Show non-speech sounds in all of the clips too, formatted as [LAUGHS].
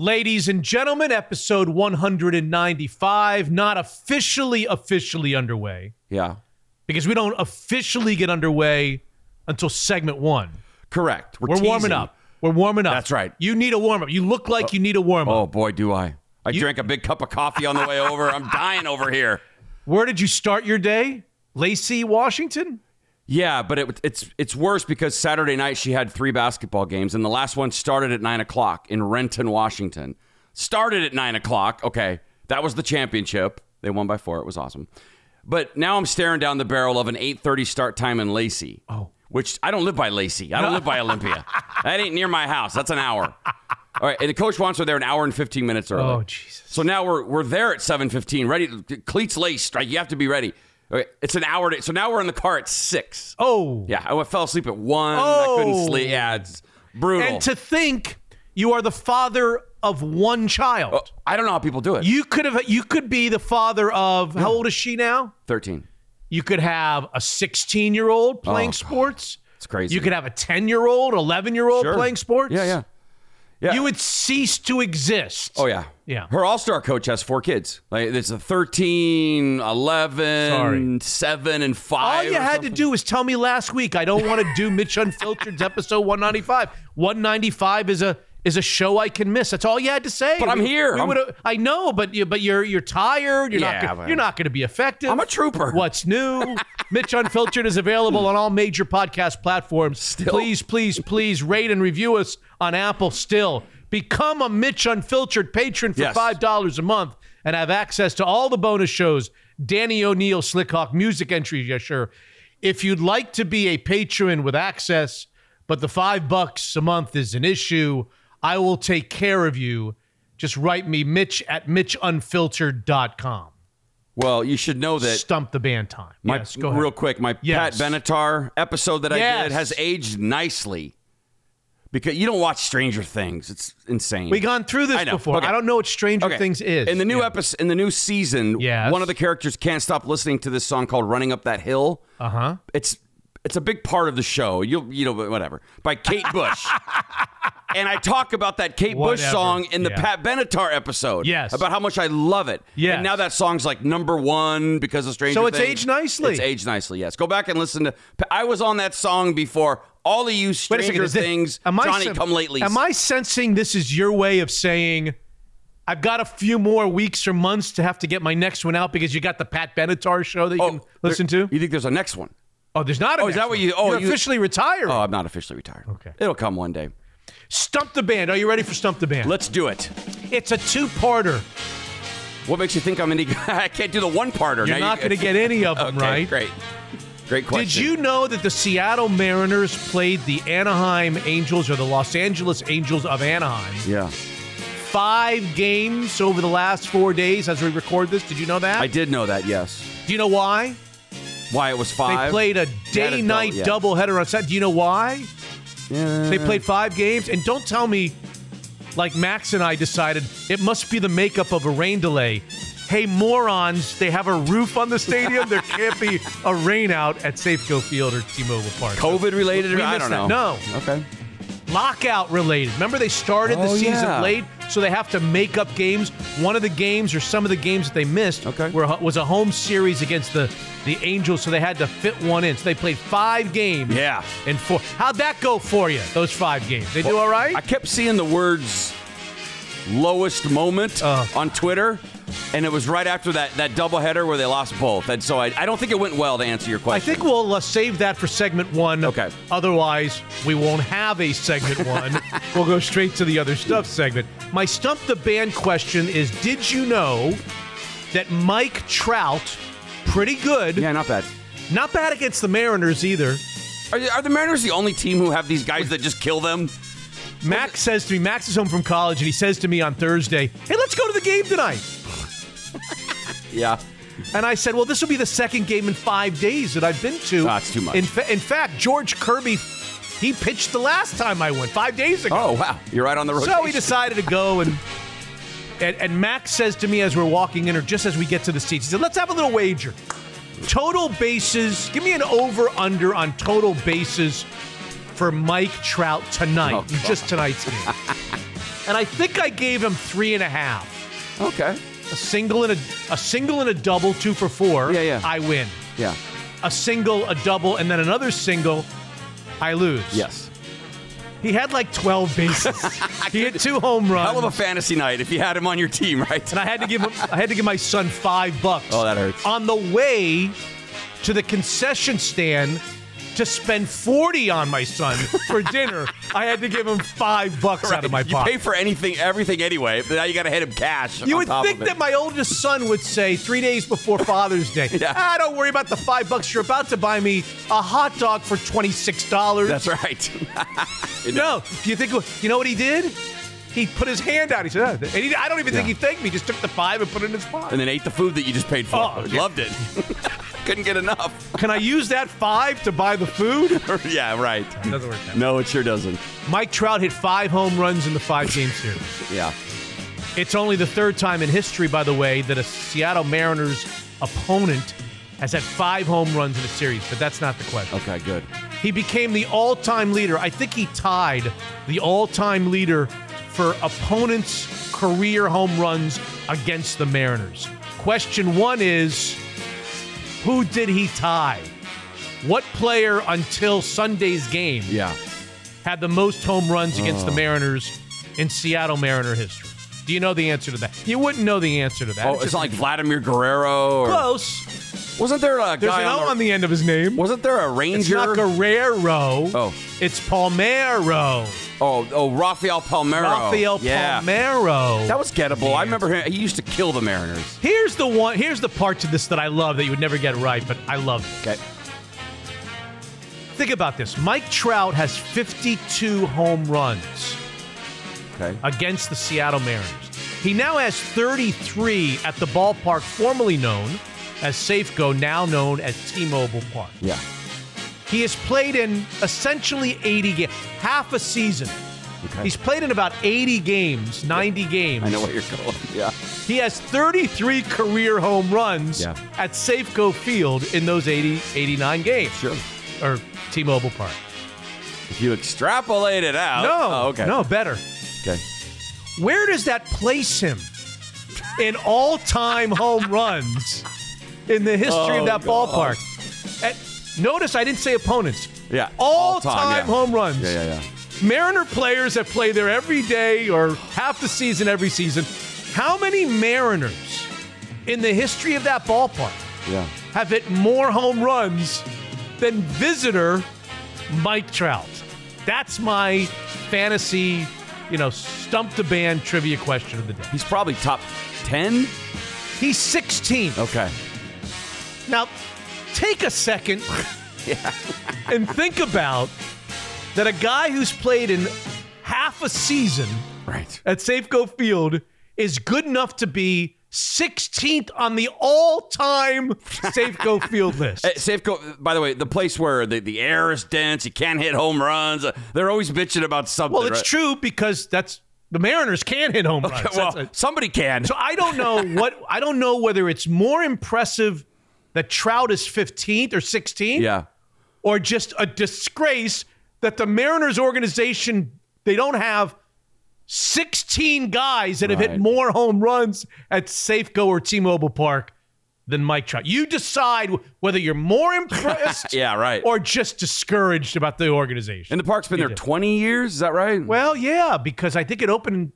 Ladies and gentlemen, episode 195, not officially officially underway Yeah. because we don't officially get underway until segment 1. Correct. We're warming up. We're warming up. That's right. You need a warm up. You look like you need a warm up. Oh boy, do I. I drank a big cup of coffee on the way over. I'm dying over here. Where did you start your day? Lacey, Washington? Yeah, but it, it's it's worse because Saturday night she had three basketball games, and the last one started at nine o'clock in Renton, Washington. Started at nine o'clock. Okay, that was the championship. They won by four. It was awesome. But now I'm staring down the barrel of an eight thirty start time in Lacey. Oh. which I don't live by Lacey. I don't live by Olympia. [LAUGHS] That ain't near my house. That's an hour. All right, and the coach wants her there an hour and fifteen minutes early. Oh, Jesus. So now we're we're there at seven fifteen, ready. Cleats laced. Right, you have to be ready. Right, it's an hour. To, so now we're in the car at six. Oh. Yeah, I fell asleep at one. I couldn't Oh. sleep. Yeah, it's brutal. And to think you are the father of one child. Oh, I don't know how people do it. You could have you could be the father of how hmm. old is she now? Thirteen. You could have a 16 year old playing Oh, sports. It's crazy. You could have a 10 year old, 11 year old Sure. playing sports. Yeah, yeah, yeah. You would cease to exist. Oh yeah, Yeah. Her all-star coach has four kids. Like it's a 13, 11, Sorry. 7, and five. All you had something. to do was tell me last week. I don't want to do Mitch Unfiltered's episode 195. 195 is a is a show I can miss. That's all you had to say. But I'm here. we I'm- I know, but you but you're you're tired. You're Yeah, not gonna, you're not going to be effective. I'm a trooper. What's new? [LAUGHS] Mitch Unfiltered is available on all major podcast platforms. Still? Please, please, please rate and review us on Apple. Still, become a Mitch Unfiltered patron for Yes. five dollars a month and have access to all the bonus shows. Danny O'Neill, Slickhawk music entries. Yeah, sure. If you'd like to be a patron with access, but the five bucks a month is an issue, I will take care of you. Just write me, Mitch at MitchUnfiltered.com. Well, you should know that. Stump the band time. My, yes, go ahead. real quick, my Yes. Pat Benatar episode that I Yes. did has aged nicely. Because you don't watch Stranger Things, it's insane. We've gone through this I before. Okay. I don't know what Stranger Okay. Things is. In the new Yeah. episode, in the new season, Yes. one of the characters can't stop listening to this song called "Running Up That Hill." Uh huh. It's it's a big part of the show. You you know whatever by Kate Bush. [LAUGHS] and I talk about that Kate Bush song in the Yeah. Pat Benatar episode. Yes. about how much I love it. Yeah, and now that song's like number one because of Stranger So it's Things. aged nicely. It's aged nicely. Yes, go back and listen to. I was on that song before all of you Stranger second. this- Things, am I Johnny sen- Come Lately. Am I sensing this is your way of saying I've got a few more weeks or months to have to get my next one out because you got the Pat Benatar show that oh, you can listen there- to? You think there's a next one? Oh, there's not. A Oh, is that what you- oh, You're you- officially retired. Oh, I'm not officially retired. Okay. it'll come one day. Stump the band. Are you ready for Stump the band? Let's do it. It's a two-parter. What makes you think I'm any? [LAUGHS] I can't do the one parter. You're not going [LAUGHS] to get any of them Okay, right. Great, great question. Did you know that the Seattle Mariners played the Anaheim Angels or the Los Angeles Angels of Anaheim Yeah, five games over the last four days as we record this? Did you know that? I did know that. Yes. Do you know why? Why it was five? They played a They a day-night yeah. doubleheader on Saturday. Do you know why? Yeah. They played five games, and don't tell me, like Max and I decided, it must be the makeup of a rain delay. Hey, morons! They have a roof on the stadium. there can't be a rain out at Safeco Field or T-Mobile Park. COVID related. I don't that. know. No. Okay. lockout related. Remember, they started the Oh, season yeah. late, so they have to make up games. One of the games, or some of the games that they missed, Okay. were, was a home series against the the Angels, so they had to fit one in. So they played five games. Yeah. And four. How'd that go for you? Those five games. They do all right. I kept seeing the words lowest moment Uh. on Twitter, and it was right after that that doubleheader where they lost both. And so I, I don't think it went well to answer your question. I think we'll uh, save that for segment one. Okay. Otherwise, we won't have a segment one. [LAUGHS] we'll go straight to the other stuff segment. My stump the band question is: Did you know that Mike Trout, pretty good, Yeah, not bad. not bad against the Mariners either. Are, are the Mariners the only team who have these guys that just kill them? Max says to me, Max is home from college, and he says to me on Thursday, "Hey, let's go to the game tonight." Yeah. And I said, "Well, this will be the second game in five days that I've been to." Ah, That's too much. In, fa- in fact, George Kirby, he pitched the last time I went five days ago. Oh wow, you're right on the road. So we decided to go and, and and Max says to me as we're walking in, or just as we get to the seats, he said, "Let's have a little wager. Total bases. Give me an over under on total bases for Mike Trout tonight, Oh, just tonight's game." [LAUGHS] and I think I gave him three and a half. Okay. A single and a a single and a double, two for four. Yeah, yeah. I win. Yeah. A single, a double, and then another single, I lose. Yes. He had like 12 bases. [LAUGHS] he hit two home runs. Hell of a fantasy night if you had him on your team, right? and I had to give him I had to give my son five bucks. Oh, that hurts. On the way to the concession stand to spend 40 on my son for dinner, I had to give him five bucks out of my you pocket. pay for anything, everything anyway. But now you got to hit him cash. You would think that my oldest son would say three days before Father's Day, [LAUGHS] Yeah. ah, don't worry about the five bucks. You're about to buy me a hot dog for $26. That's right. [LAUGHS] No, do you think, you know what he did? He put his hand out. He said, "Ah," and he, I don't even think he thanked me. He just took the five and put it in his pocket. and then ate the food that you just paid for. Oh, yeah. Loved it. [LAUGHS] Couldn't get enough. Can I use that five to buy the food? [LAUGHS] yeah, right. Doesn't work. That way. No, it sure doesn't. Mike Trout hit five home runs in the five game series. [LAUGHS] Yeah. It's only the third time in history, by the way, that a Seattle Mariners opponent has had five home runs in a series, but that's not the question. Okay, good. He became the all time leader. I think he tied the all time leader for opponents' career home runs against the Mariners. Question one is who did he tie? What player until Sunday's game Yeah. had the most home runs against the oh. Mariners in Seattle Mariner history? Do you know the answer to that? You wouldn't know the answer to that. Oh, It's it's not like Vladimir Guerrero. Or, close. wasn't there a There's guy an on O the, on the end of his name. Wasn't there a ranger? It's not Guerrero. Oh. It's Palmeiro. oh, oh, Rafael Palmeiro. Rafael yeah. Palmeiro. That was gettable. I remember him. He used to kill the Mariners. Here's the one. Here's the part to this that I love that you would never get right, but I love it. Okay. Think about this. Mike Trout has 52 home runs Okay. against the Seattle Mariners. He now has 33 at the ballpark formerly known as Safeco, now known as T-Mobile Park. Yeah. He has played in essentially 80 games, half a season. Okay. He's played in about 80 games, 90 games. I know where you're going. Yeah. He has 33 career home runs Yeah. at Safeco Field in those 80, 89 games. Sure. Or T-Mobile Park. If you extrapolate it out. No, Oh, okay. no, better. Okay. Where does that place him in all-time home runs in the history Oh, of that God. ballpark? And notice I didn't say opponents. Yeah. All-time All-time, yeah. home runs. Yeah, yeah, yeah. Mariner players that play there every day or half the season every season. How many Mariners in the history of that ballpark Yeah. have hit more home runs than visitor Mike Trout? That's my fantasy, you know, stump the band trivia question of the day. He's probably top 10. He's 16. Okay. Now, take a second [LAUGHS] and think about that a guy who's played in half a season Right. at Safeco Field is good enough to be 16th on the all-time Safeco [LAUGHS] Field list. Uh, Safeco, by the way, the place where the, the air is dense, you can't hit home runs. uh, They're always bitching about something. Well, it's right? true because that's the Mariners can hit home runs. Well, a- somebody can. so I don't know [LAUGHS] what I don't know whether it's more impressive that Trout is 15th or 16th yeah. or just a disgrace that the Mariners organization they don't have 16 guys that have hit more home runs at Safeco or T-Mobile Park than Mike Trout. You decide whether you're more [LAUGHS] impressed Yeah, right. or just discouraged about the organization. and the park's been You there did. 20 years. Is that right? well, yeah, because I think it opened in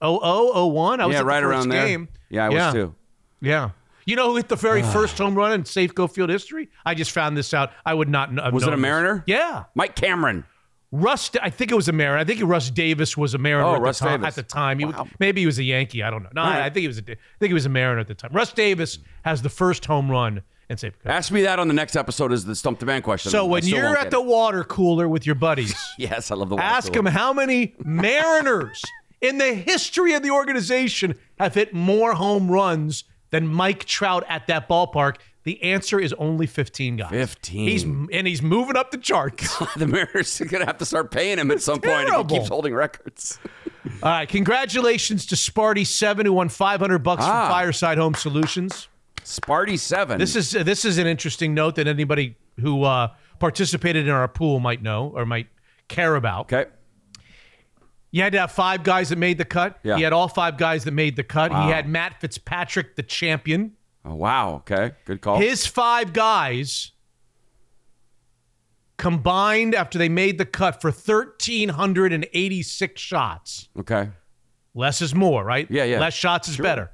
01. I was yeah, at the right first around there. game. Yeah, I was too. Yeah. You know who hit the very [SIGHS] first home run in Safeco Field history? I just found this out. I would not know. Was it a Mariner? Yeah. Mike Cameron. Russ, I think it was a Mariner. I think Russ Davis was a Mariner Oh, at, Russ the time, Davis. at the time. He Wow. maybe he was a Yankee. I don't know. No, right. I think he was a. I think he was a Mariner at the time. Russ Davis has the first home run in Safeco. Ask me that on the next episode Is the Stump the Man question. So when you're at the it. water cooler with your buddies, [LAUGHS] Yes, I love the water ask cooler. them how many Mariners in the history of the organization have hit more home runs than Mike Trout at that ballpark. The answer is only 15 guys. 15. He's and he's moving up the charts. [LAUGHS] the Mariners are going to have to start paying him at some point if he keeps holding records. All right, congratulations to Sparty Seven who won 500 bucks Ah. from Fireside Home Solutions. Sparty 7. This is this is an interesting note that anybody who uh, participated in our pool might know or might care about. Okay. You had to have five guys that made the cut. Yeah. He had all five guys that made the cut. Wow. He had Matt Fitzpatrick, the champion. Oh, wow. Okay. Good call. His five guys combined after they made the cut for 1,386 shots. okay. Less is more, right? Yeah, yeah. Less shots is better.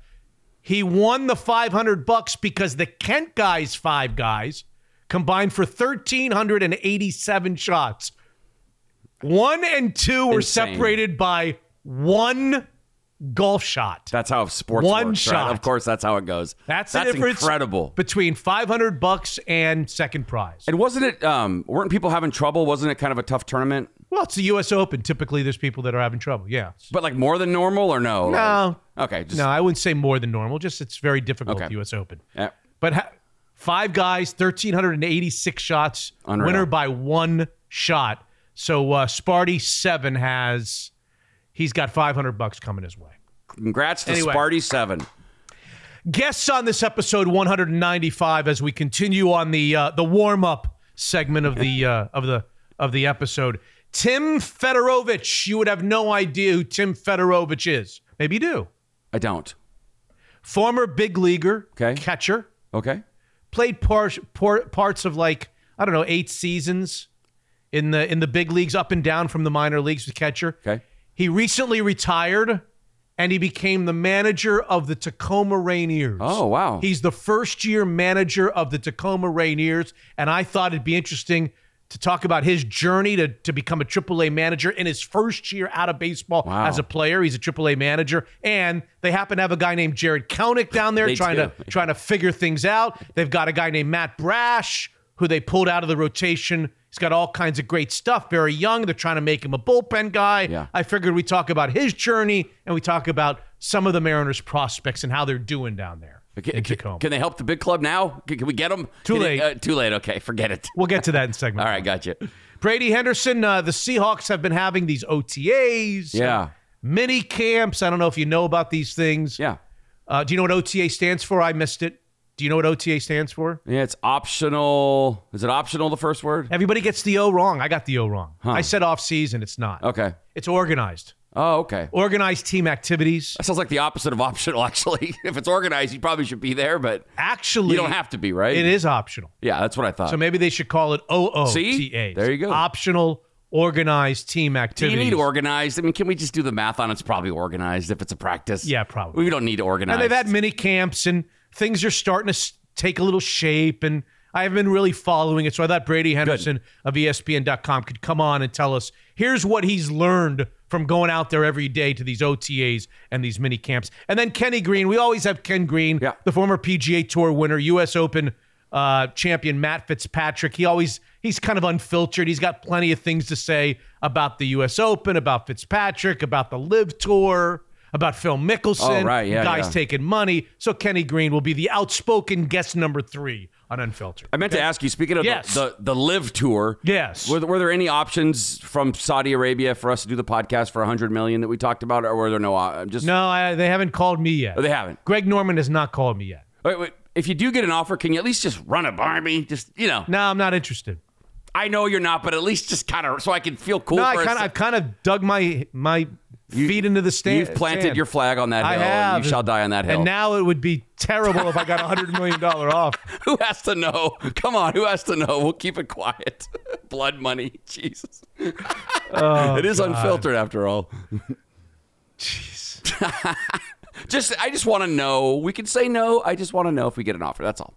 He won the 500 bucks because the Kent guys, five guys, combined for 1,387 shots. One and two were Insane. separated by one golf shot. That's how sports One works, right? shot. Of course, that's how it goes. That's that's difference incredible. between 500 bucks and second prize. And wasn't it? Um, weren't people having trouble? Wasn't it kind of a tough tournament? Well, it's the U.S. Open. Typically, there's people that are having trouble. Yeah. But like more than normal, or no? No. Okay. Just, No, I wouldn't say more than normal. Just it's very difficult, Okay. the U.S. Open. Yeah. But ha- five guys, 1,386 shots, Unreal. winner by one shot. So uh, Sparty seven has, he's got 500 bucks coming his way. Congrats to Anyway. Sparty Seven. Guests on this episode 195 as we continue on the uh, the warm up segment of the uh, of the of the episode. Tim Federowicz, you would have no idea who Tim Federowicz is. Maybe you do. I don't. Former big leaguer, Okay. catcher, Okay. played par- par- parts of like I don't know eight seasons in the in the big leagues, up and down from the minor leagues with catcher. Okay. He recently retired, and he became the manager of the Tacoma Rainiers. Oh, wow. He's the first year manager of the Tacoma Rainiers, and I thought it'd be interesting to talk about his journey to, to become a AAA manager in his first year out of baseball Wow. as a player. He's a AAA manager, and they happen to have a guy named Jarred Kelenic down there trying do. to trying to figure things out. They've got a guy named Matt Brash who they pulled out of the rotation. He's got all kinds of great stuff. Very young. They're trying to make him a bullpen guy. Yeah. I figured we talk about his journey and we talk about some of the Mariners prospects and how they're doing down there Can, can- can they help the big club now? Can, can we get them? Too Can late. uh, too late. Okay, forget it. we'll get to that in [LAUGHS] segment. All right, gotcha. Brady Henderson, uh, the Seahawks have been having these OTAs. Yeah. Mini camps. I don't know if you know about these things. Yeah. Uh, do you know what OTA stands for? I missed it. Do you know what OTA stands for? Yeah, it's optional. Is it optional, the first word? Everybody gets the O wrong. I got the O wrong. I said off season. It's not. Okay. It's organized. Oh, okay. Organized team activities. That sounds like the opposite of optional, [LAUGHS] actually. if it's organized, you probably should be there, but Actually, you don't have to be, right? It is optional. Yeah, that's what I thought. So maybe they should call it OOTAs. See? There you go. Optional organized team Do activities. you need organized? I mean, can we just do the math on it's probably organized if it's a practice? Yeah, probably. We don't need organized. And they've had mini camps and things are starting to take a little shape. And I haven't been really following it. So I thought Brady Henderson of E ESPN.com could come on and tell us here's what he's learned from going out there every day to these OTAs and these mini camps. And then Kenny Green. We always have Ken Green, Yeah. the former PGA Tour winner, U.S. Open uh, champion Matt Fitzpatrick. He always he's kind of unfiltered. He's got plenty of things to say about the U.S. Open, about Fitzpatrick, about the LIV Tour, about Phil Mickelson. Oh, right. Yeah, guys yeah. taking money. So Kenny Green will be the outspoken guest number three on Unfiltered. I meant to ask you, speaking of Yes. the, the, the LIV tour, Yes. were, were there any options from Saudi Arabia for us to do the podcast for 100 million that we talked about, or were there no? Uh, just No, I, they haven't called me yet. Oh, they haven't. Greg Norman has not called me yet. Wait, wait. If you do get an offer, can you at least just run it by me? Just you know, No, I'm not interested. I know you're not, but at least just kind of so I can feel cool. No, kind of, I've kind of dug my my feet into the stand. You've planted your flag on that hill. I have. And you shall die on that hill. And now it would be terrible if I got a hundred million dollar off. [LAUGHS] who has to know? Come on, who has to know? We'll keep it quiet. [LAUGHS] Blood money, [LAUGHS] Jesus. Oh, it is unfiltered after all. Jeez. Just, I just want to know. We can say no. I just want to know if we get an offer. That's all.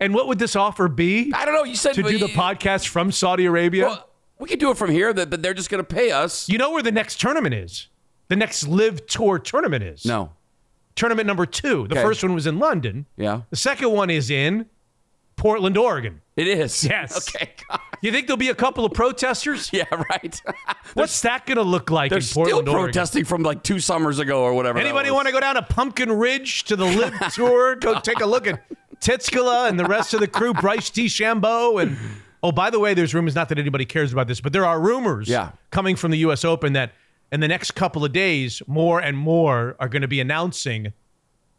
And what would this offer be I don't know. You said to do the podcast from Saudi Arabia? Well, we could do it from here. That that they're just going to pay us. you know where the next tournament is? The next LIV Tour tournament is. No. Tournament number two. The Okay. first one was in London. Yeah. The second one is in Portland, Oregon. It is. [LAUGHS] Yes. Okay. God. You think there'll be a couple of protesters? [LAUGHS] Yeah. Right. [LAUGHS] What's that going to look like They're in still Oregon? protesting from like two summers ago or whatever. Anybody want to go down to Pumpkin Ridge to the Live Tour? Go take a look at Titskala and the rest of the crew, Bryce DeChambeau. And oh, by the way, there's rumors, not that anybody cares about this, but there are rumors Yeah. coming from the U.S. Open that in the next couple of days, more and more are going to be announcing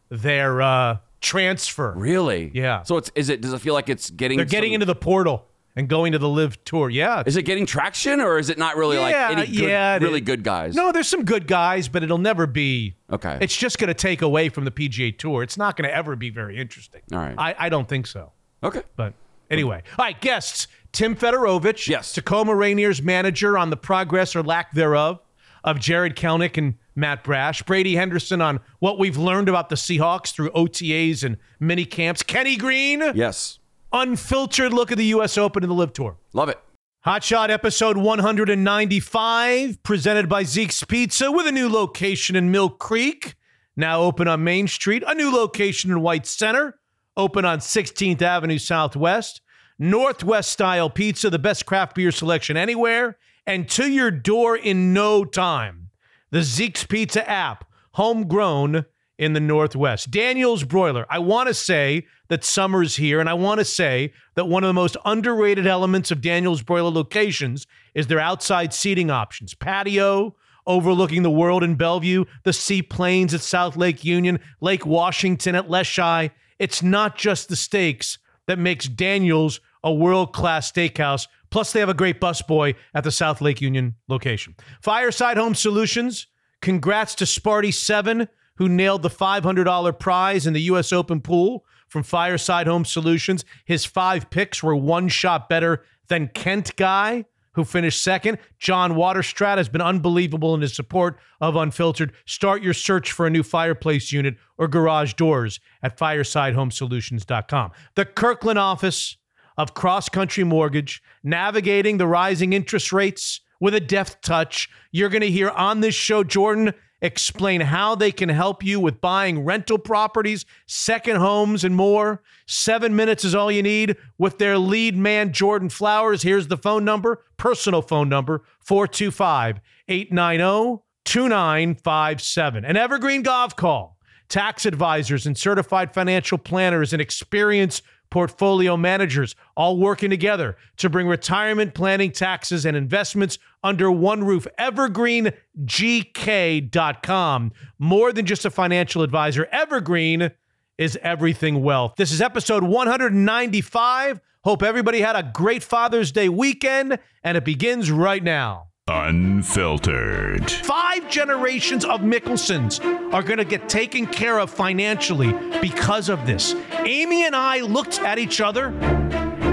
their uh, transfer. Really? Yeah. So it's is it? Does it feel like it's getting? They're getting some- into the portal and going to the LIV tour. Yeah. Is it getting traction or is it not really like Yeah, any good, yeah, really is. good guys? No, there's some good guys, but it'll never be. Okay. It's just going to take away from the PGA Tour. It's not going to ever be very interesting. All right. I, I don't think so. Okay. But anyway, all right, guests Tim Federowicz, Yes. Tacoma Rainier's manager on the progress or lack thereof of Jarred Kelenic and Matt Brash, Brady Henderson on what we've learned about the Seahawks through OTAs and mini camps, Kenny Green, Yes. unfiltered look at the U.S. Open and the LIV Tour. Love it. Hot Shot episode 195, presented by Zeke's Pizza with a new location in Mill Creek, now open on Main Street, a new location in White Center, open on 16th Avenue Southwest, Northwest style pizza, the best craft beer selection anywhere, and to your door in no time. The Zeke's Pizza app, homegrown in the Northwest. Daniel's Broiler. I want to say that summer's here, and I want to say that one of the most underrated elements of Daniel's Broiler locations is their outside seating options patio, overlooking the world in Bellevue, the seaplanes at South Lake Union, Lake Washington at Leschi. It's not just the steaks that makes Daniel's a world class steakhouse. Plus, they have a great busboy at the South Lake Union location. Fireside Home Solutions. Congrats to Sparty7, who nailed the $500 prize in the U.S. Open pool from Fireside Home Solutions. His five picks were one shot better than Kent Guy, who finished second. John Waterstrat has been unbelievable in his support of Unfiltered. Start your search for a new fireplace unit or garage doors at firesidehomesolutions.com. The Kirkland office of Cross Country Mortgage, navigating the rising interest rates with a deft touch. You're going to hear on this show Jordan explain how they can help you with buying rental properties, second homes, and more. Seven minutes is all you need with their lead man, Jordan Flowers. Here's the phone number, personal phone number 425 890 2957. An Evergreen Gavekal tax advisors and certified financial planners and experienced portfolio managers all working together to bring retirement planning, taxes, and investments under one roof. EvergreenGK.com. More than just a financial advisor, Evergreen is everything wealth. This is episode 195. Hope everybody had a great Father's Day weekend, and it begins right now. Unfiltered. Five generations of Mickelsons are going to get taken care of financially because of this. Amy and I looked at each other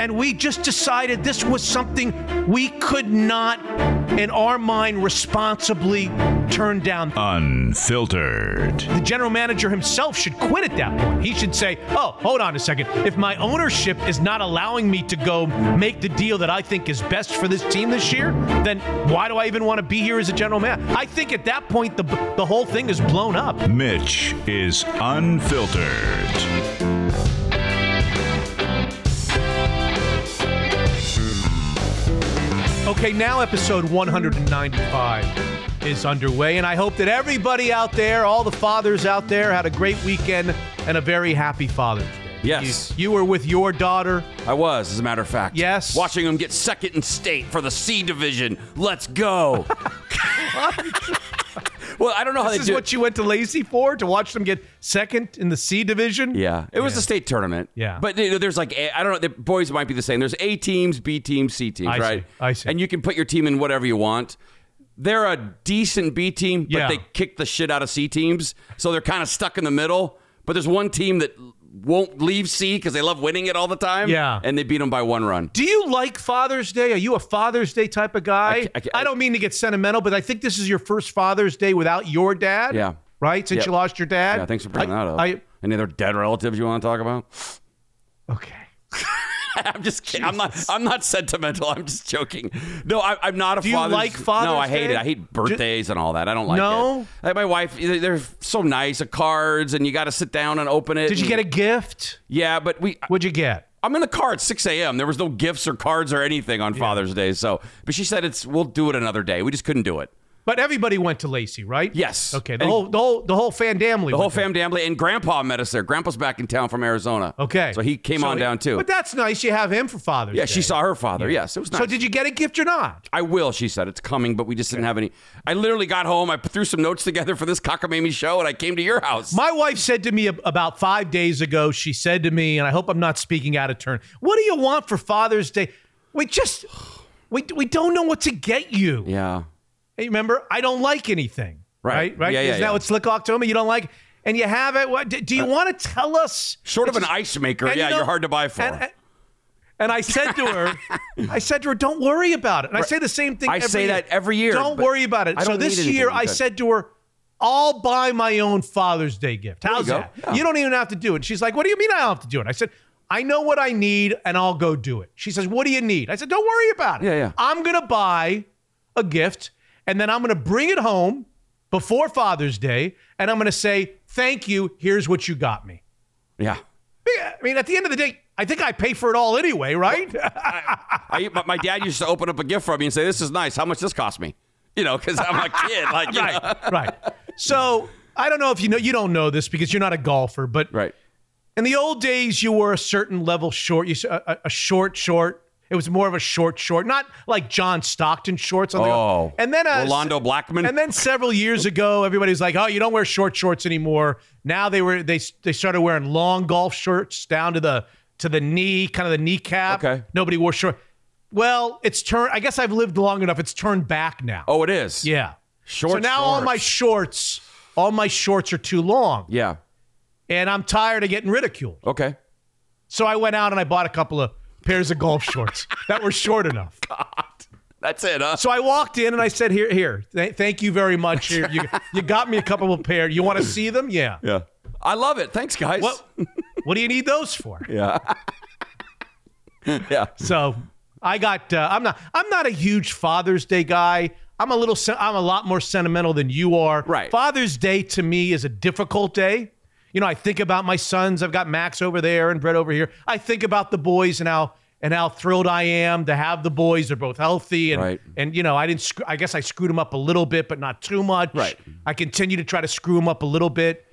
and we just decided this was something we could not, in our mind, responsibly turn down. Unfiltered. The general manager himself should quit at that point. He should say, Oh, hold on a second. If my ownership is not allowing me to go make the deal that I think is best for this team this year, then why do I even want to be here as a general manager? I think at that point, the, the whole thing is blown up. Mitch is unfiltered. Okay, now episode 195 is underway, and I hope that everybody out there, all the fathers out there, had a great weekend and a very happy Father's Day. Yes. You, you were with your daughter. I was, as a matter of fact. Yes. Watching them get second in state for the C division. Let's go. [LAUGHS] well, I don't know how This they is do what you went to Lacey for to watch them get second in the C division. Yeah, it was the state tournament. Yeah. but you know, there's like A- I don't know. The boys might be the same. There's A teams, B teams, C teams, I see, right? I see. And you can put your team in whatever you want. They're a decent B team, but Yeah. they kick the shit out of C teams, so they're kind of stuck in the middle. But there's one team that won't leave C because they love winning it all the time. Yeah. and they beat them by one run. Do you like Father's Day? Are you a Father's Day type of guy? I ca- I I don't mean to get sentimental, but I think this is your first Father's Day without your dad. Yeah. Right? Since Yep. you lost your dad? Yeah, thanks for bringing I- that up. I, Any other dead relatives you want to talk about? okay. [LAUGHS] [LAUGHS] I'm just kidding. I'm not. I'm not sentimental. I'm just joking. No, I, I'm not a. Do you like Father's No, I hate Day? it. I hate birthdays and all that. I don't like No? it. Like my wife, they- they're so nice. The cards, and you got to sit down and open it. Did you and- get a gift? Yeah, but we. What'd you get? I'm in the car at 6 a.m. There was no gifts or cards or anything on Father's Day. So, but she said it's. We'll do it another day. We just couldn't do it. But everybody went to Lacey, right? Yes. Okay. The And- whole the whole the whole fan family. The whole fam family and Grandpa met us there. Grandpa's back in town from Arizona. Okay. So he came So- on down too. But that's nice. You have him for Father's Day. yeah, Day. she saw her father. Yes, it was nice. So did you get a gift or not? I will, she said. It's coming, but we just didn't have any. I literally got home. I threw some notes together for this cockamamie show, and I came to your house. My wife said to me about five days ago, she said to me, and I hope I'm not speaking out of turn, what do you want for Father's Day? we just we we don't know what to get you. Yeah. Hey, remember, I don't like anything. Right. Right. Right. Yeah, yeah, Isn't that yeah. what Slickhawk told me? You don't like, and you have it. What, do, you uh, want to tell us? Short of an ice maker, yeah, you know- you're hard to buy for. And, and I said to her, [LAUGHS] I said to her, don't worry about it. And I say the same thing. I every say year. that every year, Don't worry about it. So this year. I said to her, I'll buy my own Father's Day gift. you How's go. that? Yeah. You don't even have to do it. She's like, What do you mean I don't have to do it? I said, I know what I need and I'll go do it. She says, What do you need? I said, Don't worry about it. Yeah, yeah. I'm going to buy a gift and then I'm going to bring it home before Father's Day and I'm going to say, Thank you. Here's what you got me. yeah. I mean, at the end of the day, I think I pay for it all anyway, right? [LAUGHS] I, my, my dad used to open up a gift for me and say, "This is nice. How much does this cost me?" You know, because I'm a kid. Like, you [LAUGHS] know. right, right. So I don't know if you know. You don't know this because you're not a golfer, but right. in the old days, you were a certain level short. You a short short. It was more of a short short, not like John Stockton shorts on the. Oh. and then uh, Rolando Blackman? And then several years ago, everybody was like, "Oh, you don't wear short shorts anymore." Now they were they they started wearing long golf shorts down to the to the knee, kind of the kneecap. Okay. Nobody wore short. Well, it's turned. I guess I've lived long enough. It's turned back now. Oh, it is. Yeah. Short So now all my shorts. shorts, all my shorts are too long, Yeah. and I'm tired of getting ridiculed. Okay. So I went out and I bought a couple of pairs of golf shorts that were short enough. [LAUGHS] God. That's it, huh? So I walked in and I said, "Here, here, th- thank you very much. Here, you, you got me a couple of pair. You want to see them? Yeah. yeah. I love it. Thanks, guys. What? What do you need those for? [LAUGHS] Yeah. yeah. So I got. Uh, I'm not. I'm not a huge Father's Day guy. I'm a little. I'm a lot more sentimental than you are. Right. Father's Day to me is a difficult day. You know, I think about my sons. I've got Max over there and Brett over here. I think about the boys and how and how thrilled I am to have the boys. They're both healthy and Right. and you know I didn't. Sc- I guess I screwed them up a little bit, but not too much. Right. I continue to try to screw them up a little bit.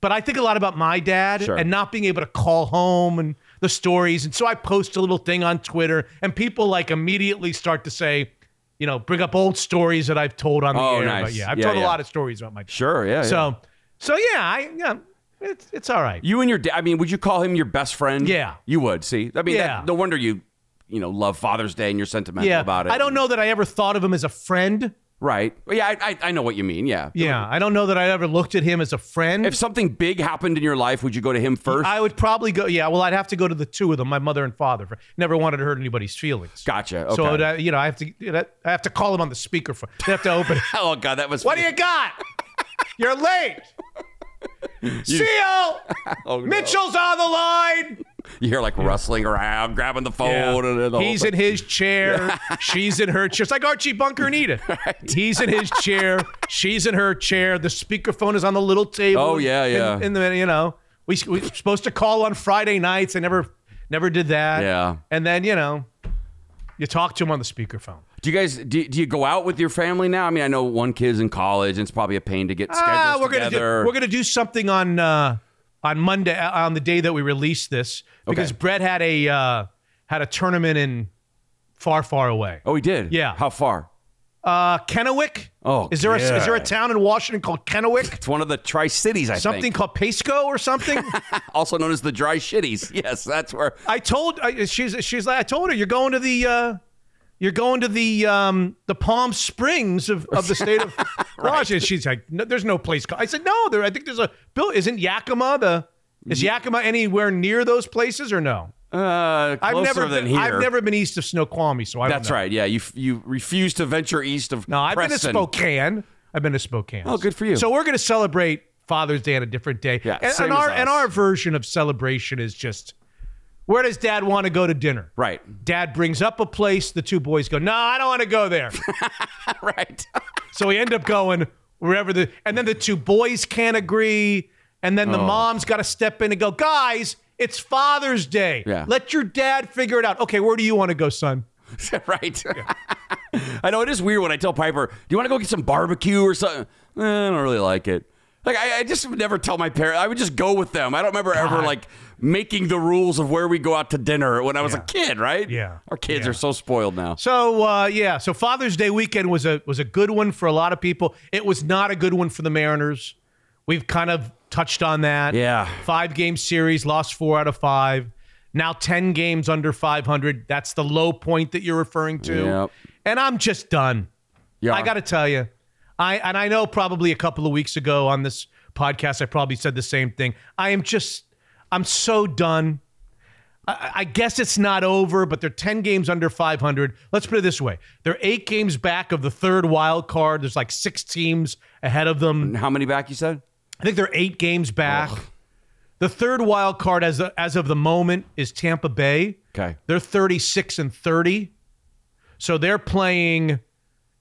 But I think a lot about my dad Sure. and not being able to call home and the stories. And so I post a little thing on Twitter, and people like immediately start to say, you know, bring up old stories that I've told on the Oh, air. nice. Yeah, I've Yeah, told a lot of stories about my dad. Sure. Yeah. yeah. So, so yeah, I yeah, it's it's all right. you and your dad. I mean, would you call him your best friend? Yeah. You would. See. I mean, Yeah. that, no wonder you, you know, love Father's Day and you're sentimental yeah, about it. I don't know that I ever thought of him as a friend. Right. Well, Yeah. I, I, I know what you mean. Yeah. Yeah, I don't know that I ever looked at him as a friend. If something big happened in your life, would you go to him first? I would probably go. Yeah, well, I'd have to go to the two of them, my mother and father. For, never wanted to hurt anybody's feelings. Gotcha. So Okay. uh, you know, I have to I have to call him on the speaker. speakerphone. They have to open. it. [LAUGHS] oh God, that was. what do you got? [LAUGHS] You're late. See [LAUGHS] you. [LAUGHS] Oh, no. Mitchell's on the line. You hear like rustling around, grabbing the phone, and, and the He's in his chair. [LAUGHS] She's in her chair. It's like Archie Bunker and Edith. He's in his chair. She's in her chair. The speakerphone is on the little table. Oh, yeah, yeah. In, in the you know, we we were supposed to call on Friday nights. I never never did that. Yeah. And then you know, you talk to him on the speakerphone. Do you guys do, do you go out with your family now? I mean, I know one kid's in college, and it's probably a pain to get schedules Ah, we're gonna do, together. we're gonna do something on uh, on Monday uh, on the day that we release this because Okay. Brett had a uh, had a tournament in far far away. oh, he did. Yeah. How far? Uh, Kennewick. Oh, is there a, is there a town in Washington called Kennewick? It's one of the Tri Cities, I Something think. called Pasco or something. [LAUGHS] Also known as the Dry Shitties. [LAUGHS] Yes, that's where. I told I, she's she's like I told her you're going to the uh, you're going to the um, the Palm Springs of, of the state of [LAUGHS] Washington. She's like, no, there's no place. Called. I said no. There, I think there's a bill. Isn't Yakima the is Yakima anywhere near those places or no? Uh, closer I've never than been, here. I've never been east of Snoqualmie, so I That's right. Yeah, you you refuse to venture east of. No, I've been to Spokane. I've been to Spokane. Oh, good for you. So we're going to celebrate Father's Day on a different day. Yeah, and, and our and our version of celebration is just where does Dad want to go to dinner? Right. Dad brings up a place. The two boys go, No, I don't want to go there. [LAUGHS] right. so we end up going wherever the and then the two boys can't agree, and then the Oh. mom's got to step in and go, guys. It's Father's Day. Yeah. Let your dad figure it out. Okay, where do you want to go, son? [LAUGHS] right. [LAUGHS] I know it is weird when I tell Piper, "Do you want to go get some barbecue or something?" Eh, I don't really like it. Like I, I just would never tell my parents. I would just go with them. I don't remember ever like making the rules of where we go out to dinner when I was a kid. Right? Yeah. Our kids Yeah. are so spoiled now. So uh, yeah, so Father's Day weekend was a was a good one for a lot of people. It was not a good one for the Mariners. We've kind of touched on that. Yeah. Five game series, lost four out of five. Now 10 games under 500. That's the low point that you're referring to. Yep. And I'm just done. You I got to tell you, I and I know probably a couple of weeks ago on this podcast, I probably said the same thing. I am just, I'm so done. I, I guess it's not over, but they're 10 games under 500. Let's put it this way: they're eight games back of the third wild card. There's like six teams ahead of them. How many back you said? I think they're eight games back. The third wild card, as as of the moment, is Tampa Bay. Okay. They're 36 and 30. So they're playing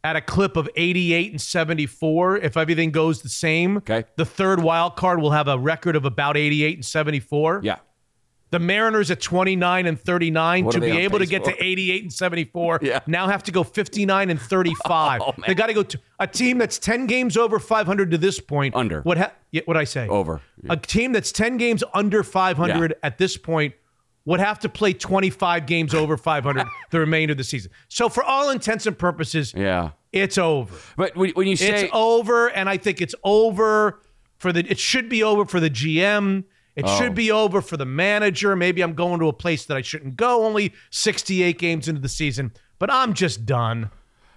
at a clip of 88 and 74 if everything goes the same. Okay. The third wild card will have a record of about 88 and 74. Yeah. The Mariners at 29 and 39 What to be able to get for? to 88 and 74 Yeah. now have to go 59 and 35. [LAUGHS] Oh, they got to go to a team that's 10 games over 500 to this point. Under. What ha- yeah, what I say? Over. A team that's 10 games under 500 Yeah. at this point would have to play 25 games over 500 [LAUGHS] the remainder of the season. So for all intents and purposes, Yeah. it's over. But when, when you say It's over, and I think it's over for the. It should be over for the GM. It Oh. should be over for the manager. Maybe I'm going to a place that I shouldn't go. Only 68 games into the season, but I'm just done.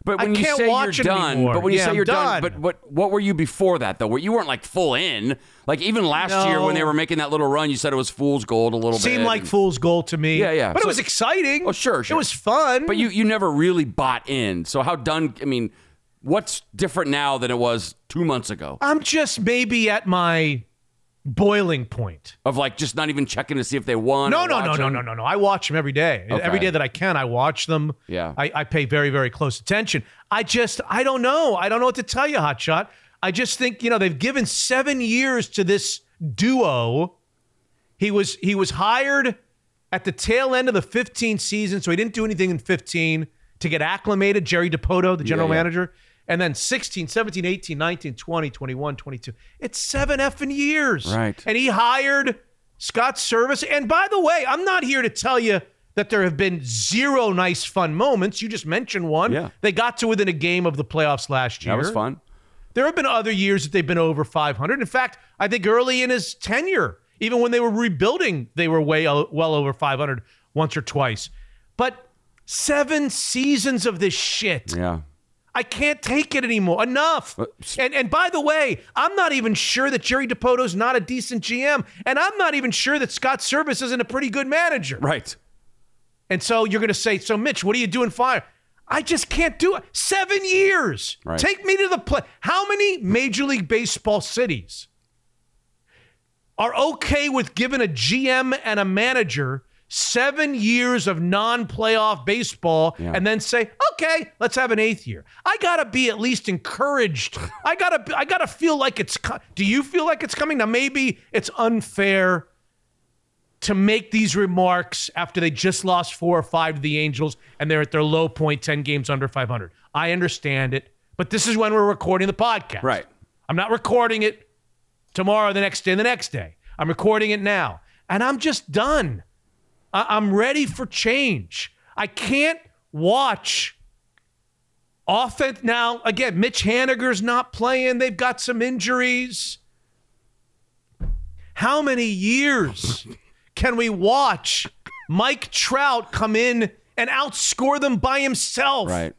But I when you can't say you're done, anymore. but when you Yeah, say I'm you're done. done, but what what were you before that though? Where you weren't like full in. Like even last year when they were making that little run, you said it was fool's gold a little Seemed bit. Seemed like and- fool's gold to me. Yeah, yeah. But So- it was exciting. Oh, sure, sure. It was fun. But you you never really bought in. So how done? I mean, what's different now than it was two months ago? I'm just maybe at my boiling point. Of like just not even checking to see if they won. No, no, no, no, them? no, no, no. I watch them every day. Okay. Every day that I can, I watch them. Yeah. I, I pay very, very close attention. I just, I don't know. I don't know what to tell you, Hotshot. I just think, you know, they've given seven years to this duo. He was he was hired at the tail end of the 15 season, so he didn't do anything in 15 to get acclimated. Jerry Dipoto, the general yeah. manager. And then 16, 17, 18, 19, 20, 21, 22. It's seven effing years. Right. And he hired Scott Servais. And by the way, I'm not here to tell you that there have been zero nice, fun moments. You just mentioned one. Yeah. They got to within a game of the playoffs last year. That was fun. There have been other years that they've been over 500. In fact, I think early in his tenure, even when they were rebuilding, they were way uh, well over 500 once or twice. But seven seasons of this shit. Yeah. I can't take it anymore. Enough. And and by the way, I'm not even sure that Jerry Dipoto's not a decent GM, and I'm not even sure that Scott Servais isn't a pretty good manager. Right. And so you're going to say, so Mitch, what are you doing fire? I just can't do it. Seven years. Right. Take me to the play. How many Major League Baseball cities are okay with giving a GM and a manager seven years of non-playoff baseball Yeah. and then say, okay, let's have an eighth year? I gotta be at least encouraged. I gotta, I gotta feel like it's. Co- do you feel like it's coming? Now maybe it's unfair to make these remarks after they just lost four or five to the Angels and they're at their low point, 10 games under 500. I understand it, but this is when we're recording the podcast. Right. I'm not recording it tomorrow, the next day, the next day. I'm recording it now. And I'm just done. I- I'm ready for change. I can't watch offense. Now, again, Mitch Haniger's not playing. They've got some injuries. How many years can we watch Mike Trout come in and outscore them by himself? Right.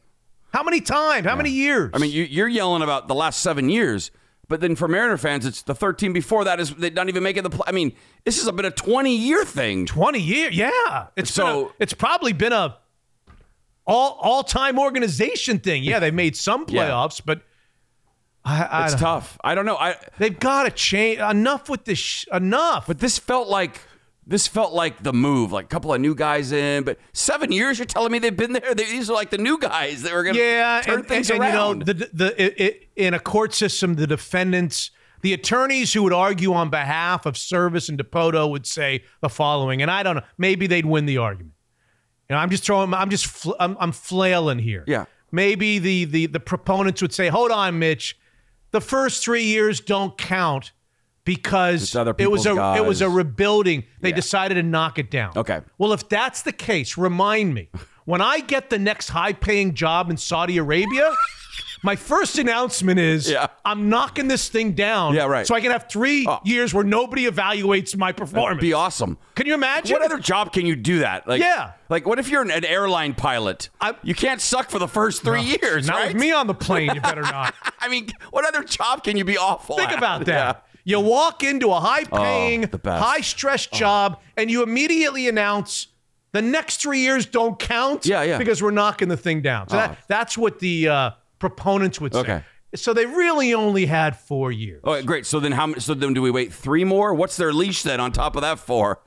How many times? How many years? I mean, you, you're yelling about the last seven years, but then for Mariner fans, it's the 13 before that is they're not even making the. Play. I mean, this has been a 20 year thing. 20 year, Yeah. It's So- a- it's probably been a all all time organization thing. Yeah, they made some [LAUGHS] Yeah. playoffs, but I, I It's don't- tough. I don't know. I they've got to change. Enough with this. Sh- enough. but this felt like this felt like the move, like a couple of new guys in. But seven years, you're telling me they've been there. They, these are like the new guys that were going to yeah, turn and, things and, and, around. you know, the the it, it, in a court system, the defendants. The attorneys who would argue on behalf of Servais and Dipoto would say the following, and I don't know, maybe they'd win the argument. You know, I'm just throwing, I'm just, fl- I'm, I'm flailing here. Yeah. Maybe the the the proponents would say, "Hold on, Mitch, the first three years don't count because other it was a people's it was a rebuilding. They Yeah. decided to knock it down." Okay. Well, if that's the case, remind me [LAUGHS] when I get the next high-paying job in Saudi Arabia. My first announcement is Yeah. I'm knocking this thing down. Yeah, right. So I can have three Oh. years where nobody evaluates my performance. Be awesome. Can you imagine? What other job can you do that? Like, Yeah. Like, what if you're an, an airline pilot? I- you can't suck for the first three years, Not right? with me on the plane, you better [LAUGHS] not. I mean, what other job can you be awful Think at? about that. Yeah. You walk into a high paying, Oh. Oh. high stress job, and you immediately announce the next three years don't count Yeah, yeah. because we're knocking the thing down. So Oh. that, that's what the uh, proponents would say. Okay. So they really only had four years. Oh, great. So then, how? many- So then, do we wait three more? What's their leash then on top of that four?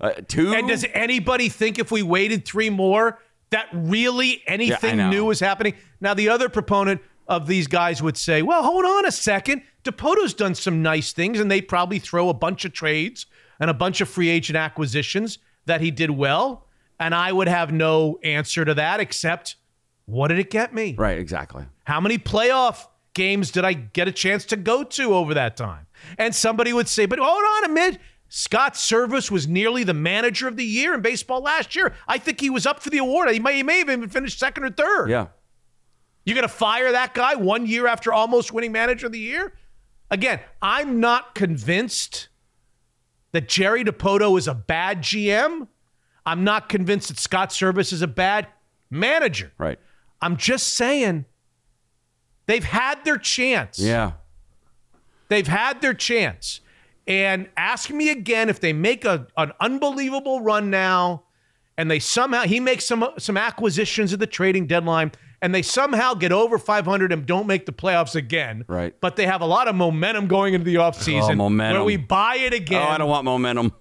Uh, two. And does anybody think if we waited three more that really anything know. new is happening? Now, the other proponent of these guys would say, well, hold on a second. Dipoto's done some nice things, and they probably throw a bunch of trades and a bunch of free agent acquisitions that he did well. And I would have no answer to that except what did it get me? right. Exactly. How many playoff games did I get a chance to go to over that time? And somebody would say, but hold on a minute. Scott Servais was nearly the manager of the year in baseball last year. I think he was up for the award. He may, he may have even finished second or third. Yeah. You're going to fire that guy one year after almost winning manager of the year? Again, I'm not convinced that Jerry Dipoto is a bad GM. I'm not convinced that Scott Servais is a bad manager. Right. I'm just saying they've had their chance. Yeah. They've had their chance. And ask me again if they make a, an unbelievable run now and they somehow he makes some some acquisitions at the trading deadline and they somehow get over 500 and don't make the playoffs again. Right. But they have a lot of momentum going into the offseason Oh, momentum. where we buy it again. Oh, I don't want momentum.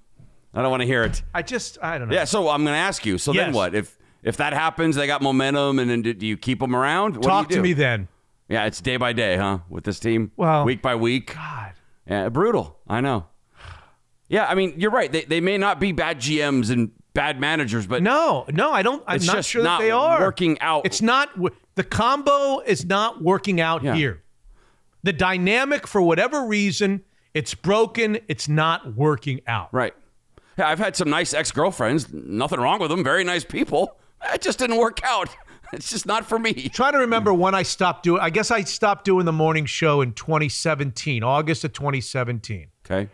I don't want to hear it. I just I don't know. Yeah. So I'm going to ask you. So then what? If if that happens, they got momentum, and then do, do you keep them around? What do Talk to me then. Yeah, it's day by day, huh? With this team. Well- week by week. God. Yeah, brutal. I know. Yeah, I mean, you're right. They, they may not be bad GMs and bad managers, but No, no, I don't. I'm not sure not that they are working out. It's not the combo is not working out Yeah. here. The dynamic, for whatever reason, it's broken. It's not working out. right. Yeah, I've had some nice ex girlfriends. Nothing wrong with them. Very nice people. It just didn't work out. [LAUGHS] It's just not for me. Trying to remember when I stopped doing. I guess I stopped doing the morning show in 2017, August of 2017. Okay.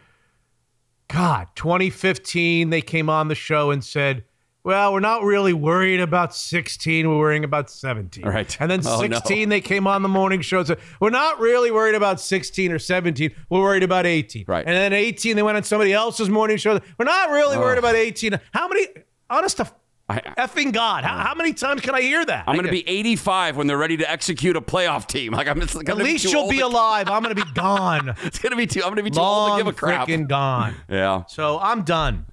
God, 2015, they came on the show and said, well, we're not really worried about 16. We're worrying about 17. Right. And then [LAUGHS] Oh, no. 16, they came on the morning show and said, we're not really worried about 16 or 17. We're worried about 18. Right. And then 18, they went on somebody else's morning show. We're not really worried about 18. How many, honest to I- effing God, how, how many times can I hear that? I'm going to be 85 when they're ready to execute a playoff team. Like I'm just At least you'll be alive. I'm going to be [LAUGHS] gone. It's going to be too. I'm going to be too old to give a crap. freaking gone. [LAUGHS] Yeah. So I'm done.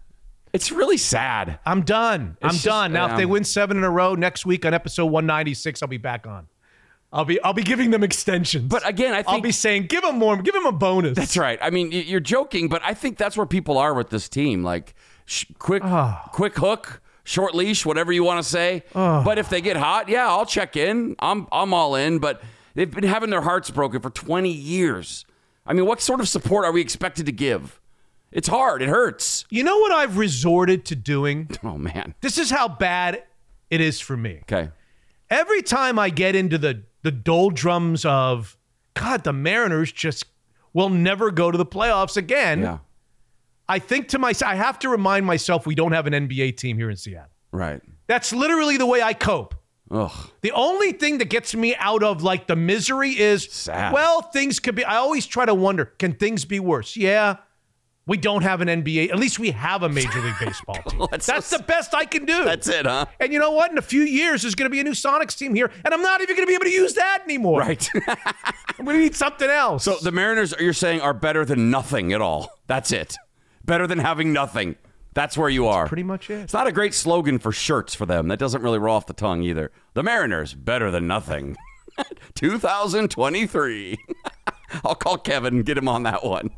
It's really sad. I'm done. I'm just- done. Now, yeah. if they win seven in a row next week on episode 196, I'll be back on. I'll be I'll be giving them extensions. But again, I I'll be saying give them more, give them a bonus. That's right. I mean, you're joking, but I think that's where people are with this team. Like, sh- quick, Ah. quick hook, short leash, whatever you want to say. Ah. But if they get hot, yeah, I'll check in. I'm, I'm all in. But they've been having their hearts broken for 20 years. I mean, what sort of support are we expected to give? It's hard. It hurts. You know what I've resorted to doing? [LAUGHS] Oh man. This is how bad it is for me. Okay. Every time I get into the the doldrums of God, the Mariners just will never go to the playoffs again. Yeah. I think to myself, I have to remind myself we don't have an NBA team here in Seattle. Right. That's literally the way I cope. Ugh. The only thing that gets me out of like the misery is, Sad. well, things could be. I always try to wonder, can things be worse? Yeah, we don't have an NBA. At least we have a Major League [LAUGHS] Baseball team. That's That's, so the best I can do. That's it, huh? and you know what? In a few years, there's going to be a new Sonics team here, and I'm not even going to be able to use that anymore. Right. [LAUGHS] I'm going to need something else. so the Mariners, you're saying, are better than nothing at all. That's it. Better than having nothing. That's where you are. pretty much it. It's not a great slogan for shirts for them. That doesn't really roll off the tongue either. The Mariners, better than nothing. [LAUGHS] 2023. [LAUGHS] I'll call Kevin and get him on that one.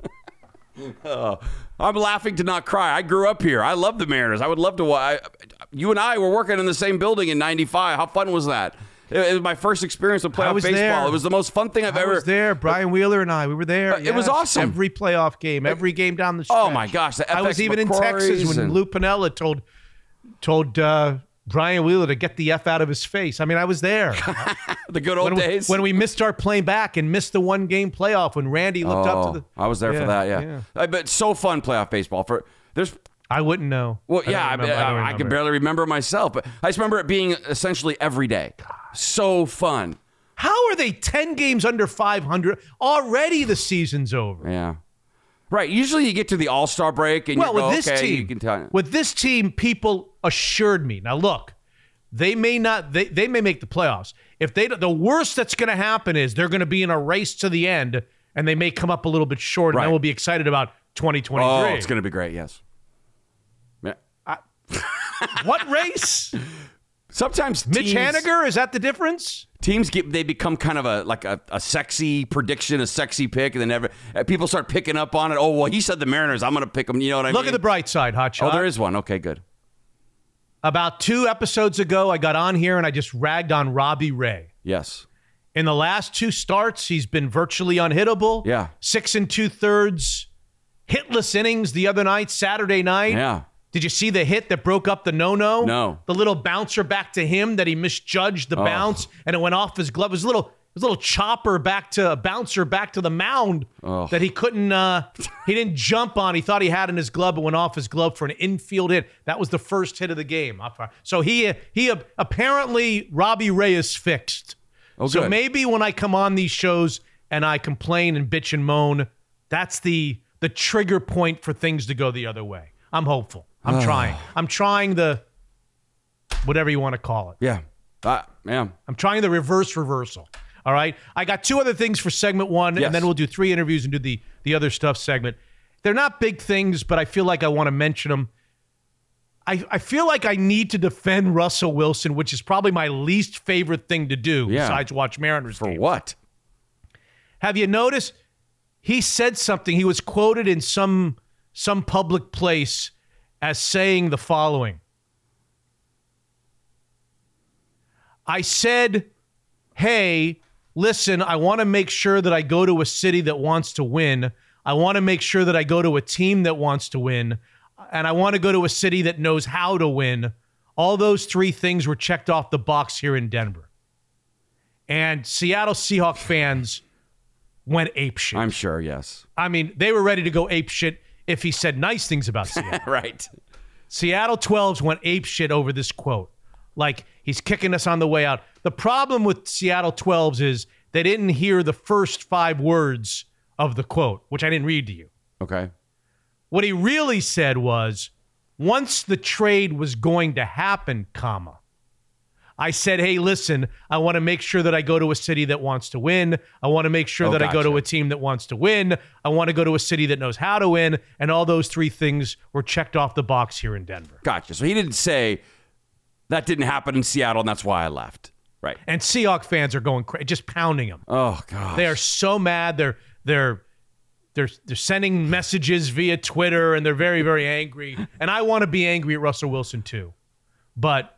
Oh, [LAUGHS] I'm laughing to not cry. I grew up here. I love the Mariners. I would love to. I, you and I were working in the same building in '95. How fun was that? It, was my first experience with playoff baseball. there. It was the most fun thing I've I ever. was there. Brian Wheeler and I, we were there. Uh, it was awesome. Every playoff game, every game down the stretch. Oh, my gosh, the I was even in Texas when and- Lou Piniella told told uh, Brian Wheeler to get the F out of his face. I mean, I was there. [LAUGHS] The good old when, we, days. when we missed our plane back and missed the one game playoff when Randy looked up to the. Oh, I was there Yeah, for that. Yeah, yeah. Uh, but so fun playoff baseball. For there's I wouldn't know. well, I yeah, I, remember- I I, I can barely remember myself, but I just remember it being essentially every day. So fun. How are they 10 games under 500? Already the season's over. Yeah. Right. Usually you get to the All Star break and Well, you with this okay, team, you can tell. with this team, people assured me. Now, look, they may not. They, they may make the playoffs. If they, the worst that's going to happen is they're going to be in a race to the end, and they may come up a little bit short, and then we'll be excited about 2023. Oh, it's going to be great. Yes. What race? Sometimes Mitch teams, Haniger? Is that the difference? teams get they become kind of a like a, a sexy prediction, a sexy pick, and then ever, uh, people start picking up on it. Oh well, he said the Mariners. I'm going to pick them. You know what I Look mean? Look at the bright side, Hot Oh, there is one. Okay, good. About two episodes ago, I got on here and I just ragged on Robbie Ray. Yes. In the last two starts, he's been virtually unhittable. Yeah. Six and two thirds, hitless innings the other night, Saturday night. Yeah. Did you see the hit that broke up the no no? No. The little bouncer back to him that he misjudged the bounce and it went off his glove. It was a little, it was a little chopper back to a bouncer back to the mound that he couldn't, uh, he didn't jump on. He thought he had in his glove, but went off his glove for an infield hit. That was the first hit of the game. So he, he apparently Robbie Ray is fixed. Oh, so good. maybe when I come on these shows and I complain and bitch and moan, that's the the trigger point for things to go the other way. I'm hopeful. I'm [SIGHS] trying. I'm trying the whatever you want to call it. Yeah. Uh, yeah. I'm trying the reverse reversal. All right. I got two other things for segment one, Yes. and then we'll do three interviews and do the the other stuff segment. They're not big things, but I feel like I want to mention them. I, I feel like I need to defend Russell Wilson, which is probably my least favorite thing to do Yeah. besides watch Mariners For games. what? Have you noticed he said something? He was quoted in some some public place as saying the following. I said, "Hey, listen, I want to make sure that I go to a city that wants to win. I want to make sure that I go to a team that wants to win, and I want to go to a city that knows how to win." All those three things were checked off the box here in Denver. And Seattle Seahawk fans went ape shit. I'm sure. Yes. I mean, they were ready to go ape shit if he said nice things about [LAUGHS] Seattle. Right. Seattle 12s went ape shit over this quote. Like he's kicking us on the way out. The problem with Seattle 12s is they didn't hear the first five words of the quote, which I didn't read to you. Okay. What he really said was, once the trade was going to happen, comma, I said, hey, listen, I want to make sure that I go to a city that wants to win. I want to make sure Oh, that I go to a team that wants to win. I want to go to a city that knows how to win. And all those three things were checked off the box here in Denver. Gotcha. So he didn't say that didn't happen in Seattle, and that's why I left. Right. And Seahawk fans are going crazy, just pounding him. Oh God. They are so mad. They're they're they're they're sending messages via Twitter and they're very very angry. And I want to be angry at Russell Wilson too, but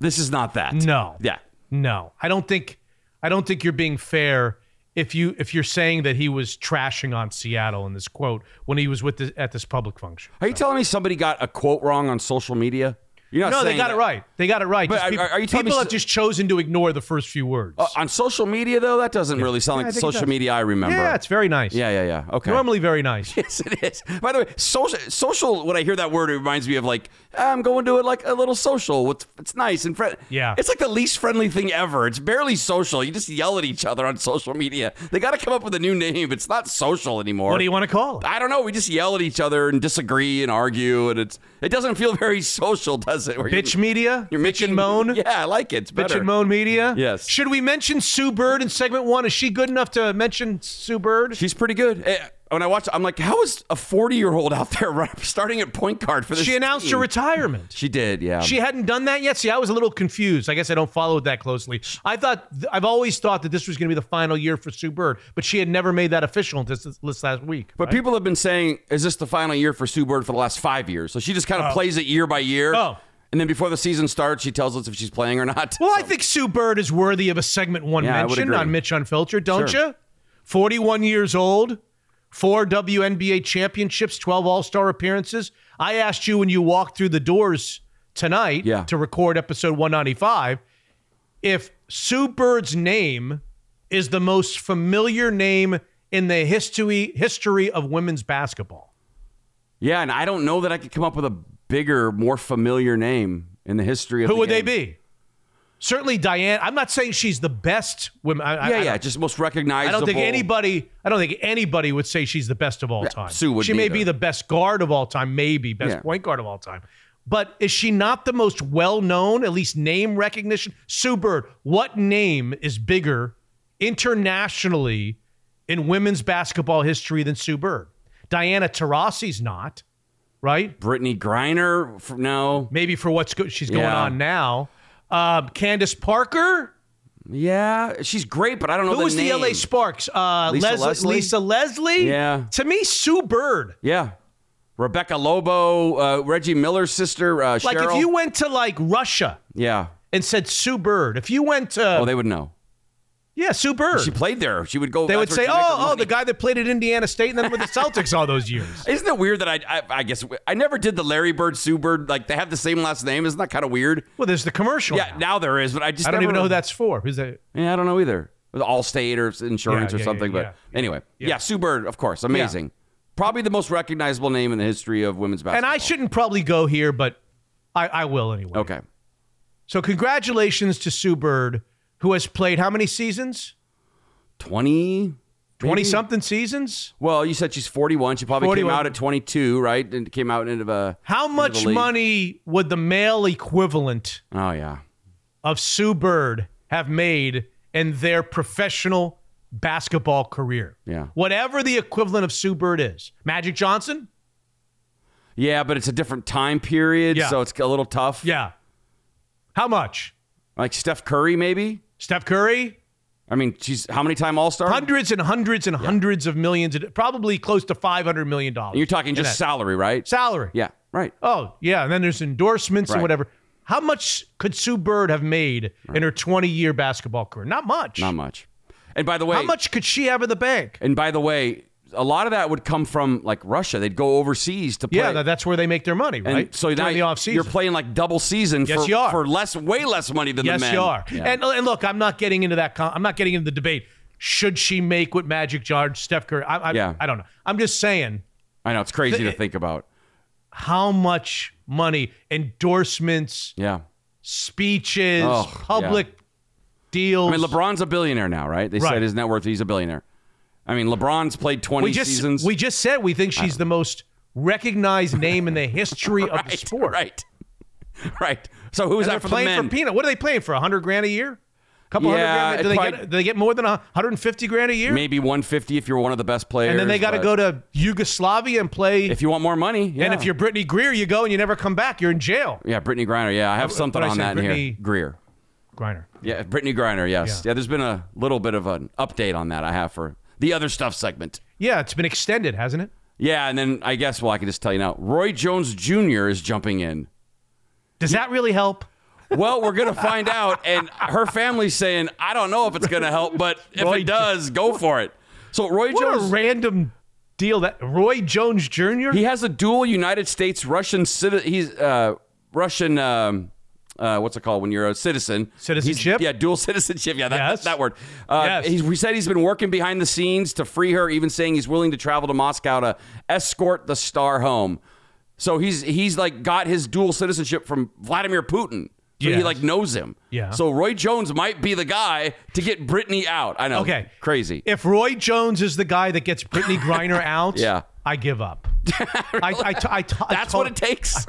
This is not that. no, Yeah. no, I don't think I don't think you're being fair if you if you're saying that he was trashing on Seattle in this quote when he was with the, at this public function. Are you telling me somebody got a quote wrong on social media? You're not No, they got that- it right. They got it right. But Just are- people are you telling me people have just chosen to ignore the first few words. Uh, on social media though, that doesn't really sound Yeah, like the think it social media I remember. yeah, it's very nice. yeah, yeah, yeah. Okay. Normally very nice. [LAUGHS] Yes, it is. By the way, social, social. When I hear that word, it reminds me of like I'm going to it like a little social. It's, it's nice and friend. Yeah. it's like the least friendly thing ever. It's barely social. You just yell at each other on social media. They got to come up with a new name. It's not social anymore. What do you want to call it? I don't know. We just yell at each other and disagree and argue, and it's it doesn't feel very social, does it? Where you're- Bitch media? You're Bitch and moan? Yeah, I like it. It's Bitch and Moan Media? Yes. Should we mention Sue Bird in segment one? Is she good enough to mention Sue Bird? She's pretty good. Eh, When I watch, I'm like, how is a 40 year old out there [LAUGHS] run- starting at point guard for this? She announced team? her retirement. She did, yeah. She hadn't done that yet. See, I was a little confused. I guess I don't follow it that closely. I thought I've always thought that this was going to be the final year for Sue Bird, but she had never made that official until this, this last week. But people have been saying, is this the final year for Sue Bird for the last five years? So she just kind of plays it year by year. Oh. And then before the season starts, she tells us if she's playing or not. Well, I think Sue Bird is worthy of a segment one Yeah, mention on Mitch Unfiltered, don't Sure. you? 41 years old, four WNBA championships, 12 All Star appearances. I asked you when you walked through the doors tonight Yeah. to record episode 195 if Sue Bird's name is the most familiar name in the history history of women's basketball. Yeah, and I don't know that I could come up with a bigger, more familiar name in the history of Who the would they be? Certainly Diane. I'm not saying she's the best women. I, Yeah, I yeah, just most recognizable. I don't think anybody. I don't think anybody would say she's the best of all time. Sue would She may be the best guard of all time, maybe best Yeah. point guard of all time. But is she not the most well known, at least name recognition? Sue Bird. What name is bigger internationally in women's basketball history than Sue Bird? Diana Taurasi's not, right? Brittney Griner. f- No. Maybe for what's go- she's going Yeah. on now. Um, Candace Parker. Yeah, she's great, but I don't know Who the was name. the LA Sparks? Uh, Lisa Leslie, Leslie? Lisa Leslie. Yeah. To me, Sue Bird. Yeah. Rebecca Lobo, uh, Reggie Miller's sister, uh, Like if you went to like Russia yeah. and said Sue Bird, if you went to Oh, they would know. Yeah Sue Bird, She played there. She would go. they would say, she make her oh, oh, the guy that played at Indiana State and then with the Celtics all those years. [LAUGHS] Isn't it weird that I, I, I guess I never did the Larry Bird, Sue Bird, like they have the same last name. Isn't that kind of weird? Well, there's the commercial. Yeah, now. now there is, but I just I don't even know who that's for. Who's that? Yeah, I don't know either. Allstate or insurance Yeah, or yeah, something. yeah, but anyway, yeah. Yeah. Sue Bird, of course, amazing. Probably the most recognizable name in the history of women's basketball. And. I shouldn't probably go here, but I, I will anyway. Okay, So congratulations to Sue Bird, who has played how many seasons? twenty. Twenty something seasons. Well, you said she's forty-one. She probably 41. came out at twenty-two, right? And came out into a uh, How much the money would the male equivalent Oh yeah, of Sue Bird have made in their professional basketball career? Yeah. Whatever the equivalent of Sue Bird is. Magic Johnson? yeah, but it's a different time period, Yeah. so it's a little tough. Yeah. How much? like Steph Curry, maybe. Steph Curry? I mean, she's how many time All Star? Hundreds and hundreds and hundreds of millions, probably close to $500 million. You're talking just salary, right? salary. Yeah, right. Oh, yeah. And then there's endorsements and whatever. How much could Sue Bird have made in her 20 year basketball career? Not much. Not much. And by the way, How much could she have in the bank? And by the way, a lot of that would come from like Russia. They'd go overseas to play. Yeah, that's where they make their money, and right? so now During the offseason. you're playing like double season Yes, for, you are. for less, way less money than Yes, the men. you are. Yeah. And, and look, I'm not getting into that. Con- I'm not getting into the debate. Should she make what Magic George, Steph Curry? I, I, Yeah. I don't know. I'm just saying I know it's crazy The- to think about. how much money, endorsements, Yeah, speeches, Oh, public deals. I mean LeBron's a billionaire now, right? They Right. said his net worth. He's a billionaire. I mean LeBron's played 20 we just seasons. we just said we think she's the most recognized name in the history of the [LAUGHS] sport. right, right. So who's that for the playing men? for peanut. What are they playing for? hundred grand a year? A couple Yeah, hundred grand? Do they, probably- get, do they get more than 150 grand a year? Maybe 150 if you're one of the best players. and then they got to go to Yugoslavia and play. if you want more money. Yeah. And if you're Brittany Greer, you go and you never come back. You're in jail. yeah, Brittney Griner. Yeah, I have something I on that in here. Greer. Griner. Yeah, Brittney Griner. Yes. Yeah. Yeah. There's been a little bit of an update on that. I have for the other stuff segment. Yeah, it's been extended, hasn't it? Yeah, and then I guess well, I can just tell you now. Roy Jones Jr. is jumping in. Does that really help? Well, we're gonna find out, and her family's saying, I don't know if it's gonna help, but if Roy it does, go for it. So Roy What Jones, a random deal that Roy Jones Jr. he has a dual United States Russian citizen. He's uh, Russian. Um, uh, what's it called when you're a citizen? Citizenship? He's- yeah, dual [LAUGHS] citizenship. Yeah, that, Yes. that word. Uh, Yes. he said he's been working behind the scenes to free her, even saying he's willing to travel to Moscow to escort the star home. So he's he's like got his dual citizenship from Vladimir Putin. So he like knows him. Yeah. So Roy Jones might be the guy to get Brittany out. I know. Okay. Crazy. If Roy Jones is the guy that gets Brittney Griner [LAUGHS] out, Yeah. I give up. [LAUGHS] I, I, I, I, That's what it takes.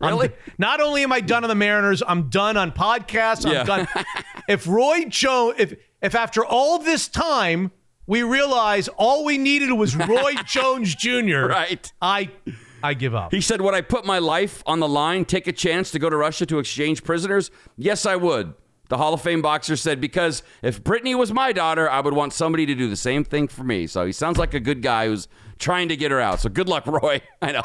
Really? not only am I done on the Mariners, I'm done on podcasts. I'm Yeah. done. [LAUGHS] if Roy Jones, if if after all this time we realize all we needed was Roy [LAUGHS] Jones Jr., Right. I I give up. He said, Would I put my life on the line, take a chance to go to Russia to exchange prisoners? Yes, I would. The Hall of Fame boxer said, Because if Brittany was my daughter, I would want somebody to do the same thing for me. So he sounds like a good guy who's trying to get her out. So good luck, Roy. [LAUGHS] I know.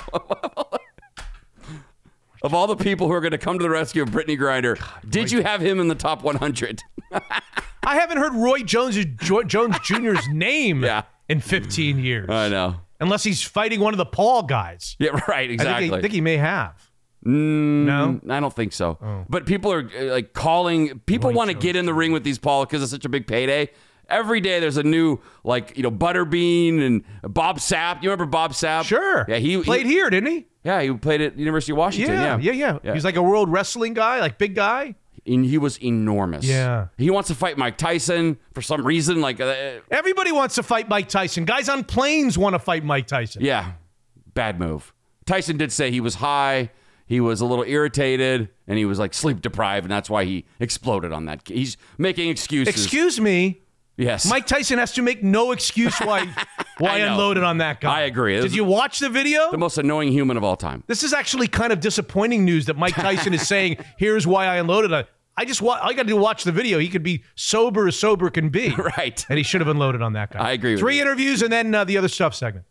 Of all the people who are going to come to the rescue of Brittney Griner, did you have him in the top 100? [LAUGHS] I haven't heard Roy Jones Jo- Jones Jr.'s [LAUGHS] name Yeah. in 15 years, I know. unless he's fighting one of the Paul guys. Yeah, [LAUGHS] right, I think, exactly. I think he may have. no. I don't think so. But people are uh, like calling. People want to get in the ring with these Paul because it's such a big payday. Every day there's a new like you know Butterbean and Bob Sapp. You remember Bob Sapp? Sure. Yeah, he played he, here, didn't he? Yeah, he played at University of Washington. Yeah, Yeah, yeah, yeah. He's like a world wrestling guy, like big guy. and he was enormous. Yeah. he wants to fight Mike Tyson for some reason. Like, uh, Everybody wants to fight Mike Tyson. Guys on planes want to fight Mike Tyson. yeah, bad move. Tyson did say he was high. He was a little irritated and he was like sleep deprived, and that's why he exploded on that. He's making excuses. Excuse me. Yes. Mike Tyson has to make no excuse why [LAUGHS] why I know. unloaded on that guy. I agree. Did This- you watch the video? the most annoying human of all time. This is actually kind of disappointing news that Mike Tyson is saying, [LAUGHS] "Here's why I unloaded on." I just wa- all you got to do is watch the video. He could be sober as sober can be, [LAUGHS] Right. And he should have unloaded on that guy. I agree with Three you. interviews and then uh, the other stuff segment.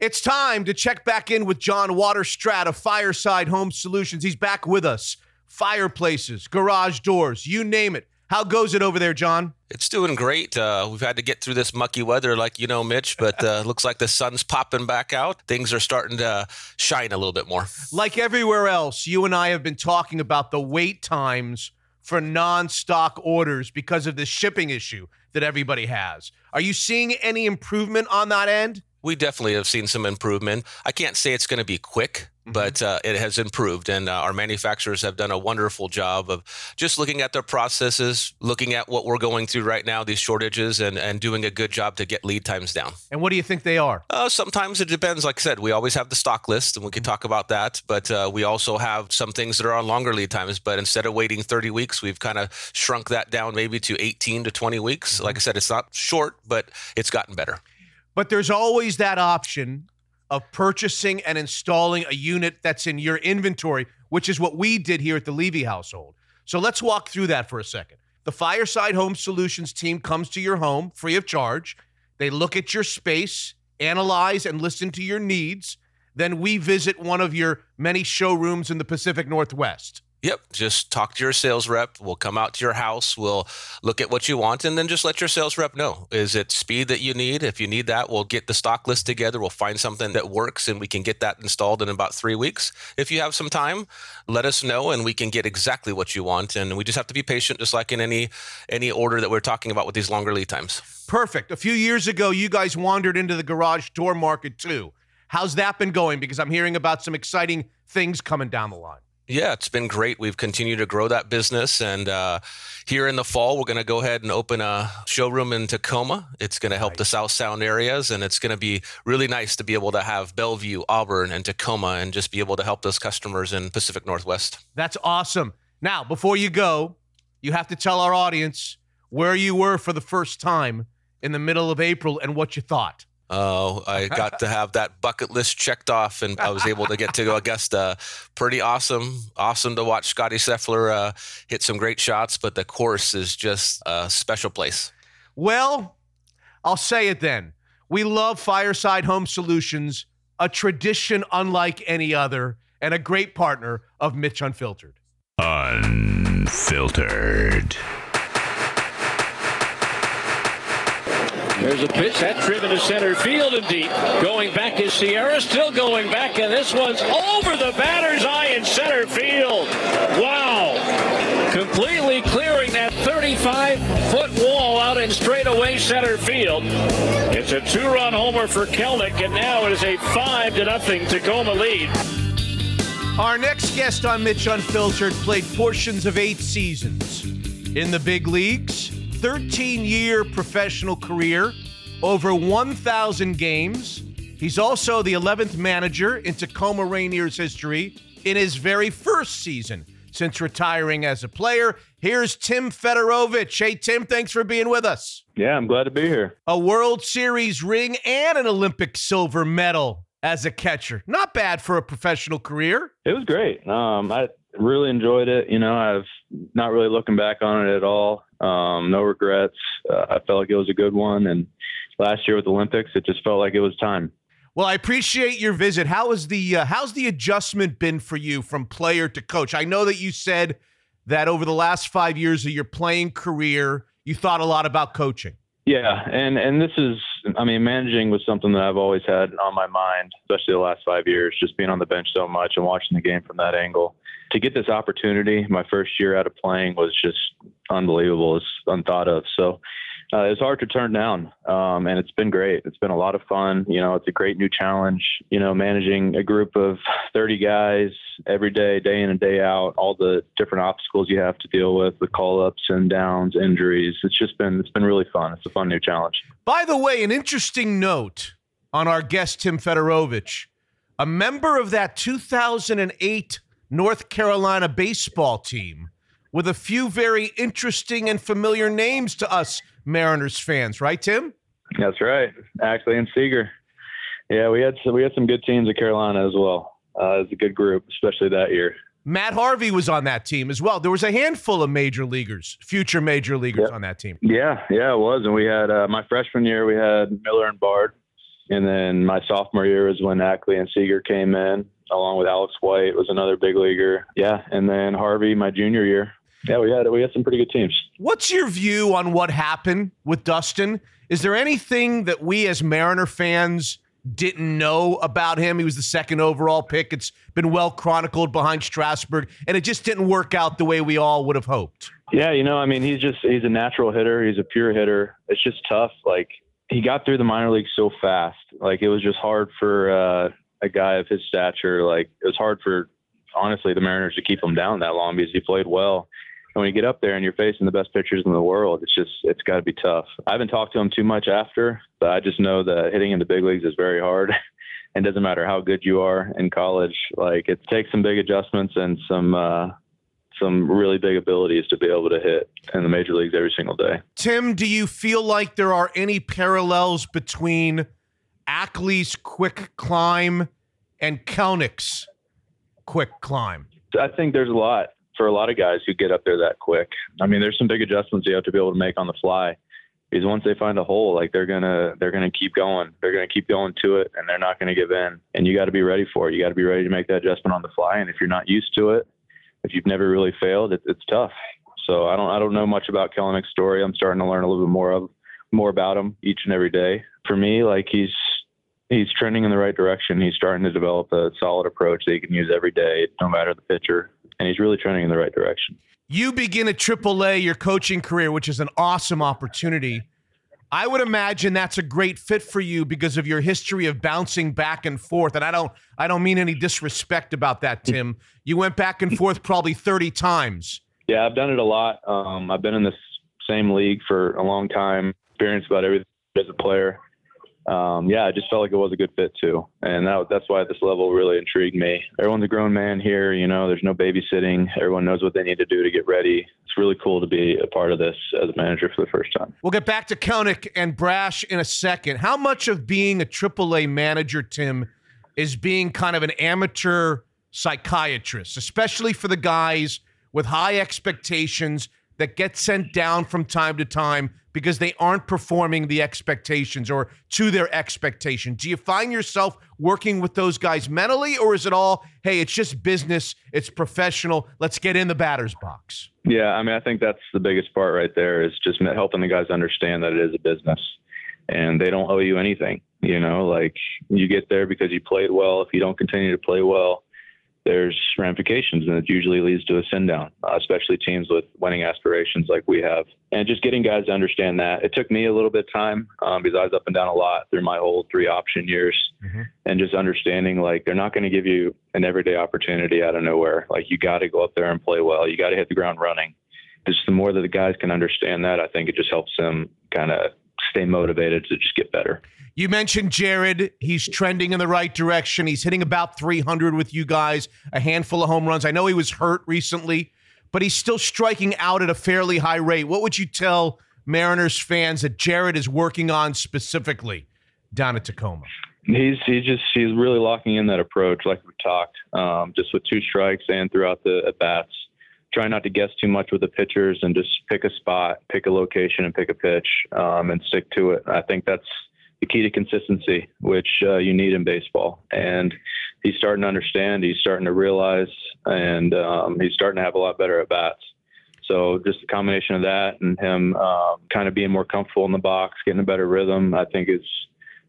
It's time to check back in with John Waterstrat of Fireside Home Solutions. He's back with us. Fireplaces, garage doors, you name it. How goes it over there, John? It's doing great. Uh, we've had to get through this mucky weather, like you know, Mitch, but uh, [LAUGHS] looks like the sun's popping back out. Things are starting to shine a little bit more. Like everywhere else, you and I have been talking about the wait times for non-stock orders because of the shipping issue that everybody has. Are you seeing any improvement on that end? We definitely have seen some improvement. I can't say it's going to be quick, but uh, it has improved, and uh, our manufacturers have done a wonderful job of just looking at their processes, looking at what we're going through right now, these shortages, and and doing a good job to get lead times down. And what do you think they are? Uh, sometimes it depends. Like I said, we always have the stock list, and we can talk about that. But uh, we also have some things that are on longer lead times. But instead of waiting 30 weeks, we've kind of shrunk that down maybe to 18 to 20 weeks. Like I said, it's not short, but it's gotten better. But there's always that option of purchasing and installing a unit that's in your inventory, which is what we did here at the Levy household. So let's walk through that for a second. The Fireside Home Solutions team comes to your home free of charge. They look at your space, analyze and listen to your needs. Then we visit one of your many showrooms in the Pacific Northwest. Yep. Just talk to your sales rep. We'll come out to your house. We'll look at what you want and then just let your sales rep know. Is it speed that you need? If you need that, we'll get the stock list together. We'll find something that works and we can get that installed in about three weeks. If you have some time, let us know and we can get exactly what you want. And we just have to be patient, just like in any any order that we're talking about with these longer lead times. Perfect. A few years ago, you guys wandered into the garage door market too. How's that been going? Because I'm hearing about some exciting things coming down the line. Yeah, it's been great. We've continued to grow that business. And uh, here in the fall, we're going to go ahead and open a showroom in Tacoma. It's going to help the South Sound areas. And it's going to be really nice to be able to have Bellevue, Auburn, and Tacoma and just be able to help those customers in Pacific Northwest. That's awesome. Now, before you go, you have to tell our audience where you were for the first time in the middle of April and what you thought. Oh, I got to have that bucket list checked off, and I was able to get to Augusta. Pretty awesome. Awesome to watch Scotty Scheffler uh, hit some great shots, but the course is just a special place. Well, I'll say it then. We love Fireside Home Solutions, a tradition unlike any other, and a great partner of Mitch Unfiltered. Unfiltered. There's a pitch that's driven to center field and deep. Going back is Sierra, still going back, and this one's over the batter's eye in center field. Wow. Completely clearing that 35 foot wall out in straightaway center field. It's a two run homer for Kelenic, and now it is a 5 to nothing Tacoma lead. Our next guest on Mitch Unfiltered played portions of eight seasons in the big leagues, 13 year professional career, over 1,000 games. He's also the 11th manager in Tacoma Rainiers history in his very first season since retiring as a player. Here's Tim Federowicz. Hey, Tim, thanks for being with us. Yeah, I'm glad to be here. A World Series ring and an Olympic silver medal as a catcher. Not bad for a professional career. It was great. Um, I really enjoyed it. You know, I've not really looking back on it at all. Um, no regrets. Uh, I felt like it was a good one. And last year with the Olympics, it just felt like it was time. Well, I appreciate your visit. How is the uh, how's the adjustment been for you from player to coach? I know that you said that over the last five years of your playing career, you thought a lot about coaching. Yeah, and and this is I mean, managing was something that I've always had on my mind, especially the last five years, just being on the bench so much and watching the game from that angle. To get this opportunity, my first year out of playing was just unbelievable. It's unthought of. So uh, it's hard to turn down, um, and it's been great. It's been a lot of fun. You know, it's a great new challenge. You know, managing a group of 30 guys every day, day in and day out, all the different obstacles you have to deal with, the call ups and downs, injuries. It's just been it's been really fun. It's a fun new challenge. By the way, an interesting note on our guest Tim Federowicz, a member of that 2008 North Carolina baseball team with a few very interesting and familiar names to us Mariners fans, right, Tim? That's right. Ackley and Seager. Yeah, we had some, we had some good teams at Carolina as well. Uh, it was a good group, especially that year. Matt Harvey was on that team as well. There was a handful of major leaguers, future major leaguers yep. on that team. Yeah, yeah, it was. And we had uh, my freshman year, we had Miller and Bard, and then my sophomore year was when Ackley and Seager came in, along with Alex White was another big leaguer. Yeah, and then Harvey my junior year. Yeah, we had we had some pretty good teams. What's your view on what happened with Dustin? Is there anything that we as Mariner fans didn't know about him? He was the second overall pick. It's been well chronicled behind Strasburg, and it just didn't work out the way we all would have hoped. Yeah, you know, I mean, he's just he's a natural hitter. He's a pure hitter. It's just tough. Like he got through the minor leagues so fast. Like it was just hard for uh, a guy of his stature. Like it was hard for honestly the Mariners to keep him down that long because he played well. And when you get up there and you're facing the best pitchers in the world, it's just it's got to be tough. I haven't talked to him too much after, but I just know that hitting in the big leagues is very hard. [LAUGHS] and doesn't matter how good you are in college, like it takes some big adjustments and some uh, some really big abilities to be able to hit in the major leagues every single day. Tim, do you feel like there are any parallels between Ackley's quick climb and Kelenic's quick climb? I think there's a lot for a lot of guys who get up there that quick. I mean, there's some big adjustments you have to be able to make on the fly. Because once they find a hole, like they're gonna they're gonna keep going. They're gonna keep going to it, and they're not gonna give in. And you got to be ready for it. You got to be ready to make that adjustment on the fly. And if you're not used to it, if you've never really failed, it, it's tough. So I don't I don't know much about Kelenic's story. I'm starting to learn a little bit more of more about him each and every day. For me, like he's he's trending in the right direction. He's starting to develop a solid approach that he can use every day, no matter the pitcher and he's really trending in the right direction. You begin at AAA your coaching career, which is an awesome opportunity. I would imagine that's a great fit for you because of your history of bouncing back and forth. And I don't I don't mean any disrespect about that, [LAUGHS] Tim. You went back and forth probably 30 times. Yeah, I've done it a lot. Um, I've been in this same league for a long time, experienced about everything as a player um, yeah, I just felt like it was a good fit too, and that, that's why this level really intrigued me. Everyone's a grown man here, you know. There's no babysitting. Everyone knows what they need to do to get ready. It's really cool to be a part of this as a manager for the first time. We'll get back to Kelenic and Brash in a second. How much of being a AAA manager, Tim, is being kind of an amateur psychiatrist, especially for the guys with high expectations that get sent down from time to time because they aren't performing the expectations or to their expectation. Do you find yourself working with those guys mentally, or is it all, hey, it's just business, it's professional, let's get in the batter's box? Yeah, I mean, I think that's the biggest part right there is just helping the guys understand that it is a business and they don't owe you anything. You know, like you get there because you played well. If you don't continue to play well, there's ramifications, and it usually leads to a send down, uh, especially teams with winning aspirations like we have. And just getting guys to understand that. It took me a little bit of time um, because I was up and down a lot through my whole three option years, mm-hmm. and just understanding like they're not going to give you an everyday opportunity out of nowhere. Like you got to go up there and play well. You got to hit the ground running. Just the more that the guys can understand that, I think it just helps them kind of stay motivated to just get better. You mentioned Jarred. He's trending in the right direction. He's hitting about 300 with you guys, a handful of home runs. I know he was hurt recently, but he's still striking out at a fairly high rate. What would you tell Mariners fans that Jarred is working on specifically down at Tacoma? He's he's just he's really locking in that approach, like we talked, um, just with two strikes and throughout the at bats. Try not to guess too much with the pitchers and just pick a spot, pick a location, and pick a pitch, um, and stick to it. I think that's the key to consistency, which uh, you need in baseball. And he's starting to understand. He's starting to realize, and um, he's starting to have a lot better at bats. So just the combination of that and him um, kind of being more comfortable in the box, getting a better rhythm, I think is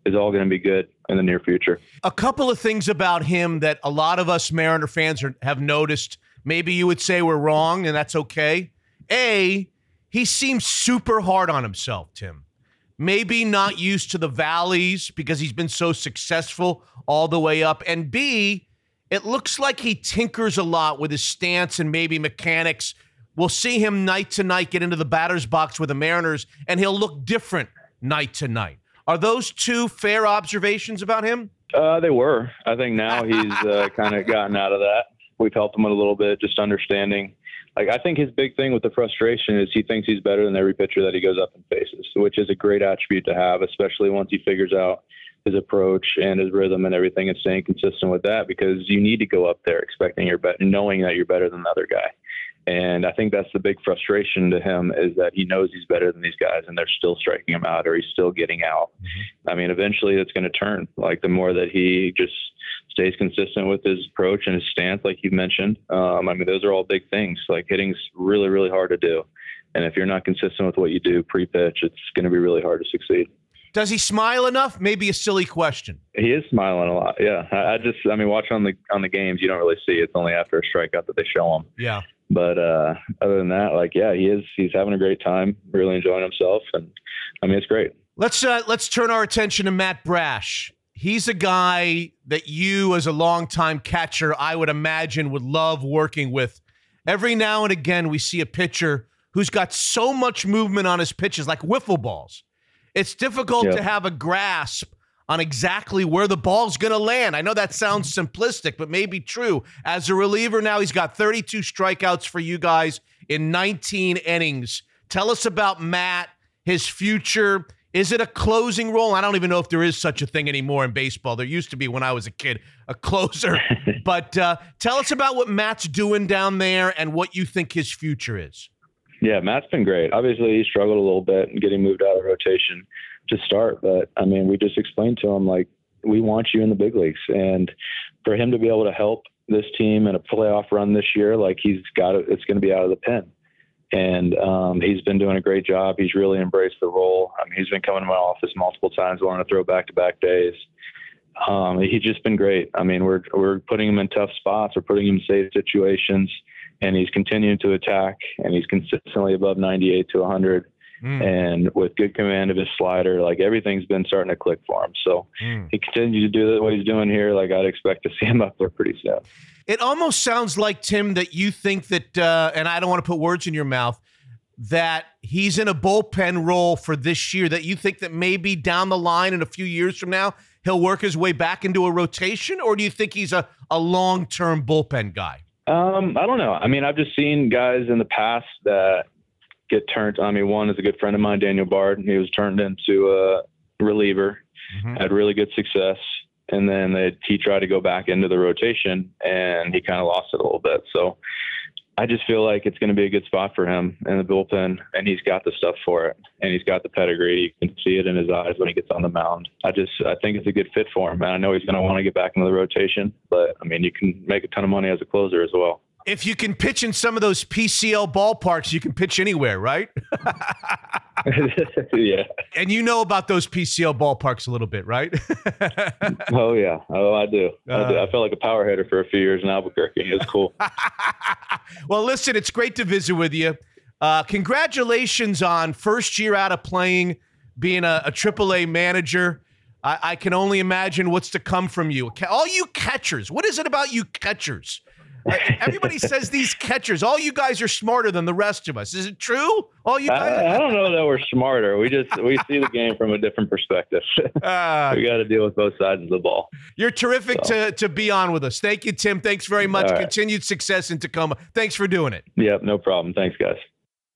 is all going to be good in the near future. A couple of things about him that a lot of us Mariner fans are, have noticed. Maybe you would say we're wrong, and that's okay. A, he seems super hard on himself, Tim. Maybe not used to the valleys because he's been so successful all the way up. And B, it looks like he tinkers a lot with his stance and maybe mechanics. We'll see him night to night get into the batter's box with the Mariners, and he'll look different night to night. Are those two fair observations about him? Uh, they were. I think now he's uh, [LAUGHS] kind of gotten out of that. We've helped him a little bit, just understanding. Like I think his big thing with the frustration is he thinks he's better than every pitcher that he goes up and faces, which is a great attribute to have, especially once he figures out his approach and his rhythm and everything and staying consistent with that because you need to go up there expecting you're better, knowing that you're better than the other guy. And I think that's the big frustration to him is that he knows he's better than these guys and they're still striking him out or he's still getting out. Mm-hmm. I mean, eventually it's going to turn. Like the more that he just stays consistent with his approach and his stance, like you mentioned, um, I mean, those are all big things. Like hitting's really, really hard to do. And if you're not consistent with what you do pre pitch, it's going to be really hard to succeed. Does he smile enough? Maybe a silly question. He is smiling a lot. Yeah, I, I just, I mean, watch on the on the games, you don't really see. It's only after a strikeout that they show him. Yeah. But uh, other than that, like, yeah, he is. He's having a great time, really enjoying himself, and I mean, it's great. Let's uh, let's turn our attention to Matt Brash. He's a guy that you, as a longtime catcher, I would imagine would love working with. Every now and again, we see a pitcher who's got so much movement on his pitches, like wiffle balls it's difficult yep. to have a grasp on exactly where the ball's going to land. I know that sounds simplistic, but maybe true. As a reliever now, he's got 32 strikeouts for you guys in 19 innings. Tell us about Matt, his future. Is it a closing role? I don't even know if there is such a thing anymore in baseball. There used to be when I was a kid, a closer. [LAUGHS] but uh, tell us about what Matt's doing down there and what you think his future is. Yeah, Matt's been great. Obviously, he struggled a little bit in getting moved out of rotation to start, but I mean, we just explained to him like we want you in the big leagues, and for him to be able to help this team in a playoff run this year, like he's got it, it's going to be out of the pen. And um, he's been doing a great job. He's really embraced the role. I mean, he's been coming to my office multiple times, wanting to throw back-to-back days. Um, he's just been great. I mean, we're we're putting him in tough spots. We're putting him in safe situations and he's continuing to attack, and he's consistently above 98 to 100. Mm. And with good command of his slider, like everything's been starting to click for him. So mm. he continues to do what he's doing here. Like I'd expect to see him up there pretty soon. It almost sounds like Tim that you think that, uh, and I don't want to put words in your mouth, that he's in a bullpen role for this year. That you think that maybe down the line in a few years from now he'll work his way back into a rotation, or do you think he's a, a long term bullpen guy? Um, I don't know. I mean, I've just seen guys in the past that get turned. I mean, one is a good friend of mine, Daniel Bard. He was turned into a reliever, mm-hmm. had really good success, and then they, he tried to go back into the rotation, and he kind of lost it a little bit. So I just feel like it's going to be a good spot for him in the bullpen, and he's got the stuff for it, and he's got the pedigree. You can see it in his eyes when he gets on the mound. I just I think it's a good fit for him, and I know he's going to want to get back into the rotation. But I mean, you can make a ton of money as a closer as well. If you can pitch in some of those PCL ballparks, you can pitch anywhere, right? [LAUGHS] yeah. And you know about those PCL ballparks a little bit, right? [LAUGHS] oh yeah. Oh, I do. Uh, I do. I felt like a power hitter for a few years in Albuquerque. It's cool. [LAUGHS] well, listen, it's great to visit with you. Uh, congratulations on first year out of playing, being a, a AAA manager. I, I can only imagine what's to come from you. All you catchers, what is it about you catchers? Everybody says these catchers, all you guys are smarter than the rest of us. Is it true? All you guys? I, I don't know that we're smarter. We just we see the game from a different perspective. Uh, [LAUGHS] we got to deal with both sides of the ball. You're terrific so. to to be on with us. Thank you, Tim. Thanks very much. Right. Continued success in Tacoma. Thanks for doing it. Yep, no problem. Thanks, guys.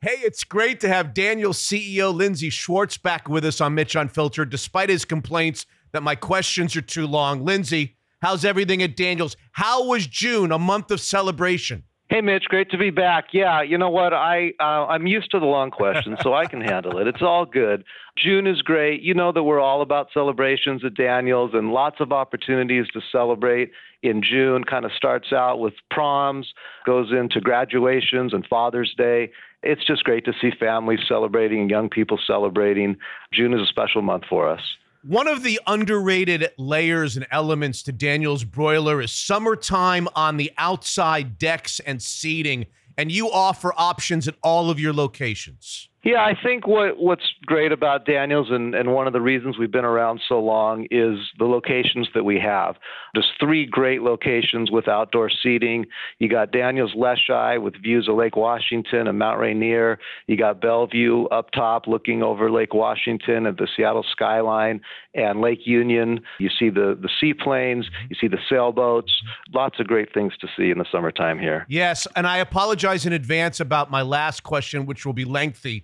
Hey, it's great to have Daniel CEO Lindsey Schwartz back with us on Mitch Unfiltered, despite his complaints that my questions are too long. Lindsey, How's everything at Daniels? How was June, a month of celebration? Hey, Mitch, great to be back. Yeah, you know what? I uh, I'm used to the long questions, so I can handle it. It's all good. June is great. You know that we're all about celebrations at Daniels, and lots of opportunities to celebrate in June. Kind of starts out with proms, goes into graduations and Father's Day, it's just great to see families celebrating and young people celebrating. June is a special month for us. One of the underrated layers and elements to Daniel's broiler is summertime on the outside decks and seating, and you offer options at all of your locations. Yeah, I think what what's great about Daniels and, and one of the reasons we've been around so long is the locations that we have. There's three great locations with outdoor seating. You got Daniels Leschi with views of Lake Washington and Mount Rainier. You got Bellevue up top looking over Lake Washington at the Seattle skyline and Lake Union. You see the, the seaplanes, you see the sailboats. Lots of great things to see in the summertime here. Yes, and I apologize in advance about my last question, which will be lengthy.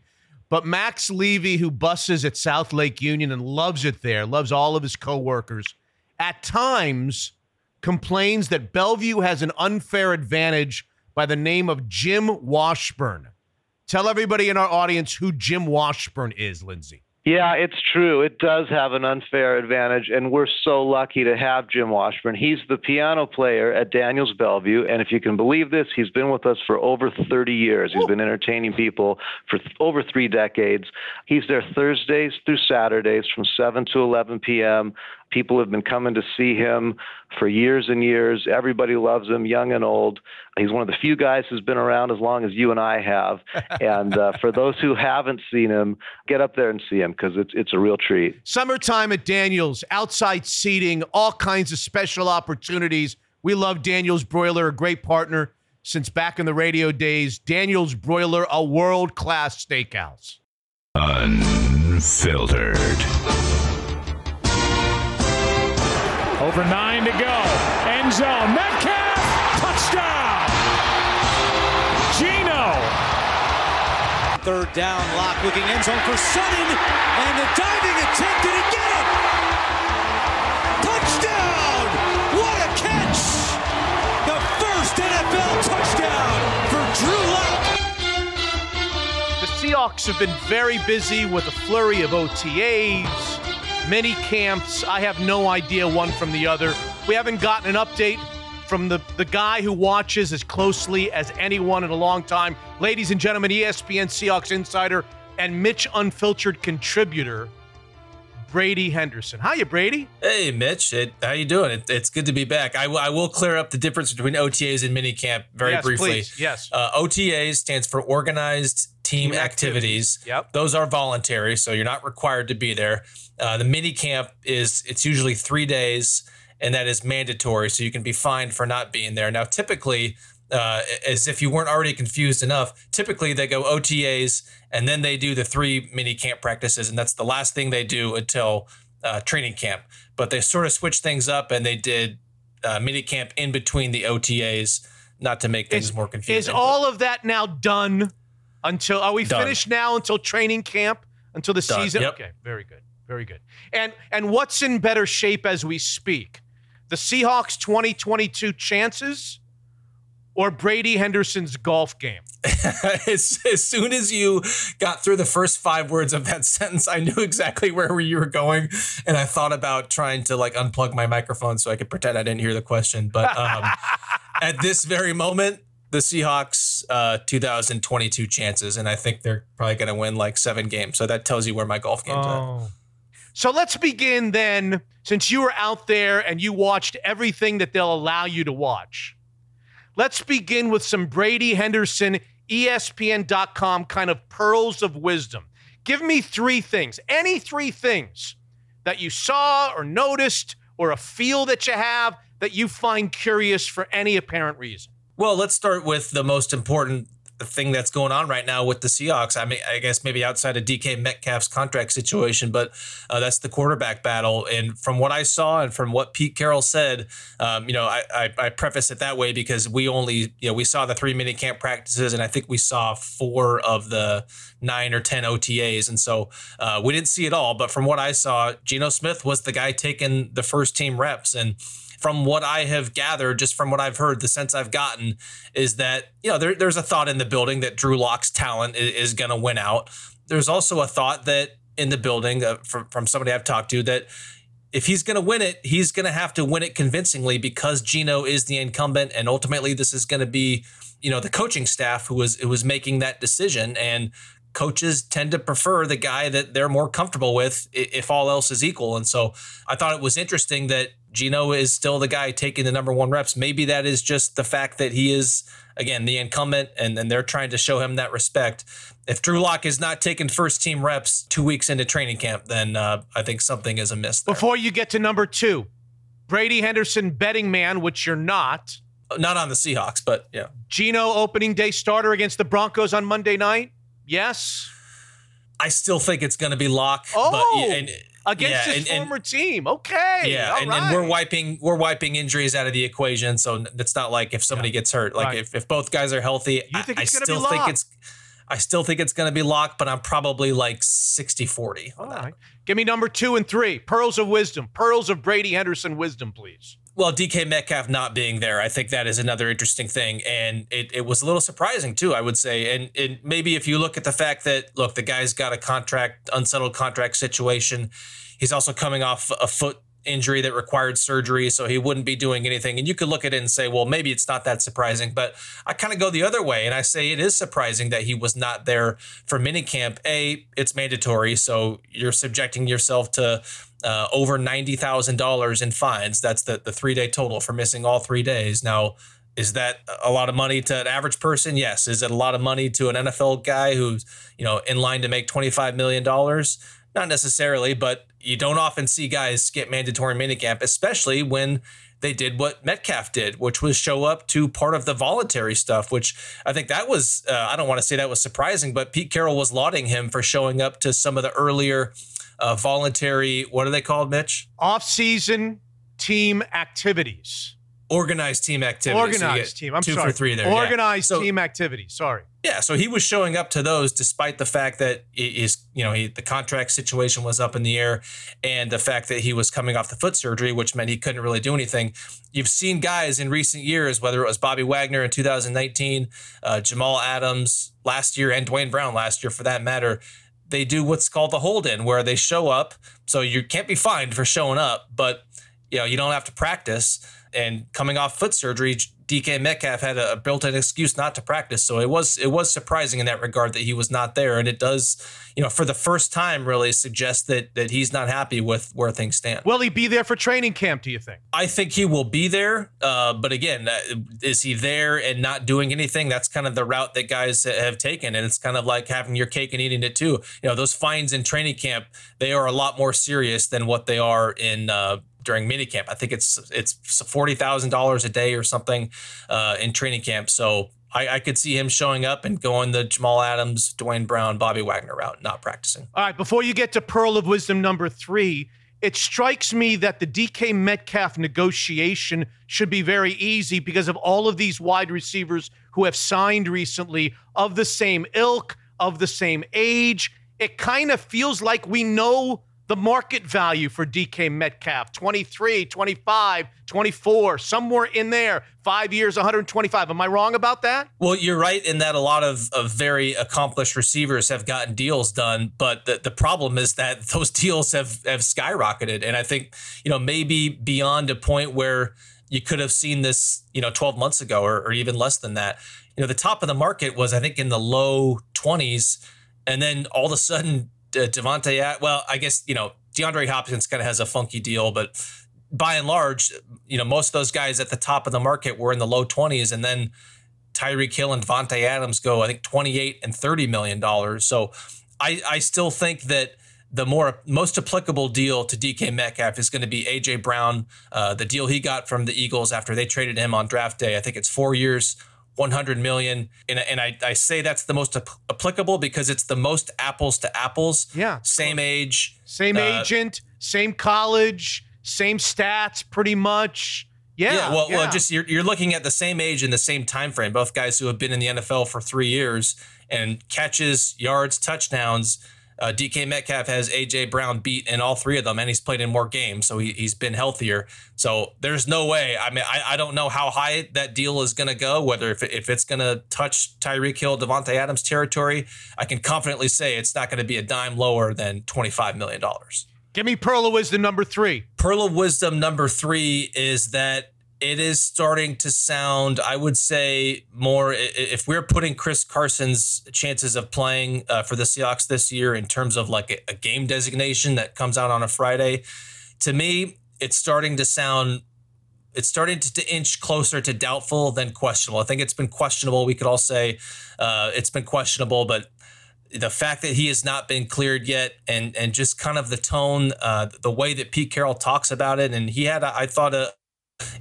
But Max Levy, who busses at South Lake Union and loves it there, loves all of his coworkers, at times complains that Bellevue has an unfair advantage by the name of Jim Washburn. Tell everybody in our audience who Jim Washburn is, Lindsay. Yeah, it's true. It does have an unfair advantage, and we're so lucky to have Jim Washburn. He's the piano player at Daniels Bellevue, and if you can believe this, he's been with us for over 30 years. He's been entertaining people for th- over three decades. He's there Thursdays through Saturdays from 7 to 11 p.m. People have been coming to see him for years and years. Everybody loves him, young and old. He's one of the few guys who's been around as long as you and I have. [LAUGHS] and uh, for those who haven't seen him, get up there and see him because it's it's a real treat. Summertime at Daniels, outside seating, all kinds of special opportunities. We love Daniels Broiler, a great partner since back in the radio days. Daniels Broiler, a world class steakhouse. Unfiltered. Over nine to go. End zone. Metcalf. Touchdown. Geno. Third down, Lock looking end zone for Sutton, and the diving attempt, did he get it? Touchdown! What a catch! The first NFL touchdown for Drew Lock. The Seahawks have been very busy with a flurry of OTAs, mini camps. I have no idea one from the other. We haven't gotten an update from the, the guy who watches as closely as anyone in a long time. Ladies and gentlemen, ESPN Seahawks insider and Mitch Unfiltered contributor, Brady Henderson. Hiya, Brady. Hey, Mitch. It, how you doing? It, it's good to be back. I, w- I will clear up the difference between OTAs and minicamp very yes, briefly. Please. Yes. Uh, OTAs stands for Organized Team, Team activities. Activities. Yep. Those are voluntary, so you're not required to be there. Uh, the minicamp is it's usually three days, and that is mandatory, so you can be fined for not being there. Now, typically, uh, as if you weren't already confused enough, typically they go OTAs and then they do the three mini camp practices, and that's the last thing they do until uh, training camp. But they sort of switched things up and they did uh, mini camp in between the OTAs, not to make things Is, more confusing. is all of that now done until are we Done. finished now until training camp until the Done. season? Yep. Okay, very good. Very good. And and what's in better shape as we speak? The Seahawks 2022 chances or Brady Henderson's golf game? [LAUGHS] as, as soon as you got through the first five words of that [LAUGHS] sentence, I knew exactly where you were going, and I thought about trying to like unplug my microphone so I could pretend I didn't hear the question. But um, [LAUGHS] at this very moment, the Seahawks uh, 2022 chances, and I think they're probably going to win like seven games. So that tells you where my golf game's at. So let's begin then, since you were out there and you watched everything that they'll allow you to watch. Let's begin with some Brady Henderson, ESPN.com kind of pearls of wisdom. Give me three things, any three things that you saw or noticed or a feel that you have that you find curious for any apparent reason. Well, let's start with the most important thing that's going on right now with the Seahawks. I mean, I guess maybe outside of DK Metcalf's contract situation, but uh, that's the quarterback battle. And from what I saw and from what Pete Carroll said, um, you know, I, I, I preface it that way because we only, you know, we saw the three mini camp practices, and I think we saw four of the nine or ten OTAs, and so uh, we didn't see it all. But from what I saw, Geno Smith was the guy taking the first team reps, and from what I have gathered, just from what I've heard, the sense I've gotten is that you know there, there's a thought in the building that Drew Lock's talent is, is going to win out. There's also a thought that in the building uh, from from somebody I've talked to that if he's going to win it, he's going to have to win it convincingly because Geno is the incumbent, and ultimately this is going to be, you know, the coaching staff who was who was making that decision, and coaches tend to prefer the guy that they're more comfortable with if all else is equal. And so I thought it was interesting that Geno is still the guy taking the number one reps. Maybe that is just the fact that he is again the incumbent, and and they're trying to show him that respect. If Drew Lock is not taking first team reps two weeks into training camp, then uh, I think something is amiss. There. Before you get to number two, Brady Henderson betting man, which you're not. Not on the Seahawks, but yeah. Geno opening day starter against the Broncos on Monday night. Yes. I still think it's going to be Lock. Oh, but, and, against yeah, his and, former team. Okay. Yeah, and, right. and, we're wiping we're wiping injuries out of the equation, so it's not like if somebody yeah. gets hurt. Like right. if, if both guys are healthy, you I, I still think it's I still think it's going to be locked, but I'm probably like 60-40 All right. Give me number two and three. Pearls of wisdom. Pearls of Brady Henderson wisdom, please. Well, DK Metcalf not being there, I think that is another interesting thing. And it, it was a little surprising, too, I would say. And, and maybe if you look at the fact that, look, the guy's got a contract, unsettled contract situation. He's also coming off a foot injury that required surgery, so he wouldn't be doing anything. And you could look at it and say, well, maybe it's not that surprising. But I kind of go the other way and I say it is surprising that he was not there for minicamp. A, it's mandatory, so you're subjecting yourself to uh, over ninety thousand dollars in fines. That's the the three day total for missing all three days. Now, is that a lot of money to an average person? Yes. Is it a lot of money to an NFL guy who's you know in line to make twenty five million dollars? Not necessarily, but you don't often see guys skip mandatory minicamp, especially when they did what Metcalf did, which was show up to part of the voluntary stuff, which I think that was, uh, I don't want to say that was surprising, but Pete Carroll was lauding him for showing up to some of the earlier uh, voluntary, what are they called, Mitch? Off season team activities. Organized team activities. Organized so team. I'm two sorry. for three there. Organized yeah. so, team activities. Sorry. Yeah, so he was showing up to those despite the fact that is you know he, the contract situation was up in the air, and the fact that he was coming off the foot surgery, which meant he couldn't really do anything. You've seen guys in recent years, whether it was Bobby Wagner in 2019, uh, Jamal Adams last year, and Duane Brown last year for that matter. They do what's called the hold in, where they show up. So you can't be fined for showing up, but you know you don't have to practice. And coming off foot surgery, DK Metcalf had a built-in excuse not to practice, so it was it was surprising in that regard that he was not there, and it does, you know, for the first time, really suggest that that he's not happy with where things stand. Will he be there for training camp? Do you think? I think he will be there, uh, but again, uh, is he there and not doing anything? That's kind of the route that guys have taken, and it's kind of like having your cake and eating it too. You know, those fines in training camp they are a lot more serious than what they are in. Uh, during minicamp. I think it's it's forty thousand dollars a day or something uh, in training camp. So I, I, could see him showing up and going the Jamal Adams, Duane Brown, Bobby Wagner route, not practicing. All right, before you get to Pearl of Wisdom number three, it strikes me that the DK Metcalf negotiation should be very easy because of all of these wide receivers who have signed recently of the same ilk, of the same age. It kind of feels like we know the market value for DK Metcalf 23, 25, 24, somewhere in there. Five years, 125. Am I wrong about that? Well, you're right in that a lot of, of very accomplished receivers have gotten deals done, but the, the problem is that [LAUGHS] those deals have, have skyrocketed. And I think, you know, maybe beyond a point where you could have seen this, you know, 12 months ago or, or even less than that. You know, the top of the market was, I think, in the low 20s. And then all of a sudden, uh, Davante, well, I guess, you know, DeAndre Hopkins kind of has a funky deal, but by and large, you know, most of those guys at the top of the market were in the low 20s. And then Tyreek Hill and Davante Adams go, I think, 28 and $30 million. So I, I still think that the more most applicable deal to DK Metcalf is going to be AJ Brown, uh, the deal he got from the Eagles after they traded him on draft day. I think it's four years, 100 million. And, and I, I say that's the most ap- applicable because it's the most apples to apples. Yeah. Same age. Same uh, agent, same college, same stats, pretty much. Yeah. Yeah. Well, yeah. well, just you're, you're looking at the same age and the same time frame. Both guys who have been in the NFL for three years and catches, yards, touchdowns. Uh, DK Metcalf has AJ Brown beat in all three of them, and he's played in more games, so he, he's been healthier. So there's no way. I mean, I, I don't know how high that deal is going to go. Whether if, if it's going to touch Tyreek Hill, Davante Adams territory, I can confidently say it's not going to be a dime lower than twenty five million dollars. Give me Pearl of Wisdom number three. Pearl of Wisdom number three is that it is starting to sound, I would say, more. If we're putting Chris Carson's chances of playing uh, for the Seahawks this year in terms of like a, game designation that comes out on a Friday, to me, it's starting to sound it's starting to, to, inch closer to doubtful than questionable. I think it's been questionable. We could all say uh, it's been questionable, but the fact that he has not been cleared yet, and and just kind of the tone, uh, the way that Pete Carroll talks about it, and he had, I thought, a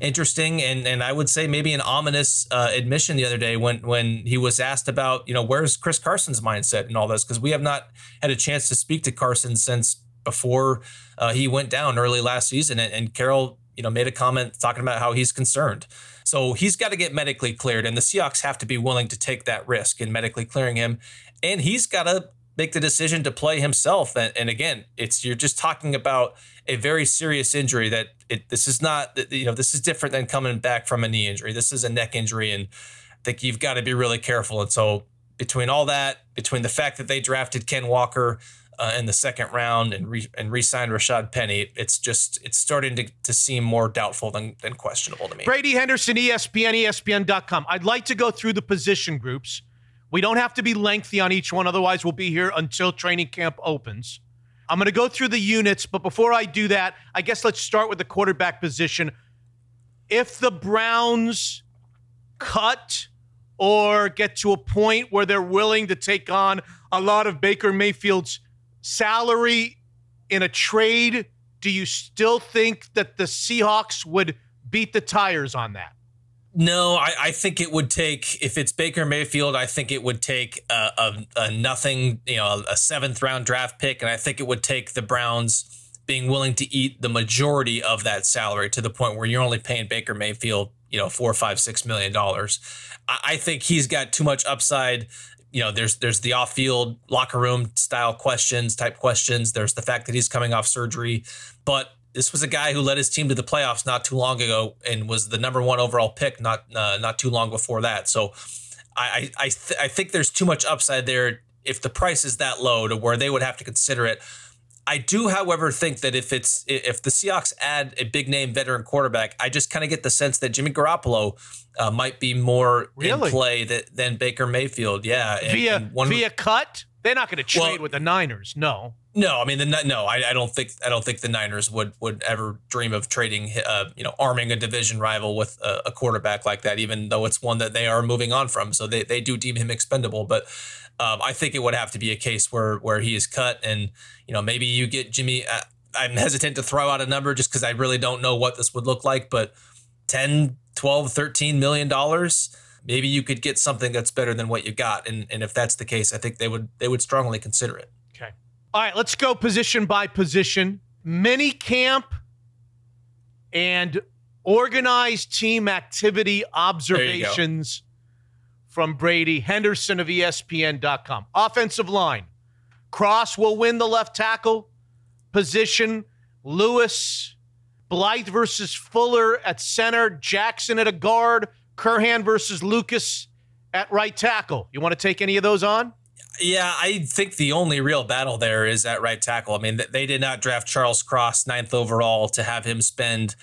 interesting and and I would say maybe an ominous uh, admission the other day when when he was asked about you know where's Chris Carson's mindset and all this because we have not had a chance to speak to Carson since before uh, he went down early last season and, and you know made a comment talking about how he's concerned. So he's got to get medically cleared and the Seahawks have to be willing to take that risk in medically clearing him and he's got to make the decision to play himself. And, and, again, it's you're just talking about a very serious injury that it, this is not you know this is different than coming back from a knee injury. This is a neck injury, and I think you've got to be really careful. And so between all that, between the fact that they drafted Ken Walker. Uh, in the second round and re- and re-signed Rashaad Penny, it's just it's starting to, to seem more doubtful than, than questionable to me. Brady Henderson, ESPN, ESPN.com. I'd like to go through the position groups we don't have to be lengthy on each one, otherwise, we'll be here until training camp opens. I'm going to go through the units, but before I do that, I guess let's start with the quarterback position. If the Browns cut or get to a point where they're willing to take on a lot of Baker Mayfield's salary in a trade, do you still think that the Seahawks would beat the tires on that? No, I, I, think it would take if it's Baker Mayfield. I think it would take a, a, a, nothing, you know, a seventh round draft pick, and I think it would take the Browns being willing to eat the majority of that salary to the point where you're only paying Baker Mayfield, you know, four, five, six million dollars. I, I think he's got too much upside. You know, there's there's the off field locker room style questions, type questions. There's the fact that he's coming off surgery, but this was a guy who led his team to the playoffs not too long ago and was the number one overall pick not uh, not too long before that. So I I th- I think there's too much upside there if the price is that low to where they would have to consider it. I do, however, think that if it's if the Seahawks add a big name veteran quarterback, I just kind of get the sense that Jimmy Garoppolo uh, might be more really? in play that, than Baker Mayfield. Yeah, and, via and one, via cut. They're not going to trade well, with the Niners. No. No, I mean the no, I, I don't think I don't think the Niners would would ever dream of trading, uh, you know, arming a division rival with a, a, quarterback like that, even though it's one that they are moving on from. So they, they do deem him expendable, but um, I think it would have to be a case where where he is cut, and you know maybe you get Jimmy. Uh, I'm hesitant to throw out a number just because I really don't know what this would look like, but 10, 12, 13 million dollars maybe you could get something that's better than what you got. And and if that's the case, I think they would they would strongly consider it. All right, let's go position by position. Mini camp and organized team activity observations from Brady Henderson of ESPN.com. Offensive line. Cross will win the left tackle position. Lewis, Blythe versus Fuller at center, Jackson at a guard, Curhan versus Lucas at right tackle. You want to take any of those on? Yeah, I think the only real battle there is at right tackle. I mean, they did not draft Charles Cross ninth overall to have him spend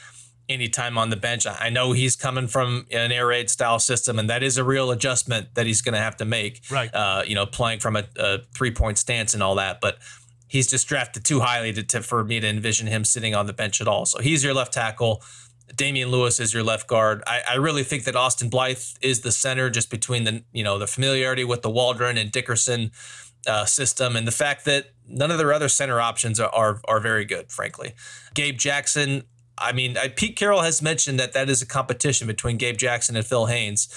any time on the bench. I know he's coming from an air raid style system, and that is a real adjustment that he's going to have to make. Right. Uh, you know, playing from a, a three point stance and all that, but he's just drafted too highly to, to, for me to envision him sitting on the bench at all. So he's your left tackle. Damien Lewis is your left guard. I, I, really think that Austin Blythe is the center, just between the you know the familiarity with the Waldron and Dickerson uh, system, and the fact that none of their other center options are are, are very good. Frankly, Gabe Jackson. I mean, I, Pete Carroll has mentioned that that is a competition between Gabe Jackson and Phil Haynes,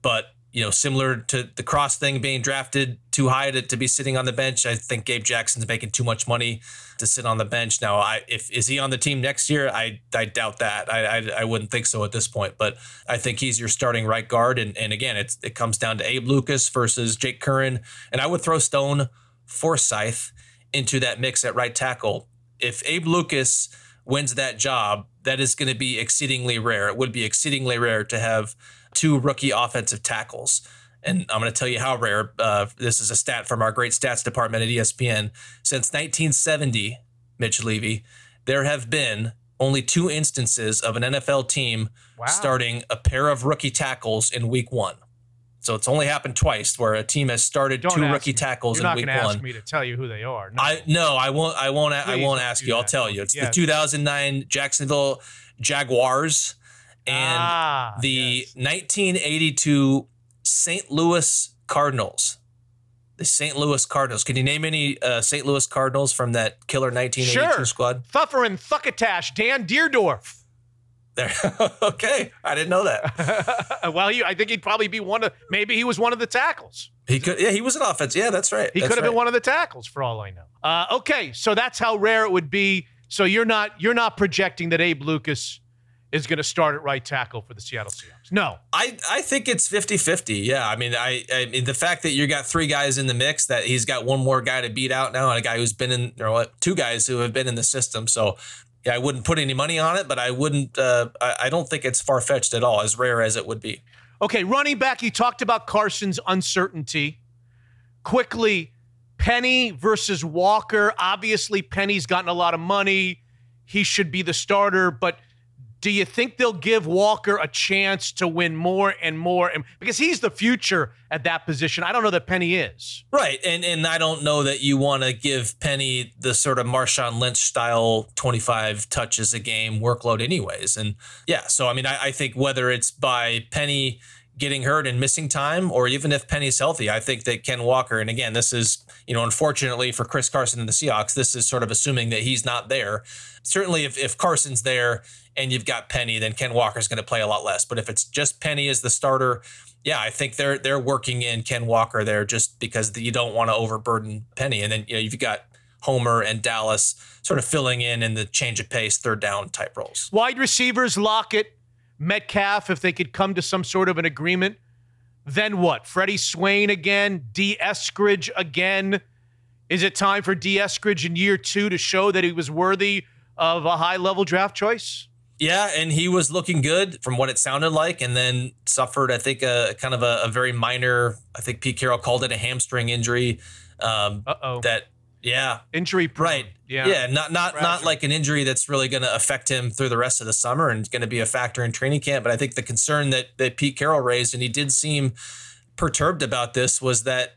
but you know, similar to the cross thing being drafted too high to, to be sitting on the bench. I think Gabe Jackson's making too much money to sit on the bench. Now, I if is he on the team next year? I I doubt that. I I, I wouldn't think so at this point. But I think he's your starting right guard. And and again, it's it comes down to Abe Lucas versus Jake Curhan. And I would throw Stone Forsythe into that mix at right tackle. If Abe Lucas wins that job, that is going to be exceedingly rare. It would be exceedingly rare to have two rookie offensive tackles. And I'm going to tell you how rare. Uh, this is a stat from our great stats department at ESPN. Since 1970, Mitch Levy, there have been only two instances of an NFL team Wow. starting a pair of rookie tackles in week one. So it's only happened twice where a team has started Don't two rookie me. tackles You're not in week going to ask one. me to tell you who they are. No. I no, I won't. I won't. I won't ask you. I'll tell you. It's Yeah. the 2009 Jacksonville Jaguars and Ah, the yes. 1982 St. Louis Cardinals. The St. Louis Cardinals. Can you name any uh, St. Louis Cardinals from that killer 1982 Sure. squad? Thuffer and Thuckatash, Dan Dierdorf. There. [LAUGHS] okay, I didn't know that. [LAUGHS] well, he, I think he'd probably be one of. Maybe he was one of the tackles. He could. Yeah, he was an offense. Yeah, that's right. He That's could have been one of the tackles for all I know. Uh, okay, so that's how rare it would be. So you're not you're not projecting that Abe Lucas is going to start at right tackle for the Seattle Seahawks. No. I, I think it's 50-50. Yeah. I mean, I, I mean the fact that you got three guys in the mix, that he's got one more guy to beat out now, and a guy who's been in or what two guys who have been in the system. So yeah, I wouldn't put any money on it, but I wouldn't uh, I, I don't think it's far fetched at all, as rare as it would be. Okay, running back, you talked about Carson's uncertainty. Quickly, Penny versus Walker. Obviously, Penny's gotten a lot of money. He should be the starter, but do you think they'll give Walker a chance to win more and more? And because he's the future at that position. I don't know that Penny is. Right. And and I don't know that you want to give Penny the sort of Marshawn Lynch style 25 touches a game workload anyways. And yeah, so I mean I, I think whether it's by Penny getting hurt and missing time or even if Penny's healthy, I think that Ken Walker, and again, this is, you know, unfortunately for Chris Carson and the Seahawks, this is sort of assuming that he's not there. Certainly if, if Carson's there and you've got Penny, then Ken Walker's going to play a lot less. But if it's just Penny as the starter, yeah, I think they're they're working in Ken Walker there just because you don't want to overburden Penny, and then you know you've got Homer and Dallas sort of filling in in the change of pace, third down type roles. Wide receivers, Lockett, Metcalf, if they could come to some sort of an agreement. Then what? Freddie Swain again, Dee Eskridge again. Is it time for Dee Eskridge in year two to show that he was worthy of a high level draft choice? Yeah, and he was looking good from what it sounded like, and then suffered, I think, a kind of a, a very minor. I think Pete Carroll called it a hamstring injury. Um, that yeah, Injury prone. Right. Yeah. Yeah. Not not not like an injury that's really going to affect him through the rest of the summer and going to be a factor in training camp. But I think the concern that that Pete Carroll raised, and he did seem perturbed about this, was that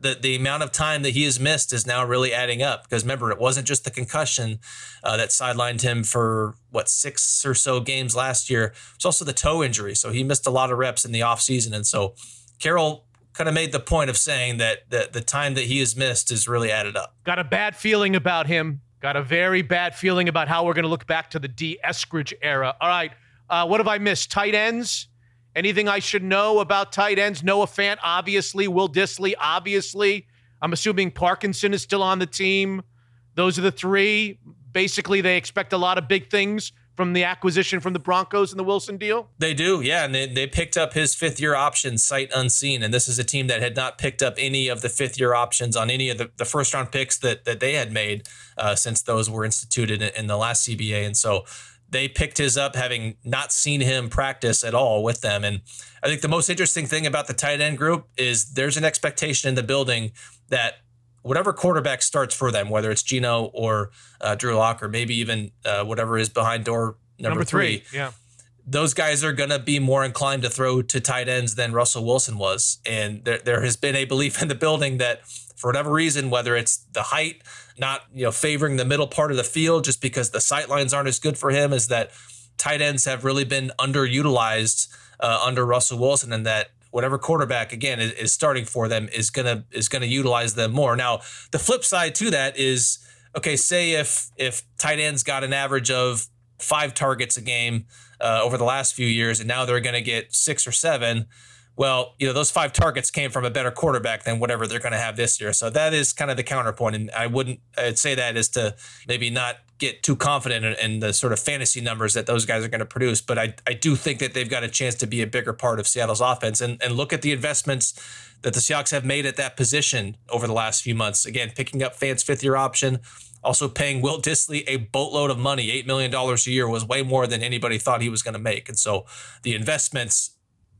the the amount of time that he has missed is now really adding up. Because remember, it wasn't just the concussion uh, that sidelined him for what six or so games last year. It's also the toe injury, so he missed a lot of reps in the offseason. and so Carroll kind of made the point of saying that the, the time that he has missed is really added up. Got a bad feeling about him. Got a very bad feeling about how we're going to look back to the Dee Eskridge era. All right. Uh, what have I missed? Tight ends? Anything I should know about tight ends? Noah Fant, obviously. Will Dissly, obviously. I'm assuming Parkinson is still on the team. Those are the three. Basically, they expect a lot of big things from the acquisition from the Broncos and the Wilson deal. They do, yeah, and they, they picked up his fifth year option sight unseen, and this is a team that had not picked up any of the fifth year options on any of the, the first round picks that that they had made uh, since those were instituted in, in the last CBA, and so they picked his up having not seen him practice at all with them, and I think the most interesting thing about the tight end group is there's an expectation in the building that whatever quarterback starts for them, whether it's Geno or uh, Drew Lock or maybe even uh, whatever is behind door number, three Yeah. those guys are going to be more inclined to throw to tight ends than Russell Wilson was. And there, there has been a belief [LAUGHS] in the building that for whatever reason, whether it's the height, not you know favoring the middle part of the field just because the sight lines aren't as good for him, is that tight ends have really been underutilized uh, under Russell Wilson, and that whatever quarterback again is, is starting for them is gonna is gonna utilize them more. Now the flip side to that is okay. Say if if tight ends got an average of five targets a game uh, over the last few years, and now they're going to get six or seven. Well, you know, those five targets came from a better quarterback than whatever they're going to have this year. So that is kind of the counterpoint. And I wouldn't I'd say that is to maybe not get too confident in, in the sort of fantasy numbers that those guys are going to produce. But I, I do think that they've got a chance to be a bigger part of Seattle's offense. And, and look at the investments that the Seahawks have made at that position over the last few months. Again, picking up Fant's fifth year option, also paying Will Dissly a boatload of money, $8 million a year was way more than anybody thought he was going to make. And so the investments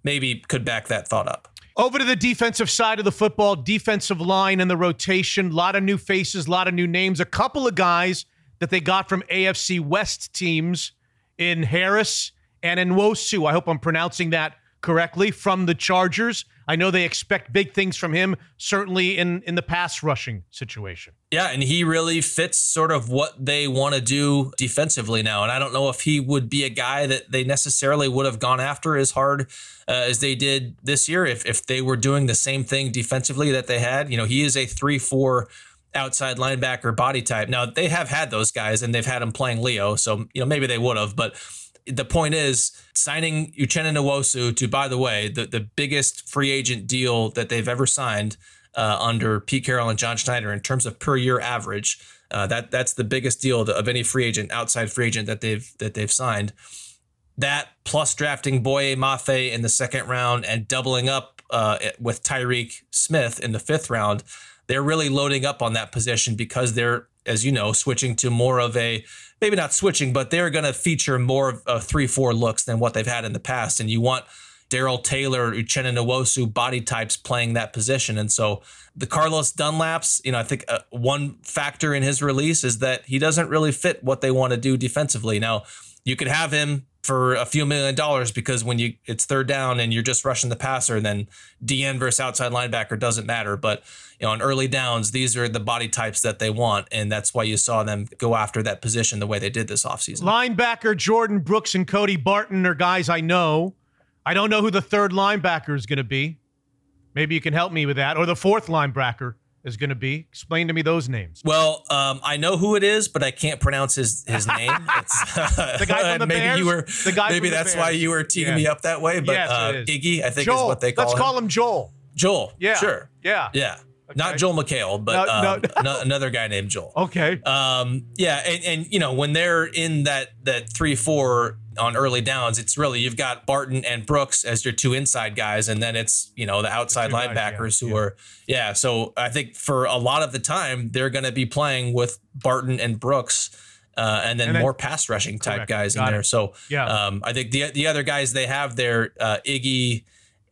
maybe could back that thought up. Over to the defensive side of the football, defensive line and the rotation. A lot of new faces, a lot of new names. A couple of guys that they got from AFC West teams in Harris and in Nwosu. I hope I'm pronouncing that correctly from the Chargers. I know they expect big things from him, certainly in in the pass rushing situation. Yeah, and he really fits sort of what they want to do defensively now. And I don't know if he would be a guy that they necessarily would have gone after as hard uh, as they did this year if if they were doing the same thing defensively that they had. You know, he is a three four outside linebacker body type. Now they have had those guys and they've had him playing Leo, so you know maybe they would have, but the point is signing Uchenna Nwosu to, by the way, the, the biggest free agent deal that they've ever signed uh, under Pete Carroll and John Schneider in terms of per year average. Uh, that that's the biggest deal of any free agent, outside free agent that they've that they've signed. That plus drafting Boye Mafe in the second round and doubling up uh, with Tyreke Smith in the fifth round, they're really loading up on that position because they're, as you know, switching to more of a maybe not switching, but they're going to feature more of three, four looks than what they've had in the past. And you want Darrell Taylor, Uchenna Nwosu body types playing that position. And so the Carlos Dunlaps, you know, I think uh, one factor in his release is that he doesn't really fit what they want to do defensively. Now, you could have him for a few million dollars because when you it's third down and you're just rushing the passer, then DN versus outside linebacker doesn't matter. But you know, on early downs, these are the body types that they want, and that's why you saw them go after that position the way they did this offseason. Linebacker Jordyn Brooks and Cody Barton are guys I know. I don't know who the third linebacker is going to be. Maybe you can help me with that, or the fourth linebacker is going to be. Explain to me those names. Well, um, I know who it is, but I can't pronounce his his name. [LAUGHS] It's, [LAUGHS] the guy from the maybe Bears? you were The guy maybe that's why you were teeing Yeah. me up that way. But Yes, uh. Iggy, I think Joel. is what they call him. Let's him. call him Joel. Joel. Yeah. sure. Yeah. Yeah, Okay. not Joel McHale, but No, no, um, ano- another guy named Joel. Okay. Um, yeah, and, and you know when they're in that that three four on early downs, it's really you've got Barton and Brooks as your two inside guys, and then it's you know the outside guys, linebackers yeah, who yeah. are yeah. So I think for a lot of the time they're going to be playing with Barton and Brooks. Uh, and, then And more pass rushing type Correct. guys in there. it. So Yeah. um, I think the the other guys they have there, uh, Iggy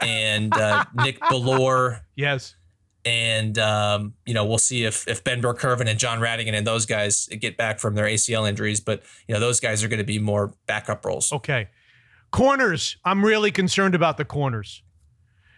and uh, Nick Bellore [LAUGHS] yes. And um, you know we'll see if if Ben Burr-Kirven and Jon Rhattigan and those guys get back from their ACL injuries, but you know those guys are going to be more backup roles. Okay. Corners. I'm really concerned about the corners.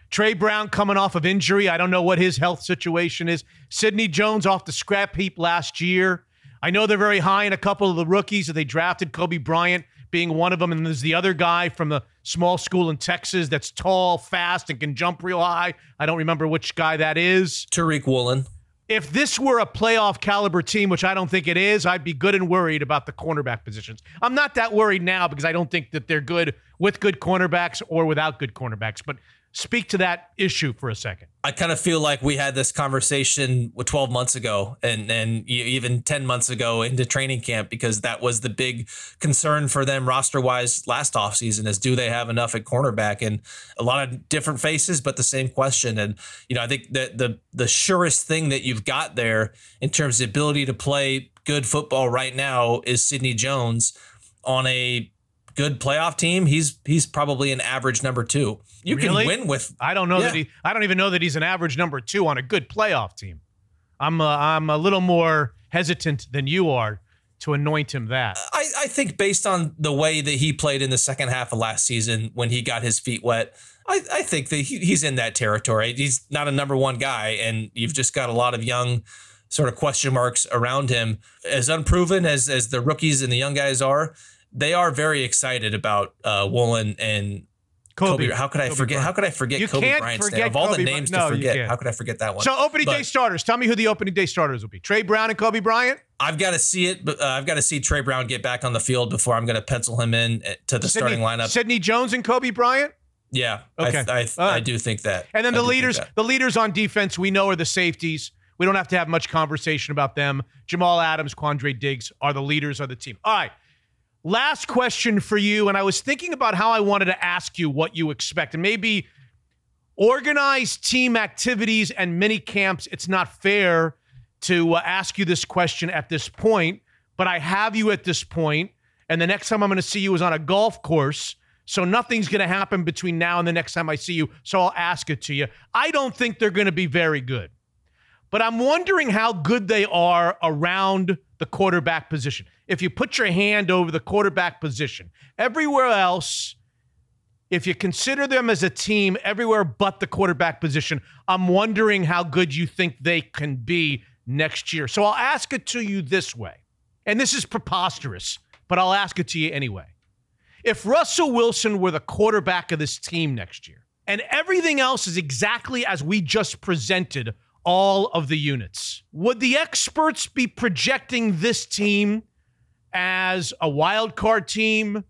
Tre Brown coming off of injury. I don't know what his health situation is. Sidney Jones off the scrap heap last year. I know they're very high in a couple of the rookies that they drafted, Kobe Bryant being one of them. And there's the other guy from the small school in Texas that's tall, fast, and can jump real high. I don't remember which guy that is. Tariq Woolen. If this were a playoff caliber team, which I don't think it is, I'd be good and worried about the cornerback positions. I'm not that worried now because I don't think that they're good with good cornerbacks or without good cornerbacks. But speak to that issue for a second. I kind of feel like we had this conversation 12 months ago and and even 10 months ago into training camp because that was the big concern for them roster wise last offseason is do they have enough at cornerback? And a lot of different faces but the same question. And you know I think that the the surest thing that you've got there in terms of the ability to play good football right now is Sidney Jones on a good playoff team he's he's probably an average number 2 you Really? can win with I don't know that he. I don't even know that he's an average number two on a good playoff team. I'm uh, I'm a little more hesitant than you are to anoint him that. I, I think based on the way that he played in the second half of last season when he got his feet wet, I, I think that he, he's in that territory. He's not a number one guy, and you've just got a lot of young sort of question marks around him. As unproven as as the rookies and the young guys are, they are very excited about uh, Woolen and Kobe. Kobe. How could I Kobe forget? Bryant. How could I forget You Kobe can't Bryant's forget name? Of all Kobe the names to forget, how could I forget that one? So opening day starters. Tell me who the opening day starters will be. Tre Brown and Kobe Bryant. I've got to see it, uh, I've got to see Tre Brown get back on the field before I'm going to pencil him in uh, to the starting lineup. Sidney Jones and Kobe Bryant. Yeah, Okay. I, I, right. I do think that. And then the leaders, the leaders on defense, we know are the safeties. We don't have to have much conversation about them. Jamal Adams, Quandre Diggs are the leaders of the team. All right. Last question for you. And I was thinking about how I wanted to ask you what you expect. And maybe organized team activities and mini camps. It's not fair to uh, ask you this question at this point, but I have you at this point, And the next time I'm going to see you is on a golf course. So nothing's going to happen between now and the next time I see you. So I'll ask it to you. I don't think they're going to be very good. But I'm wondering how good they are around the quarterback position. If you put your hand over the quarterback position, everywhere else, if you consider them as a team everywhere but the quarterback position, I'm wondering how good you think they can be next year. So I'll ask it to you this way. And this is preposterous, but I'll ask it to you anyway. If Russell Wilson were the quarterback of this team next year, and everything else is exactly as we just presented all of the units, would the experts be projecting this team as a wild card team,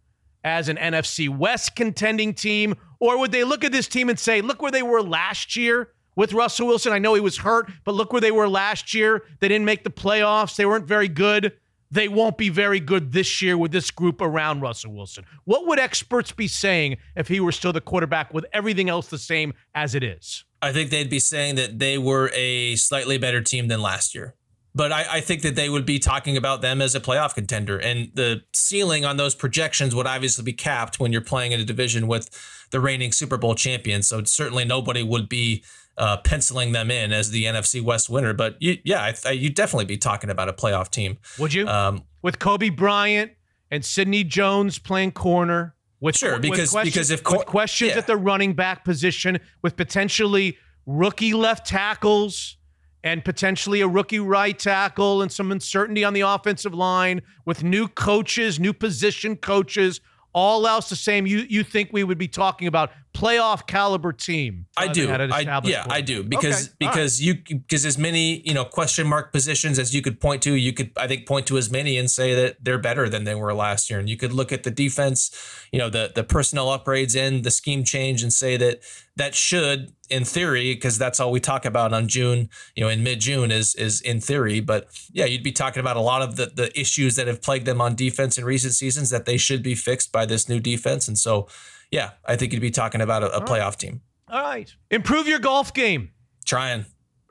as an NFC West contending team, or would they look at this team and say, look where they were last year with Russell Wilson? I know he was hurt, but look where they were last year. They didn't make the playoffs, they weren't very good. They won't be very good this year with this group around Russell Wilson. What would experts be saying if he were still the quarterback with everything else the same as it is? I think they'd be saying that they were a slightly better team than last year. But I, I, think that they would be talking about them as a playoff contender. And the ceiling on those projections would obviously be capped when you're playing in a division with the reigning Super Bowl champion. So certainly nobody would be uh, penciling them in as the NFC West winner. But you, yeah, I, you'd definitely be talking about a playoff team. Would you? Um, with Kobe Bryant and Sidney Jones playing corner. With, sure, because with because if questions yeah. at the running back position, with potentially rookie left tackles and potentially a rookie right tackle and some uncertainty on the offensive line, with new coaches, new position coaches, all else the same, you you think we would be talking about playoff caliber team? I uh, do. I, yeah, I do because okay. because right. you because as many you know question mark positions as you could point to, you could I think point to as many and say that they're better than they were last year. And you could look at the defense, you know, the the personnel upgrades in the scheme change and say that that should in theory, because that's all we talk about on June, you know, in mid June is is in theory. But yeah, you'd be talking about a lot of the the issues that have plagued them on defense in recent seasons that they should be fixed by this new defense. And so, yeah, I think you'd be talking about a, a playoff right. team. All right, improve your golf game. Trying.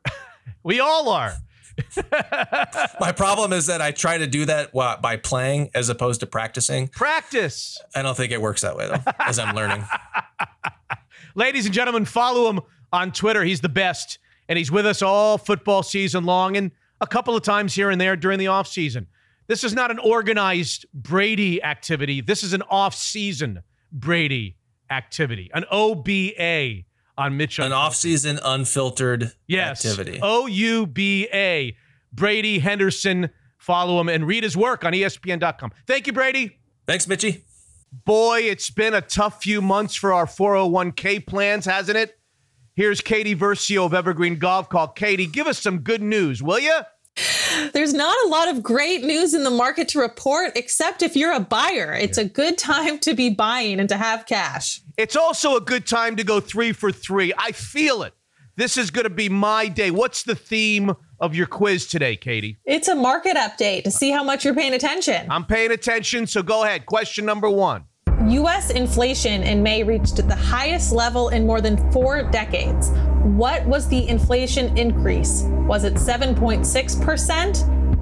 [LAUGHS] we all are. [LAUGHS] My problem is that I try to do that by playing as opposed to practicing. Practice. I don't think it works that way though, as I'm learning. [LAUGHS] Ladies and gentlemen, follow him on Twitter. He's the best, and he's with us all football season long and a couple of times here and there during the offseason. This is not an organized Brady activity. This is an off-season Brady activity, an OBA on Mitch. An off-season unfiltered yes, activity. O U B A. Brady Henderson. Follow him and read his work on ESPN.com. Thank you, Brady. Thanks, Mitchy. Boy, it's been a tough few months for our 401k plans, hasn't it? Here's Katie Versio of Evergreen Gavekal. Katie, give us some good news, will you? There's not a lot of great news in the market to report, except if you're a buyer. It's a good time to be buying and to have cash. It's also a good time to go three for three. I feel it. This is going to be my day. What's the theme of your quiz today, Katie? It's a market update to see how much you're paying attention. I'm paying attention, so go ahead. Question number one. US inflation in May reached the highest level in more than four decades. What was the inflation increase? Was it 7.6%,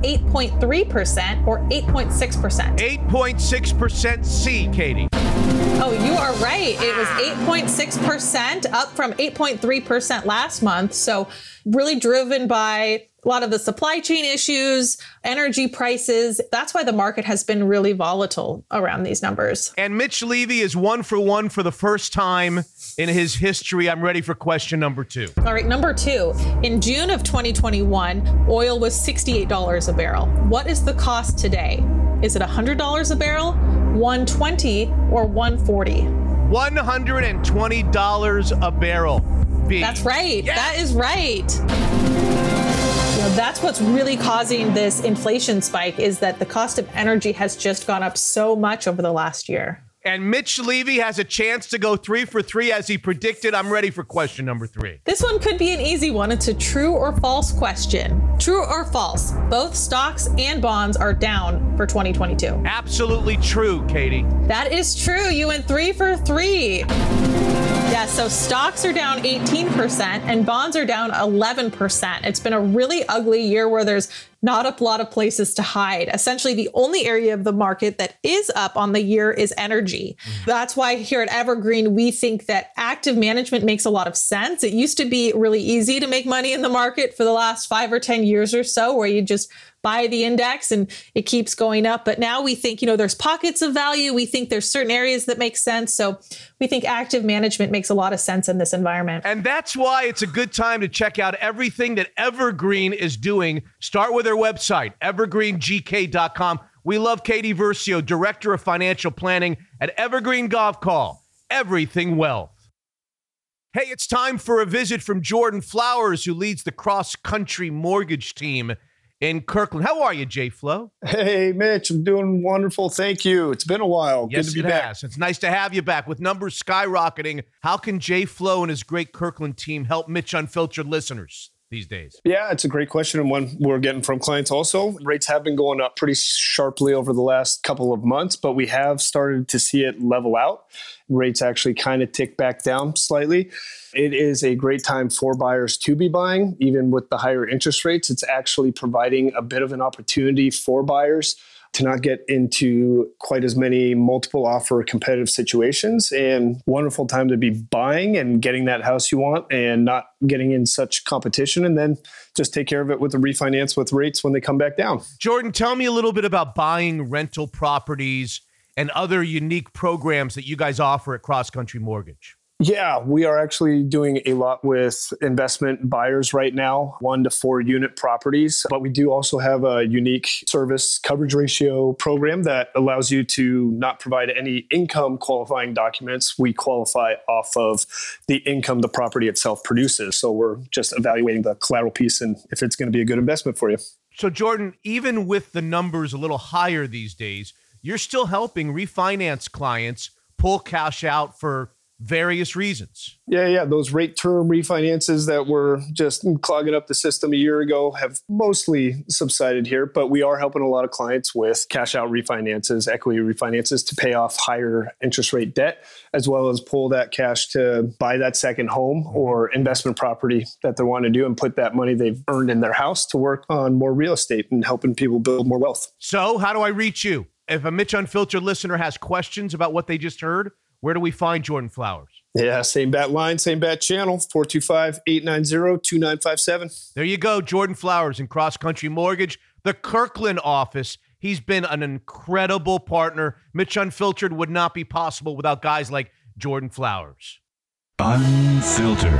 8.3%, or 8.6%? 8.6% C, Katie. Oh, you are right. It was 8.6%, up from 8.3% last month. So, really driven by a lot of the supply chain issues, energy prices. That's why the market has been really volatile around these numbers. And Mitch Levy is one for one for the first time in his history. I'm ready for question number two. All right, number two. In June of 2021, oil was $68 a barrel. What is the cost today? Is it $100 a barrel, 120 or 140? $120 a barrel. B. That's right. Yes. That is right know, that's what's really causing this inflation spike is that the cost of energy has just gone up so much over the last year. And Mitch Levy has a chance to go three for three as he predicted. I'm ready for question number three. This one could be an easy one. It's a true or false question. True or false? Both stocks and bonds are down for 2022. Absolutely true, Katie. That is true. You went three for three. Yeah, so stocks are down 18% and bonds are down 11%. It's been a really ugly year where there's not a lot of places to hide. Essentially, the only area of the market that is up on the year is energy. That's why here at Evergreen, we think that active management makes a lot of sense. It used to be really easy to make money in the market for the last five or 10 years or so, where you just buy the index and it keeps going up. But now we think, you know, there's pockets of value. We think there's certain areas that make sense. So we think active management makes a lot of sense in this environment. And that's why it's a good time to check out everything that Evergreen is doing. Start with their website, evergreengk.com. We love Katie Versio, Director of Financial Planning at Evergreen Gavekal. Everything Wealth. Hey, it's time for a visit from Jordan Flowers, who leads the cross country mortgage team in Kirkland. How are you, Jay Flo? Hey, Mitch, I'm doing wonderful. Thank you. It's been a while. Yes, Good to be back. has. It's nice to have you back. With numbers skyrocketing, how can Jay Flo and his great Kirkland team help Mitch Unfiltered listeners these days? Yeah, it's a great question and one we're getting from clients also. Rates have been going up pretty sharply over the last couple of months, but we have started to see it level out. Rates actually kind of tick back down slightly. It is a great time for buyers to be buying, even with the higher interest rates. It's actually providing a bit of an opportunity for buyers to not get into quite as many multiple offer competitive situations and wonderful time to be buying and getting that house you want and not getting in such competition and then just take care of it with the refinance with rates when they come back down. Jordan, tell me a little bit about buying rental properties and other unique programs that you guys offer at Cross Country Mortgage. Yeah, we are actually doing a lot with investment buyers right now, one to four unit properties. But we do also have a unique service coverage ratio program that allows you to not provide any income qualifying documents. We qualify off of the income the property itself produces. So we're just evaluating the collateral piece and if it's going to be a good investment for you. So, Jordan, even with the numbers a little higher these days, you're still helping refinance clients pull cash out for various reasons. Yeah, yeah. Those rate term refinances that were just clogging up the system a year ago have mostly subsided here, but we are helping a lot of clients with cash out refinances, equity refinances to pay off higher interest rate debt, as well as pull that cash to buy that second home or investment property that they want to do and put that money they've earned in their house to work on more real estate and helping people build more wealth. So, how do I reach you? If a Mitch Unfiltered listener has questions about what they just heard, where do we find Jordan Flowers? Yeah, same bat line, same bat channel, 425 890 2957. There you go, Jordan Flowers in Cross Country Mortgage, the Kirkland office. He's been an incredible partner. Mitch Unfiltered would not be possible without guys like Jordan Flowers. Unfiltered.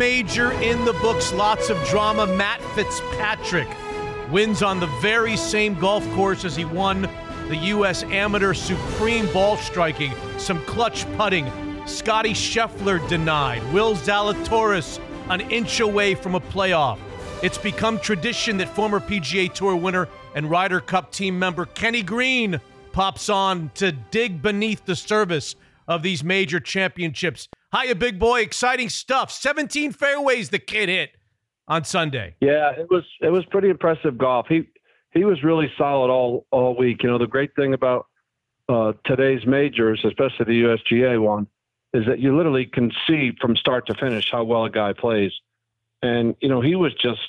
Major in the books. Lots of drama. Matt Fitzpatrick wins on the very same golf course as he won the U.S. Amateur Supreme Ball Striking. Some clutch putting. Scotty Scheffler denied. Will Zalatoris an inch away from a playoff. It's become tradition that former PGA Tour winner and Ryder Cup team member Kenny Green pops on to dig beneath the surface of these major championships. Hiya, big boy. Exciting stuff. 17 fairways the kid hit on Sunday. Yeah, it was it was pretty impressive golf. He he was really solid all all week. You know, the great thing about uh, today's majors, especially the USGA one, is that you literally can see from start to finish how well a guy plays. And you know, he was just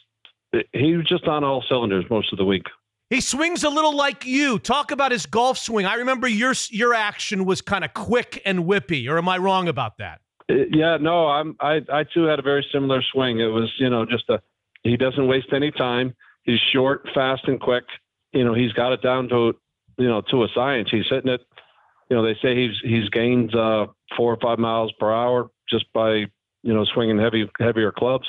he was just on all cylinders most of the week. He swings a little like you. Talk about his golf swing. I remember your your action was kind of quick and whippy, or am I wrong about that? Uh, Yeah, no, I'm I I too had a very similar swing. It was, you know, just a he doesn't waste any time. He's short, fast and quick. You know, he's got it down to you know, to a science. He's hitting it you know, they say he's he's gained uh, 4 or 5 miles per hour just by, you know, swinging heavy heavier clubs.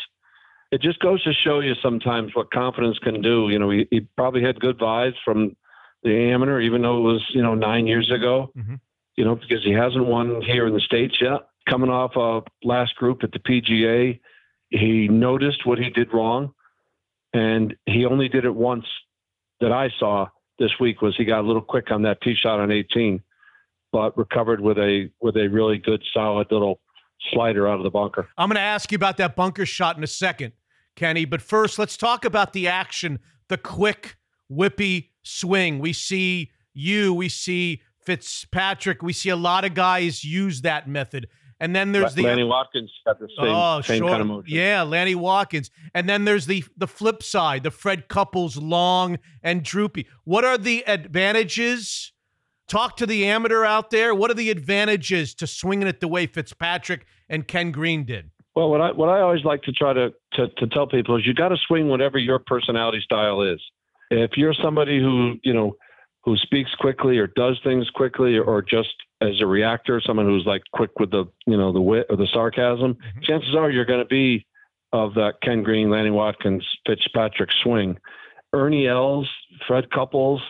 It just goes to show you sometimes what confidence can do. You know, he, he probably had good vibes from the amateur, even though it was, you know, nine years ago mm-hmm. you know, because he hasn't won here in the States yet. Coming off a last group at the PGA, he noticed what he did wrong, and he only did it once that I saw this week was he got a little quick on that tee shot on 18, but recovered with a with a really good solid little slider out of the bunker. I'm going to ask you about that bunker shot in a second Kenny. But first, let's talk about the action, the quick, whippy swing. We see you, we see Fitzpatrick, we see a lot of guys use that method. And then there's the Lanny Wadkins got the same, oh, same sure. kind of motion. Yeah, Lanny Wadkins. And then there's the the flip side, the Fred Couples long and droopy. What are the advantages? Talk to the amateur out there. What are the advantages to swinging it the way Fitzpatrick and Ken Green did? Well, what I what I always like to try to to, to tell people is you got to swing whatever your personality style is. If you're somebody who you know who speaks quickly or does things quickly or, just as a reactor, someone who's like quick with the you know the wit or the sarcasm, mm-hmm. chances are you're going to be of that Ken Green, Lanny Wadkins, Fitzpatrick swing. Ernie Els, Fred Couples,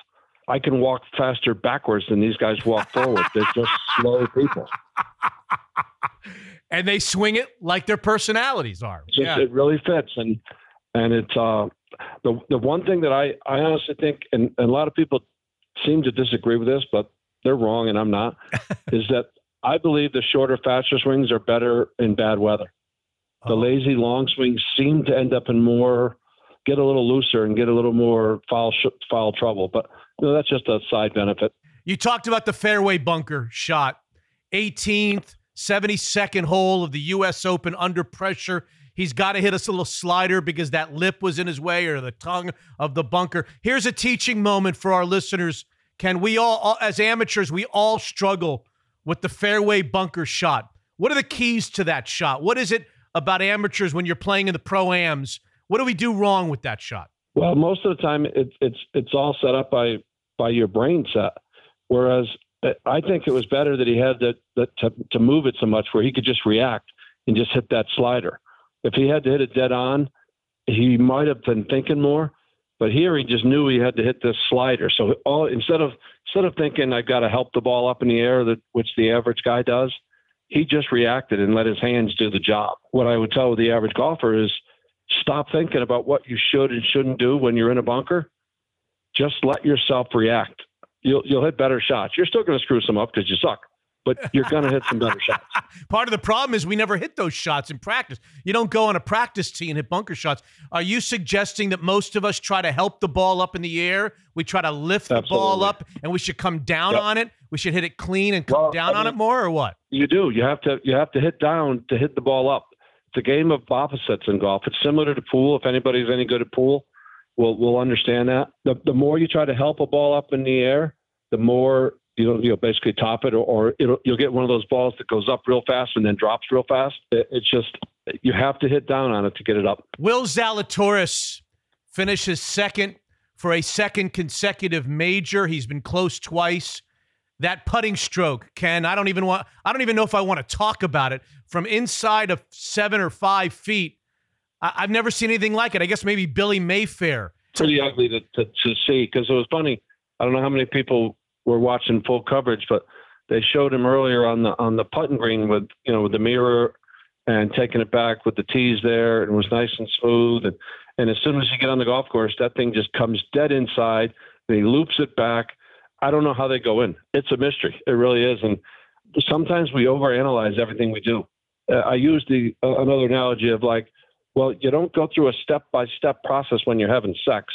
I can walk faster backwards than these guys walk forward. They're just [LAUGHS] slow people. [LAUGHS] And they swing it like their personalities are. Just, It really fits, and and it's uh, the the one thing that I I honestly think, and, and a lot of people seem to disagree with this, but they're wrong, and I'm not. [LAUGHS] is that I believe the shorter, faster swings are better in bad weather. The lazy long swings seem to end up in more, get a little looser and get a little more foul sh- foul trouble. But you know, that's just a side benefit. You talked about the fairway bunker shot. 18th, 72nd hole of the U.S. Open under pressure. He's got to hit us a little slider because that lip was in his way or the tongue of the bunker. Here's a teaching moment for our listeners. Can we all, as amateurs, we all struggle with the fairway bunker shot. What are the keys to that shot? What is it about amateurs when you're playing in the pro ams? What do we do wrong with that shot? Well, most of the time it's it's it's all set up by by your brain set. Whereas I think it was better that he had to, to to move it so much where he could just react and just hit that slider. If he had to hit it dead on, he might have been thinking more. But here he just knew he had to hit this slider. So all instead of instead of thinking I've got to help the ball up in the air, that which the average guy does, he just reacted and let his hands do the job. What I would tell the average golfer is stop thinking about what you should and shouldn't do when you're in a bunker. Just let yourself react. You'll you'll hit better shots. You're still going to screw some up because you suck, but you're going to hit some better shots. [LAUGHS] Part of the problem is we never hit those shots in practice. You don't go on a practice tee and hit bunker shots. Are you suggesting that most of us try to help the ball up in the air? We try to lift the ball up and we should come down Yep. on it? We should hit it clean and come Well, down I on it more or what? You do. You have to. You have to hit down to hit the ball up. It's a game of opposites in golf. It's similar to pool. If anybody's any good at pool, will will understand that. The the more you try to help a ball up in the air, the more you know you'll basically top it, or, or it'll, you'll get one of those balls that goes up real fast and then drops real fast. It, it's just you have to hit down on it to get it up. Will Zalatoris finishes second for a second consecutive major. He's been close twice. That putting stroke, Ken, I don't even want I don't even know if I want to talk about it. From inside of seven or five feet, I, I've never seen anything like it. I guess maybe Billy Mayfair. pretty ugly to, to, to see because it was funny. I don't know how many people were watching full coverage, but they showed him earlier on the on the putting green with you know with the mirror and taking it back with the tees there, and it was nice and smooth. And and as soon as you get on the golf course, that thing just comes dead inside. And he loops it back. I don't know how they go in. It's a mystery. It really is. And sometimes we overanalyze everything we do. Uh, I use the uh, another analogy of like, well, you don't go through a step by step process when you're having sex.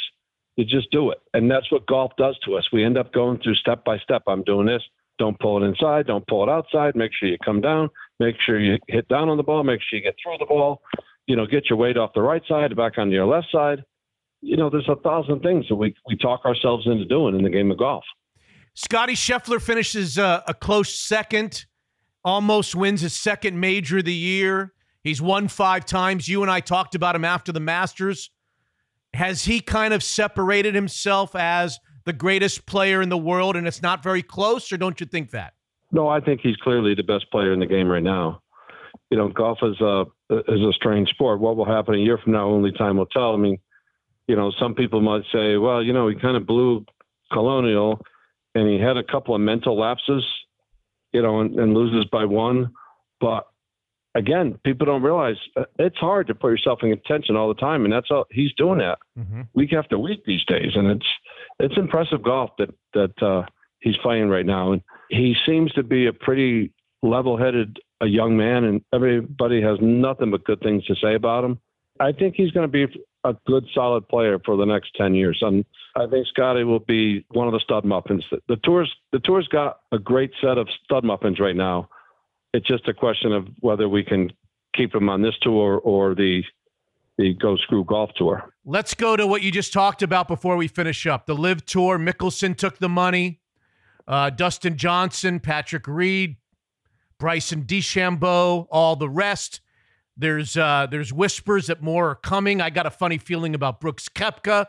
You just do it. And that's what golf does to us. We end up going through step by step. I'm doing this. Don't pull it inside. Don't pull it outside. Make sure you come down. Make sure you hit down on the ball. Make sure you get through the ball. You know, get your weight off the right side, back onto your left side. You know, there's a thousand things that we, we talk ourselves into doing in the game of golf. Scotty Scheffler finishes uh, a close second, almost wins his second major of the year. He's won five times. You and I talked about him after the Masters. Has he kind of separated himself as the greatest player in the world and it's not very close, or don't you think that? No, I think he's clearly the best player in the game right now. You know, golf is a is a strange sport. What will happen a year from now, only time will tell. I mean, you know, some people might say, well, you know, he kind of blew Colonial, and he had a couple of mental lapses, you know, and, and loses by one. But again, people don't realize uh, it's hard to put yourself in contention all the time, and that's all he's doing that week after week these days, and it's it's impressive golf that that uh, he's playing right now, and he seems to be a pretty level-headed a young man, and everybody has nothing but good things to say about him. I think he's going to be a good, solid player for the next ten years. And I think Scotty will be one of the stud muffins. The tours, the tours got a great set of stud muffins right now. It's just a question of whether we can keep him on this tour or the the Go Screw Golf Tour. Let's go to what you just talked about before we finish up. The LIV Tour. Mickelson took the money. Uh, Dustin Johnson, Patrick Reed, Bryson DeChambeau, all the rest. There's uh, there's whispers that more are coming. I got a funny feeling about Brooks Koepka,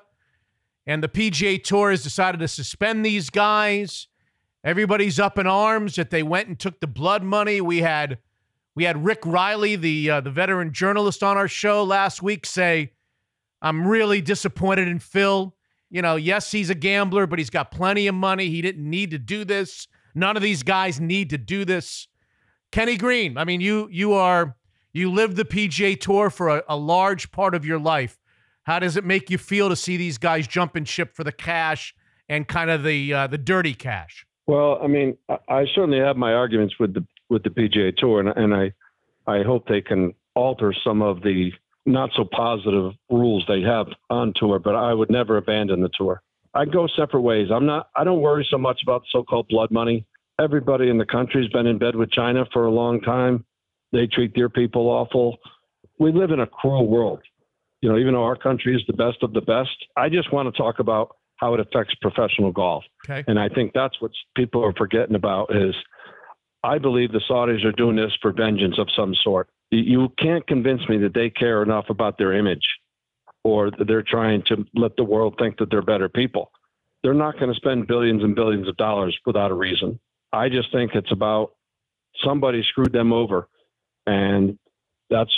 and the PGA Tour has decided to suspend these guys. Everybody's up in arms that they went and took the blood money. We had we had Rick Reilly, the uh, the veteran journalist, on our show last week say, "I'm really disappointed in Phil. You know, yes, he's a gambler, but he's got plenty of money. He didn't need to do this. None of these guys need to do this." Kenny Green, I mean, you you are you lived the PGA Tour for a, a large part of your life. How does it make you feel to see these guys jumping ship for the cash and kind of the uh, the dirty cash? Well, I mean, I, certainly have my arguments with the with the PGA Tour, and, and I I hope they can alter some of the not so positive rules they have on tour. But I would never abandon the tour. I go separate ways. I'm not. I don't worry so much about so-called blood money. Everybody in the country's been in bed with China for a long time. They treat their people awful. We live in a cruel world. You know, even though our country is the best of the best, I just want to talk about how it affects professional golf. Okay. And I think that's what people are forgetting about is I believe the Saudis are doing this for vengeance of some sort. You can't convince me that they care enough about their image or that they're trying to let the world think that they're better people. They're not going to spend billions and billions of dollars without a reason. I just think it's about somebody screwed them over. And that's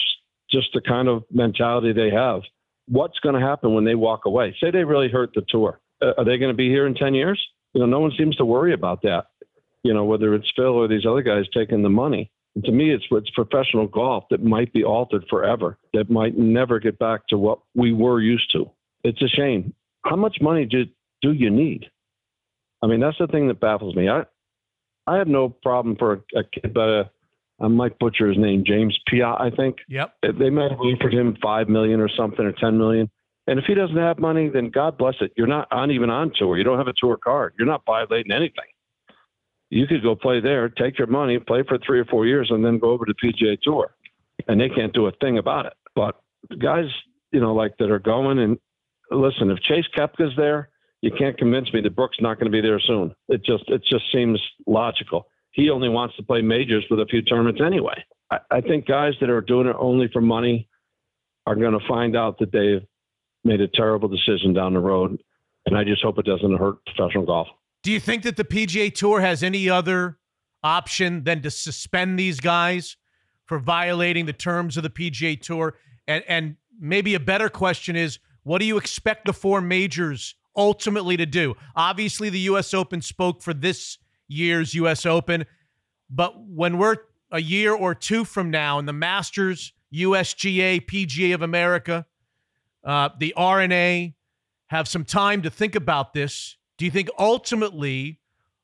just the kind of mentality they have. What's going to happen when they walk away? Say they really hurt the tour. Uh, are they going to be here in 10 years? You know, no one seems to worry about that you know, whether it's Phil or these other guys taking the money. And to me, it's it's professional golf that might be altered forever, that might never get back to what we were used to. It's a shame. How much money do do you need? I mean, that's the thing that baffles me. I I have no problem for a, a kid, but uh, I might butcher his name, James Piot, I think. Yep. They might have offered him five million or something or ten million. And if he doesn't have money, then God bless it. You're not on even on tour. You don't have a tour card. You're not violating anything you could go play there, take your money, play for three or four years, and then go over to PGA Tour, and they can't do a thing about it. But guys, you know, like that are going and listen, if Chase Koepka's there, you can't convince me that Brooks not going to be there soon. It just it just seems logical. He only wants to play majors with a few tournaments anyway. I, I think guys that are doing it only for money are going to find out that they've made a terrible decision down the road, and I just hope it doesn't hurt professional golf. Do you think that the PGA Tour has any other option than to suspend these guys for violating the terms of the PGA Tour? And and maybe a better question is, what do you expect the four majors ultimately to do? Obviously, the U.S. Open spoke for this year's U.S. Open, but when we're a year or two from now, and the Masters, USGA, PGA of America, uh, the R&A have some time to think about this do you think ultimately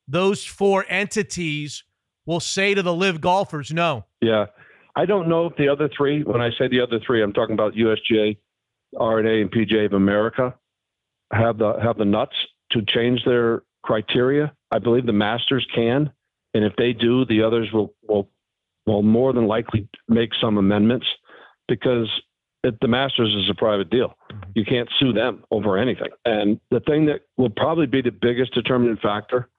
those four entities will say to the LIV golfers, no? Yeah. I don't know if the other three, when I say the other three, I'm talking about USGA, R&A, and PGA of America, have the have the nuts to change their criteria. I believe the Masters can, and if they do, the others will will will more than likely make some amendments because it, the Masters is a private deal. Mm-hmm. You can't sue them over anything. And the thing that will probably be the biggest determining factor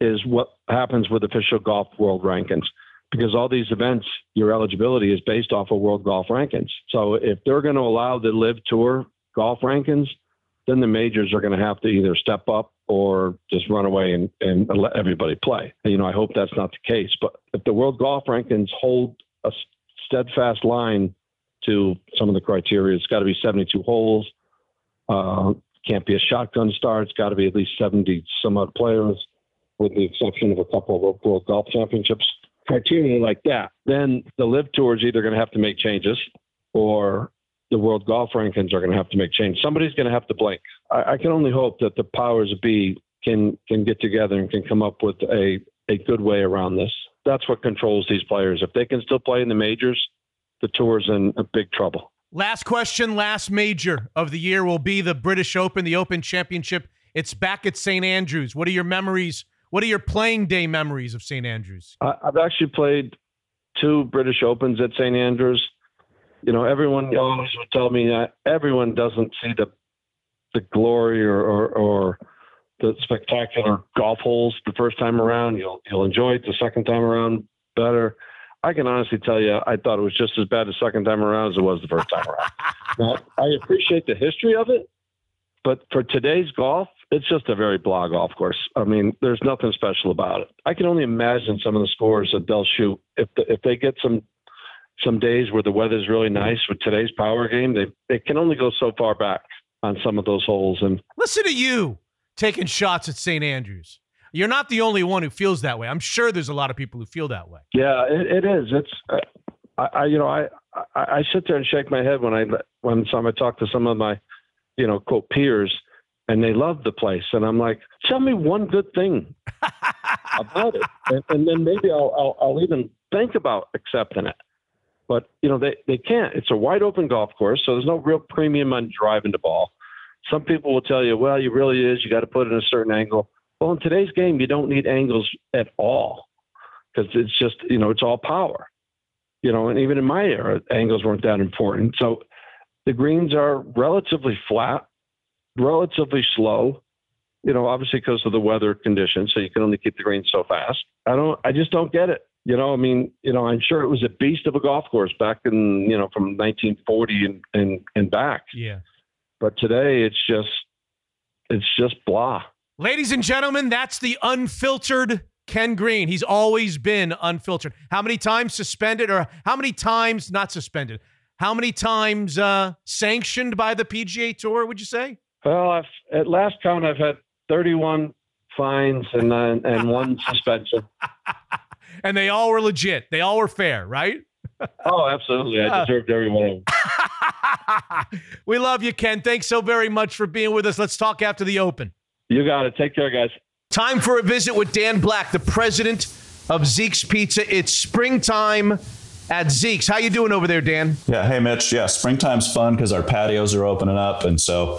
is what happens with official golf world rankings. Because all these events, your eligibility is based off of world golf rankings. So if they're going to allow the LIV tour golf rankings, then the majors are going to have to either step up or just run away and, and let everybody play. You know, I hope that's not the case. But if the world golf rankings hold a steadfast line to some of the criteria. It's got to be 72 holes. Uh, can't be a shotgun start. It's got to be at least 70 some odd players, with the exception of a couple of World Golf Championships. Criteria like that. Then the LIV tour is either going to have to make changes or the world golf rankings are going to have to make change. Somebody's going to have to blink. I, I can only hope that the powers be can can get together and can come up with a a good way around this. That's what controls these players. If they can still play in the majors, the tour's in a big trouble. Last question, last major of the year will be the British Open, the Open Championship. It's back at St. Andrews. What are your memories? What are your playing day memories of St. Andrews? I've actually played two British Opens at St. Andrews. You know, everyone always would tell me that everyone doesn't see the the glory or, or, or the spectacular golf holes the first time around. You'll you'll enjoy it the second time around better. I can honestly tell you, I thought it was just as bad the second time around as it was the first time around. [LAUGHS] now, I appreciate the history of it, but for today's golf, it's just a very blah golf course. I mean, there's nothing special about it. I can only imagine some of the scores that they'll shoot if the, if they get some some days where the weather's really nice with today's power game. They they can only go so far back on some of those holes. And listen to you taking shots at St. Andrews. You're not the only one who feels that way. I'm sure there's a lot of people who feel that way. Yeah, it, it is. It's uh, I, I, you know I, I I sit there and shake my head when I when some I talk to some of my you know quote peers and they love the place and I'm like tell me one good thing [LAUGHS] about it and, and then maybe I'll, I'll I'll even think about accepting it. But you know they they can't. It's a wide open golf course, so there's no real premium on driving the ball. Some people will tell you, well, you really is. You got to put it in a certain angle. Well, in today's game, you don't need angles at all because it's just, you know, it's all power. You know, and even in my era, angles weren't that important. So the greens are relatively flat, relatively slow, you know, obviously because of the weather conditions. So you can only keep the greens so fast. I don't, I just don't get it. You know, I mean, you know, I'm sure it was a beast of a golf course back in, you know, from 1940 and, and, and back. Yeah. But today it's just, it's just blah. Ladies and gentlemen, that's the unfiltered Ken Green. He's always been unfiltered. How many times suspended, or how many times not suspended? How many times uh, sanctioned by the PGA Tour? Would you say? Well, I've, at last count, I've had 31 fines and uh, and one [LAUGHS] suspension. [LAUGHS] and they all were legit. They all were fair, right? [LAUGHS] oh, absolutely. I deserved every one of them. we love you, Ken. Thanks so very much for being with us. Let's talk after the Open. You got it. Take care, guys. Time for a visit with Dan Black, the president of Zeke's Pizza. It's springtime at Zeke's. How you doing over there, Dan? Yeah. Hey, Mitch. Yeah, springtime's fun because our patios are opening up, and so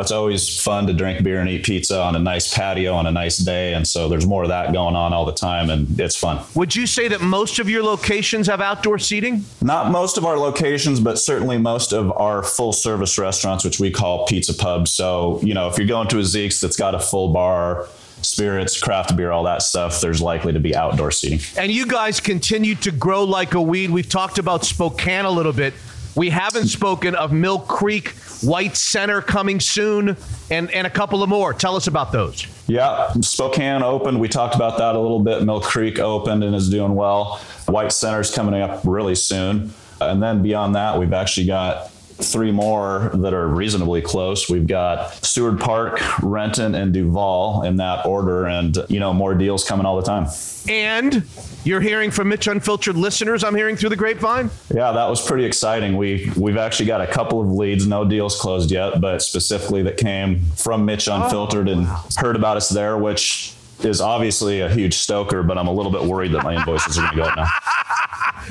it's always fun to drink beer and eat pizza on a nice patio on a nice day. And so there's more of that going on all the time, and it's fun. Would you say that most of your locations have outdoor seating? Not most of our locations, but certainly most of our full service restaurants, which we call pizza pubs. So, you know, if you're going to a Zeke's that's got a full bar, spirits, craft beer, all that stuff, there's likely to be outdoor seating. And you guys continue to grow like a weed. We've talked about Spokane a little bit. We haven't spoken of Mill Creek, White Center coming soon, and, and a couple of more. Tell us about those. Yeah, Spokane opened. We talked about that a little bit. Mill Creek opened and is doing well. White Center's coming up really soon. And then beyond that, we've actually got three more that are reasonably close. We've got Seward Park, Renton, and Duvall in that order, and you know more deals coming all the time. And you're hearing from Mitch Unfiltered listeners. I'm hearing through the grapevine. Yeah, that was pretty exciting. We we've actually got a couple of leads, no deals closed yet, but specifically that came from Mitch oh, Unfiltered oh, wow. and heard about us there, which is obviously a huge stoker, but I'm a little bit worried that my invoices are going to go up now.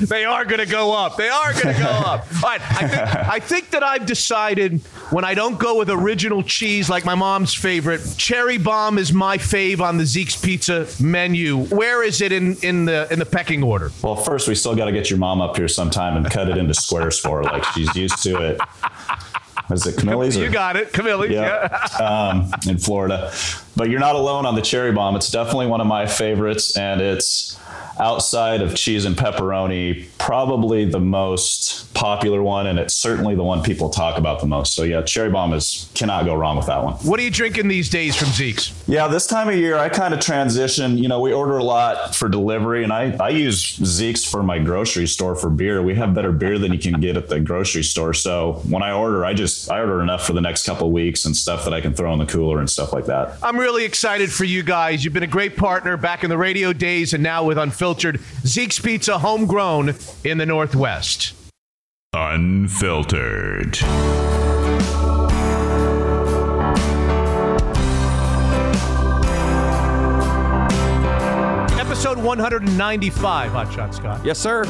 [LAUGHS] they are going to go up. They are going to go up. [LAUGHS] All right. I think, I think that I've decided when I don't go with original cheese like my mom's favorite, cherry bomb is my fave on the Zeke's Pizza menu. Where is it in, in the in the pecking order? Well, first we still got to get your mom up here sometime and cut it into squares for her, like she's used to it. Is it Camille's? [LAUGHS] You got it, Camille's. Yeah, [LAUGHS] um, in Florida. But you're not alone on the cherry bomb. It's definitely one of my favorites, and it's outside of cheese and pepperoni, probably the most popular one, and it's certainly the one people talk about the most. So yeah, cherry bomb is cannot go wrong with that one. What are you drinking these days from Zeke's? Yeah, this time of year I kind of transition. You know, we order a lot for delivery, and I I use Zeke's for my grocery store for beer. We have better beer than you can get at the grocery store. So when I order, I just I order enough for the next couple weeks and stuff that I can throw in the cooler and stuff like that. I'm really excited for you guys. You've been a great partner back in the radio days, and now with Unfiltered Unfiltered, Zeke's Pizza homegrown in the Northwest. Unfiltered. Episode 195, Hot Shot Scott. Yes, sir.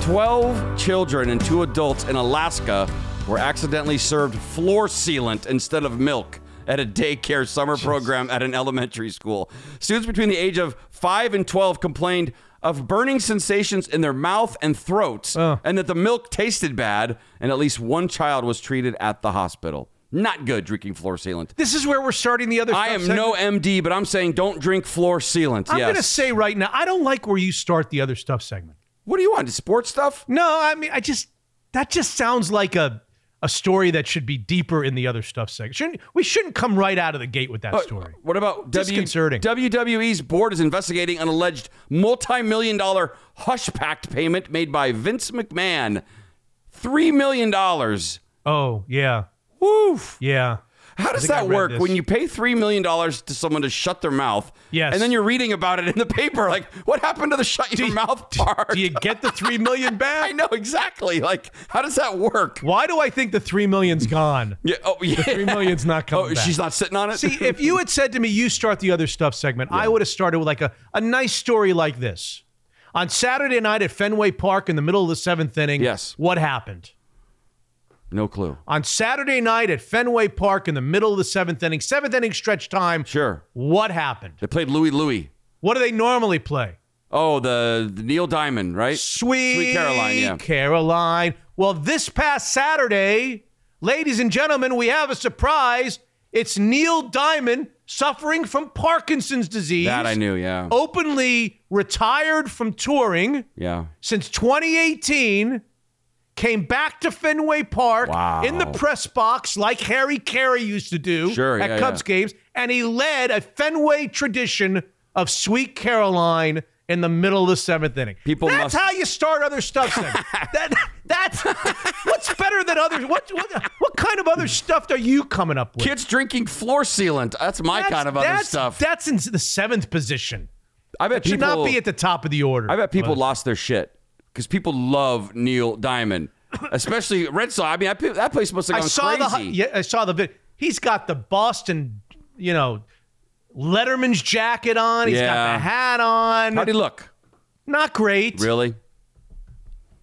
12 children and two adults in Alaska were accidentally served floor sealant instead of milk at a daycare summer program at an elementary school. Students between the age of 5 and 12 complained of burning sensations in their mouth and throats oh. and that the milk tasted bad, and at least one child was treated at the hospital. Not good drinking floor sealant. This is where we're starting the other. I am segment. no MD, but I'm saying don't drink floor sealant. I'm yes. going to say right now, I don't like where you start the other stuff segment. What do you want? Sports stuff? No, I mean, I just that just sounds like a a story that should be deeper in the other stuff segment. Shouldn't, we shouldn't come right out of the gate with that Uh, story. What about W- Disconcerting. WWE's board is investigating an alleged multi-million dollar hush pact payment made by Vince McMahon. Three million dollars. Oh yeah, Woof. yeah. How does that work this. when you pay $3 million to someone to shut their mouth? Yes. And then you're reading about it in the paper. Like, what happened to the shut your mouth part? Do you get the three million [LAUGHS] back? I know exactly. Like, how does that work? Why do I think the three million's gone? Yeah. Oh, yeah. The three million's not [LAUGHS] oh, coming Oh, back. she's not sitting on it? See, if you had said to me, you start the other stuff segment, I would have started with like a, a nice story like this. On Saturday night at Fenway Park in the middle of the seventh inning, Yes. what happened? No clue. On Saturday night at Fenway Park in the middle of the seventh inning, seventh inning stretch time, Sure. what happened? They played Louie Louie. What do they normally play? Oh, the, the Neil Diamond, right? Sweet, Sweet Caroline, yeah. Caroline. Well, this past Saturday, ladies and gentlemen, we have a surprise. It's Neil Diamond suffering from Parkinson's disease. That I knew, yeah. Openly retired from touring Yeah. since 2018. Came back to Fenway Park Wow. in the press box like Harry Caray used to do Sure, at yeah, Cubs yeah. games, and he led a Fenway tradition of Sweet Caroline in the middle of the seventh inning. People that's must- how you start other stuff. [LAUGHS] That, that's what's better than others. What, what what kind of other stuff are you coming up with? Kids drinking floor sealant. That's my That's- kind of other stuff. That's in the seventh position. I bet Should people not be at the top of the order. I bet people But- lost their shit because people love Neil Diamond, especially Red Sox. I mean, I, that place must have gone I saw crazy. the yeah, I saw the vid. He's got the Boston, you know, Letterman's jacket on. He's got the hat on. How'd he look? Not great. Really?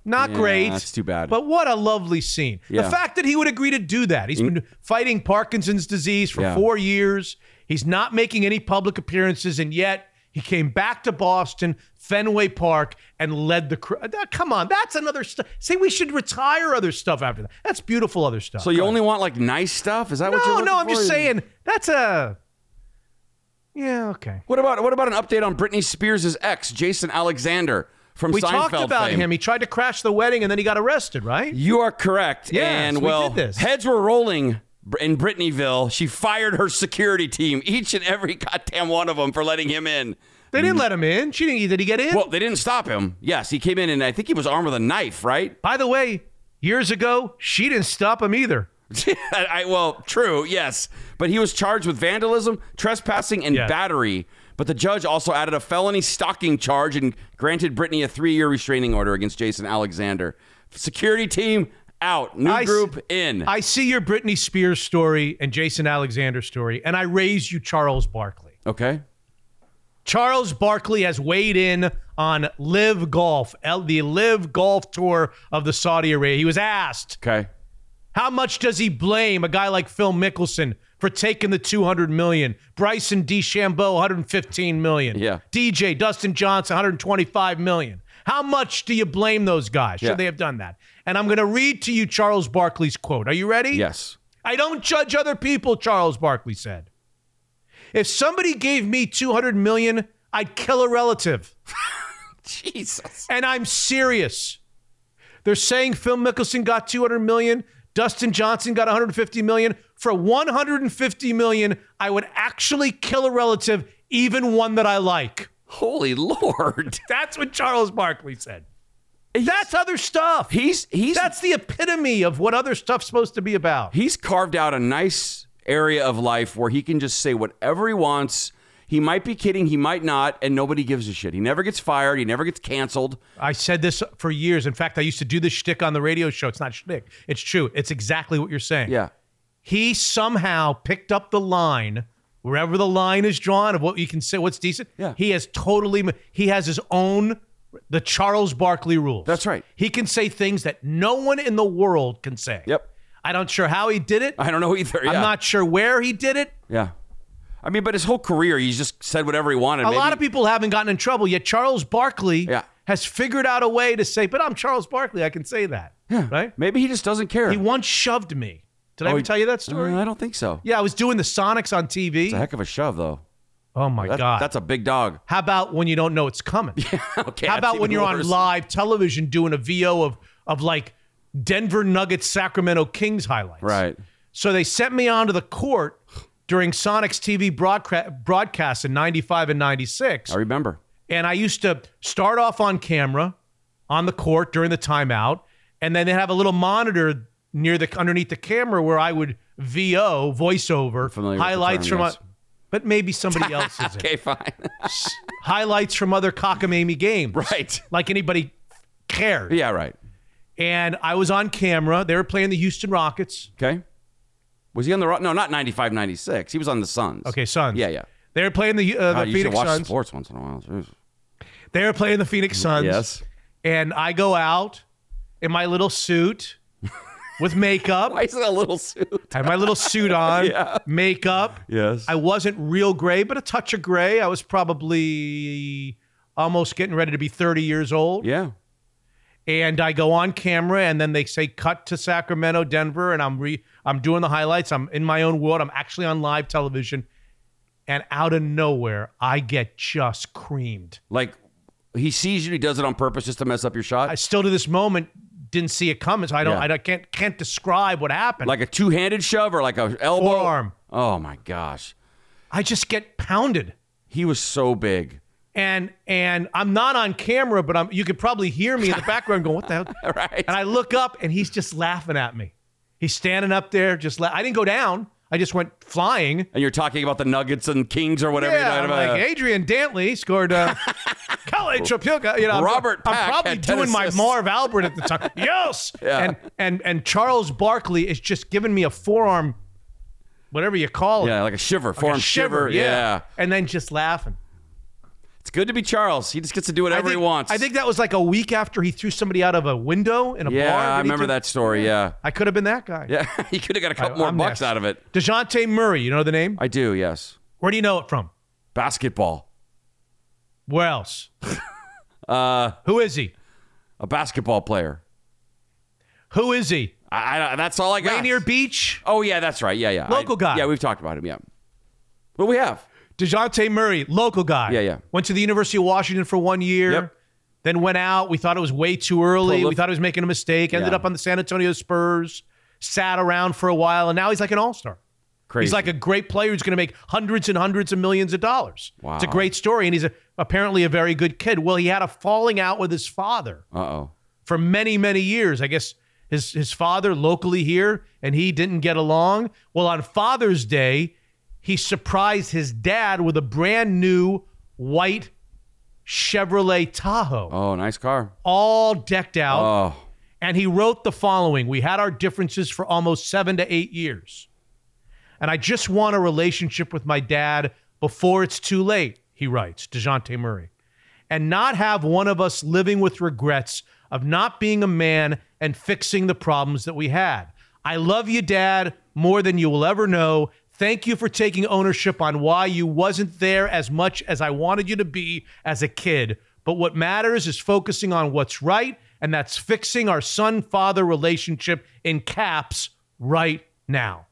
Not Yeah, great. that's too bad. But what a lovely scene. Yeah. The fact that he would agree to do that. He's been fighting Parkinson's disease for Yeah. four years. He's not making any public appearances, and yet he came back to Boston, Fenway Park, and led the. cr- uh, Come on, that's another stuff. Say we should retire other stuff after that. That's beautiful other stuff. So you only want like nice stuff? Is that what you're no, no. I'm just saying that's a. Yeah. Okay. What about what about an update on Britney Spears' ex, Jason Alexander from We Seinfeld talked about fame? him. He tried to crash the wedding, and then he got arrested. Right? You are correct. Yes, and we well, did this. heads were rolling in Britneyville. She fired her security team, each and every goddamn one of them, for letting him in. They didn't mm. let him in. She didn't. Did he get in? Well, they didn't stop him. Yes, he came in, and I think he was armed with a knife, right? By the way, years ago, she didn't stop him either. [LAUGHS] I, well, true, yes. But he was charged with vandalism, trespassing, and Yeah. battery. But the judge also added a felony stalking charge and granted Britney a three year restraining order against Jason Alexander. Security team out. New I s- group in. I see your Britney Spears story and Jason Alexander story, and I raise you Charles Barkley. okay. Charles Barkley has weighed in on LIV Golf, the LIV Golf Tour of the Saudi Arabia. He was asked, Okay. how much does he blame a guy like Phil Mickelson for taking the 200 million? Bryson DeChambeau 115 million. Yeah. DJ Dustin Johnson 125 million. How much do you blame those guys? Should Yeah. they have done that? And I'm going to read to you Charles Barkley's quote. Are you ready? Yes. I don't judge other people, Charles Barkley said. If somebody gave me 200 million, I'd kill a relative. [LAUGHS] Jesus. And I'm serious. They're saying Phil Mickelson got 200 million, Dustin Johnson got 150 million. For 150 million, I would actually kill a relative, even one that I like. Holy Lord. [LAUGHS] That's what Charles Barkley said. That's other stuff. He's he's That's the epitome of what other stuff's supposed to be about. he's carved out a nice area of life where he can just say whatever he wants. He might be kidding, he might not, and nobody gives a shit. He never gets fired, he never gets canceled. I said this for years. In fact, I used to do this shtick on the radio show. It's not shtick. It's true. It's exactly what you're saying. Yeah. He somehow picked up the line wherever the line is drawn of what you can say, what's decent. Yeah. He has totally. He has his own. The Charles Barkley rules. That's right. He can say things that no one in the world can say. Yep. I don't sure how he did it. I don't know either. Yeah. I'm not sure where he did it. Yeah. I mean, but his whole career, he just said whatever he wanted. a Maybe- lot of people haven't gotten in trouble yet. Charles Barkley Yeah. has figured out a way to say, "But I'm Charles Barkley. I can say that." Yeah. Right? Maybe he just doesn't care. He once shoved me. Did I Oh, ever he- tell you that story? Uh, I don't think so. yeah, I was doing the Sonics on TV. It's a heck of a shove, though. oh my That- god! That's a big dog. How about when you don't know it's coming? [LAUGHS] okay. How that's about when even you're worse. on live television doing a VO of of like Denver Nuggets Sacramento Kings highlights? Right. So they sent me onto the court during Sonic's TV broadcast broadcasts in 95 and 96. I remember. And I used to start off on camera on the court during the timeout, and then they have a little monitor near the underneath the camera where I would VO voiceover Familiar highlights term, from yes. a, but maybe somebody else is [LAUGHS] Okay, fine. highlights from other cockamamie games. Right. Like anybody cared. yeah, right. And I was on camera. They were playing the Houston Rockets. Okay. Was he on the no? Not 95, 96. He was on the Suns. Okay, Suns. Yeah, yeah. They were playing the uh, God, the you should Phoenix watch Suns. sports once in a while. Jeez. They were playing the Phoenix Suns. Yes. And I go out in my little suit with makeup. [LAUGHS] Why is it a little suit? I had my little suit on, [LAUGHS] Yeah. makeup. Yes. I wasn't real gray, but a touch of gray. I was probably almost getting ready to be 30 years old. yeah. And I go on camera, and then they say cut to Sacramento, Denver, and I'm re I'm doing the highlights. I'm in my own world. I'm actually on live television, and out of nowhere, I get just creamed. Like he sees you, he does it on purpose just to mess up your shot. I still to this moment didn't see it coming, so I don't Yeah. I don't, can't can't describe what happened. like a two-handed shove or like a elbow. Forearm. Oh my gosh. I just get pounded. He was so big. And and I'm not on camera, but I'm you could probably hear me in the background going, "What the hell?" [LAUGHS] Right. And I look up, and he's just laughing at me. He's standing up there, just la- I didn't go down. I just went flying. And you're talking about the Nuggets and Kings or whatever yeah, you're I'm like Adrian Dantley scored. Uh, [LAUGHS] Kale Trapilka, you know, I'm- Robert I'm, probably had 10 doing my. Marv Albert at the time. [LAUGHS] yes. Yeah. And and and Charles Barkley is just giving me a forearm, whatever you call it. yeah, like a shiver, Like forearm shiver. Yeah. And then just laughing. It's good to be Charles. He just gets to do whatever I think, he wants. I think that was like a week after he threw somebody out of a window in a yeah, bar. I remember that story. Yeah. I could have been that guy. Yeah. [LAUGHS] he could have got a couple I- more I'm bucks next. out of it. Dejounte Murray, you know the name? I do, yes. Where do you know it from? Basketball. Where else? [LAUGHS] Uh, Who is he? a basketball player. Who is he? I, I, that's all I got. Rainier Beach? Oh, yeah, that's right. Yeah, yeah. Local I- guy. Yeah, we've talked about him. Yeah. Well, we have. Dejounte Murray, local guy. Yeah, yeah. Went to the University of Washington for one year. Yep. Then went out. We thought it was way too early. We thought he was making a mistake. Ended Yeah. up on the San Antonio Spurs. Sat around for a while, and now he's like an all-star. Crazy. He's like a great player who's going to make hundreds and hundreds of millions of dollars. Wow. It's a great story, and he's a, apparently a very good kid. Well, he had a falling out with his father Uh oh. for many, many years. I guess his his father locally here, and he didn't get along. Well, on Father's Day, he surprised his dad with a brand new white Chevrolet Tahoe, Oh, nice car. all decked out. Oh. And he wrote the following We had our differences for almost seven to eight years. And I just want a relationship with my dad before it's too late, he writes, Dejounte Murray. And not have one of us living with regrets of not being a man and fixing the problems that we had. I love you, Dad, more than you will ever know. Thank you for taking ownership on why you wasn't there as much as I wanted you to be as a kid. But what matters is focusing on what's right, and that's fixing our son father relationship in caps right now.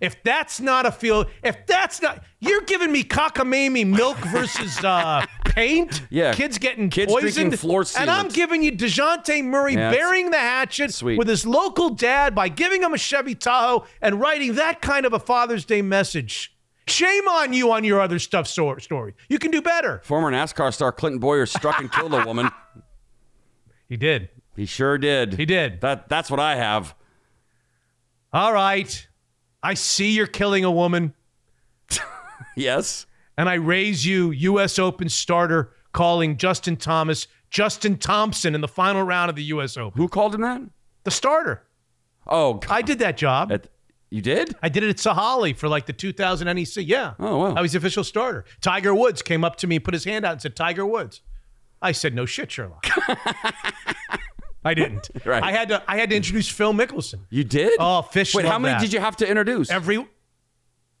If that's not a feel, if that's not, you're giving me cockamamie milk versus uh, [LAUGHS] paint. Yeah. kids getting Kids poisoned. floor and I'm giving you Dejounte Murray Yeah, burying the hatchet sweet. with his local dad by giving him a Chevy Tahoe and writing that kind of a Father's Day message. Shame on you on your other stuff story. You can do better. Former NASCAR star Clinton Bowyer struck and killed a woman. [LAUGHS] He did. He sure did. He did. That that's what I have. All right. I see you're killing a woman. [LAUGHS] Yes. and I raise you U.S. Open starter calling Justin Thomas Justin Thompson in the final round of the U.S. Open. Who called him that? The starter. Oh, God. I did that job. At- you did? I did it at Sahalee for like the 2000 NEC. Yeah. Oh, wow. I was the official starter. Tiger Woods came up to me, put his hand out, and said, Tiger Woods. I said, No shit, Sherlock. [LAUGHS] I didn't. [LAUGHS] Right. I had to. I had to introduce Phil Mickelson. You did? Oh, fish. Wait, how many that. did you have to introduce? Every.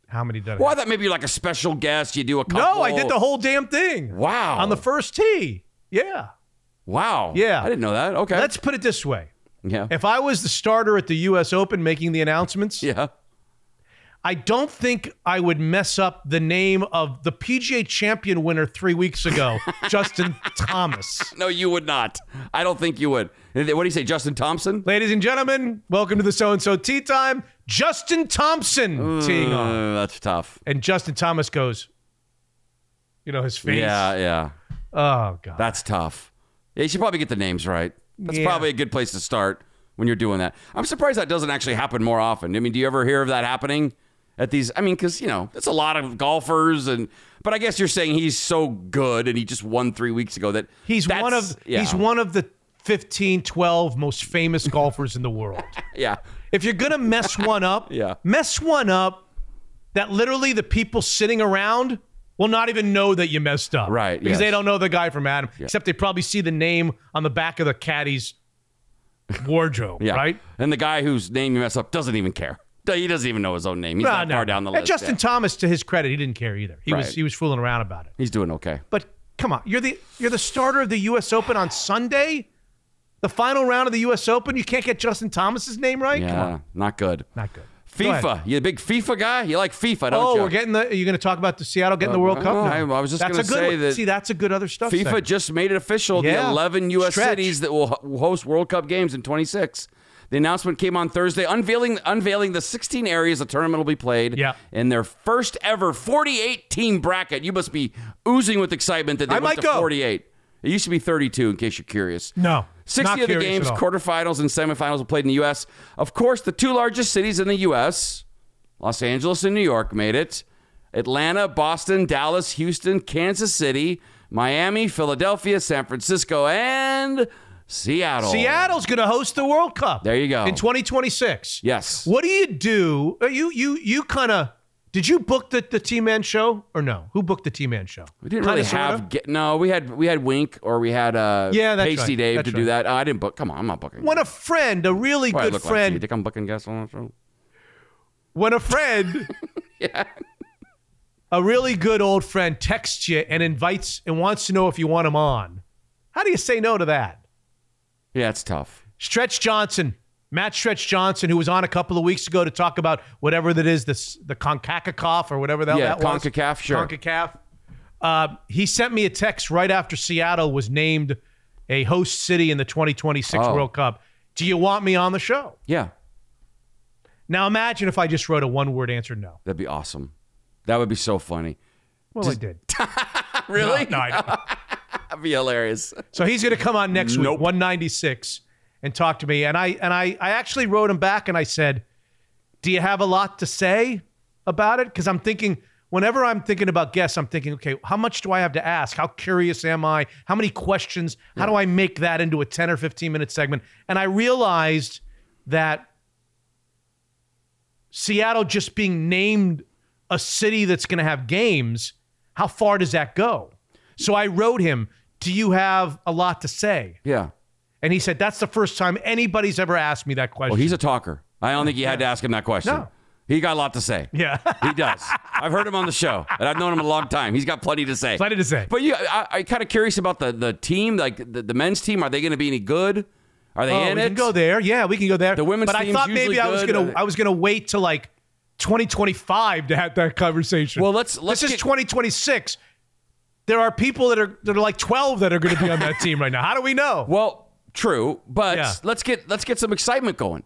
How many did I? Well, I thought maybe like a special guest. You do a couple. no, I did the whole damn thing. Wow. On the first tee. Yeah. Wow. Yeah. I didn't know that. Okay. Let's put it this way. yeah. If I was the starter at the U.S. Open making the announcements, yeah. I don't think I would mess up the name of the PGA Champion winner three weeks ago, [LAUGHS] Justin Thomas. No, you would not. I don't think you would. What do you say, Justin Thompson? Ladies and gentlemen, welcome to the So and So Tea Time. Justin Thompson teeing on. Uh, that's tough. And Justin Thomas goes, you know, his face. Yeah, yeah. Oh, God. That's tough. Yeah, you should probably get the names right. That's Yeah. probably a good place to start when you're doing that. I'm surprised that doesn't actually happen more often. I mean, do you ever hear of that happening at these? I mean, because, you know, it's a lot of golfers and. But I guess you're saying he's so good and he just won three weeks ago that He's one of yeah. he's one of the 15, 12 most famous golfers in the world. [LAUGHS] yeah If you're gonna mess one up, [LAUGHS] Yeah. mess one up that literally the people sitting around will not even know that you messed up. Right, Because yes. they don't know the guy from Adam. Except they probably see the name on the back of the caddy's [LAUGHS] wardrobe. yeah Right? and the guy whose name you mess up doesn't even care he doesn't even know his own name he's No, not no. far down the list. And Justin Yeah. Thomas, to his credit, he didn't care either. He was he was fooling around about it. he's doing okay But come on, you're the you're the starter of the U.S. Open on Sunday, the final round of the U.S. Open. You can't get Justin Thomas's name right. Come yeah on, not good not good. Go. FIFA you a big FIFA guy you like FIFA don't Oh, you we're getting the. Are you going to talk about the Seattle getting the World Cup? Uh. I- I was just gonna say one. that See, that's a good other stuff. FIFA segment. just made it official. Yeah. The 11 U.S. Stretch. cities that will host World Cup games in 26. The announcement came on Thursday, unveiling unveiling the 16 areas the tournament will be played. Yeah. In their first ever 48 team bracket. You must be oozing with excitement that they I went might to go. 48. It used to be 32, in case you're curious. No, 60 not of the games, quarterfinals and semifinals, were played in the U.S. Of course, the two largest cities in the U.S., Los Angeles and New York, made it. Atlanta, Boston, Dallas, Houston, Kansas City, Miami, Philadelphia, San Francisco, and Seattle. Seattle's going to host the World Cup. There you go. in 2026. Yes. What do you do? Uh, You you you kind of. Did you book the the T Man show or no? Who booked the T Man show? We didn't Kinda, really sorta? have. Get, no, we had we had Wink or we had uh, Yeah, that's Pasty right. Dave That's to do that. Oh, I didn't book. Come on, I'm not booking. When a friend, a really good look like you? friend, think I'm booking guests on the [LAUGHS] show? when a friend, [LAUGHS] yeah, a really good old friend texts you and invites and wants to know if you want him on, how do you say no to that? Yeah, it's tough. Stretch Johnson, Matt Stretch Johnson, who was on a couple of weeks ago to talk about whatever that is, this the CONCACAF or whatever that, Yeah, that was. CONCACAF, sure. CONCACAF. Uh, he sent me a text right after Seattle was named a host city in the 2026 Oh. World Cup. Do you want me on the show? Yeah, Now imagine if I just wrote a one word answer no. that'd be awesome. That would be so funny. Well, I did. [LAUGHS] Really? No, I know. That'd be hilarious. So he's going to come on next Nope. week, 196, and talk to me. And I and I I actually wrote him back and I said, "Do you have a lot to say about it?" Because I'm thinking. Whenever I'm thinking about guests, I'm thinking, okay, how much do I have to ask? How curious am I? How many questions? How do I make that into a 10 or 15 minute segment? And I realized that Seattle just being named a city that's going to have games, how far does that go? So I wrote him, Do you have a lot to say? Yeah. And he said, That's the first time anybody's ever asked me that question. Well, he's a talker. I don't think you had to ask him that question. No. He got a lot to say. yeah. [LAUGHS] He does. I've heard him on the show, and I've known him a long time. He's got plenty to say. Plenty to say. But you, I, I'm kind of curious about the the team, like the, the men's team. Are they going to be any good? Are they oh, in we it? can go there. Yeah, we can go there. The women's But I thought maybe I was gonna I was gonna wait till like 2025 to have that conversation. Well, let's- let's this get- is 2026. There are people that are that are like 12 that are going to be on that [LAUGHS] team right now. How do we know? Well, true, but Yeah. let's get let's get some excitement going.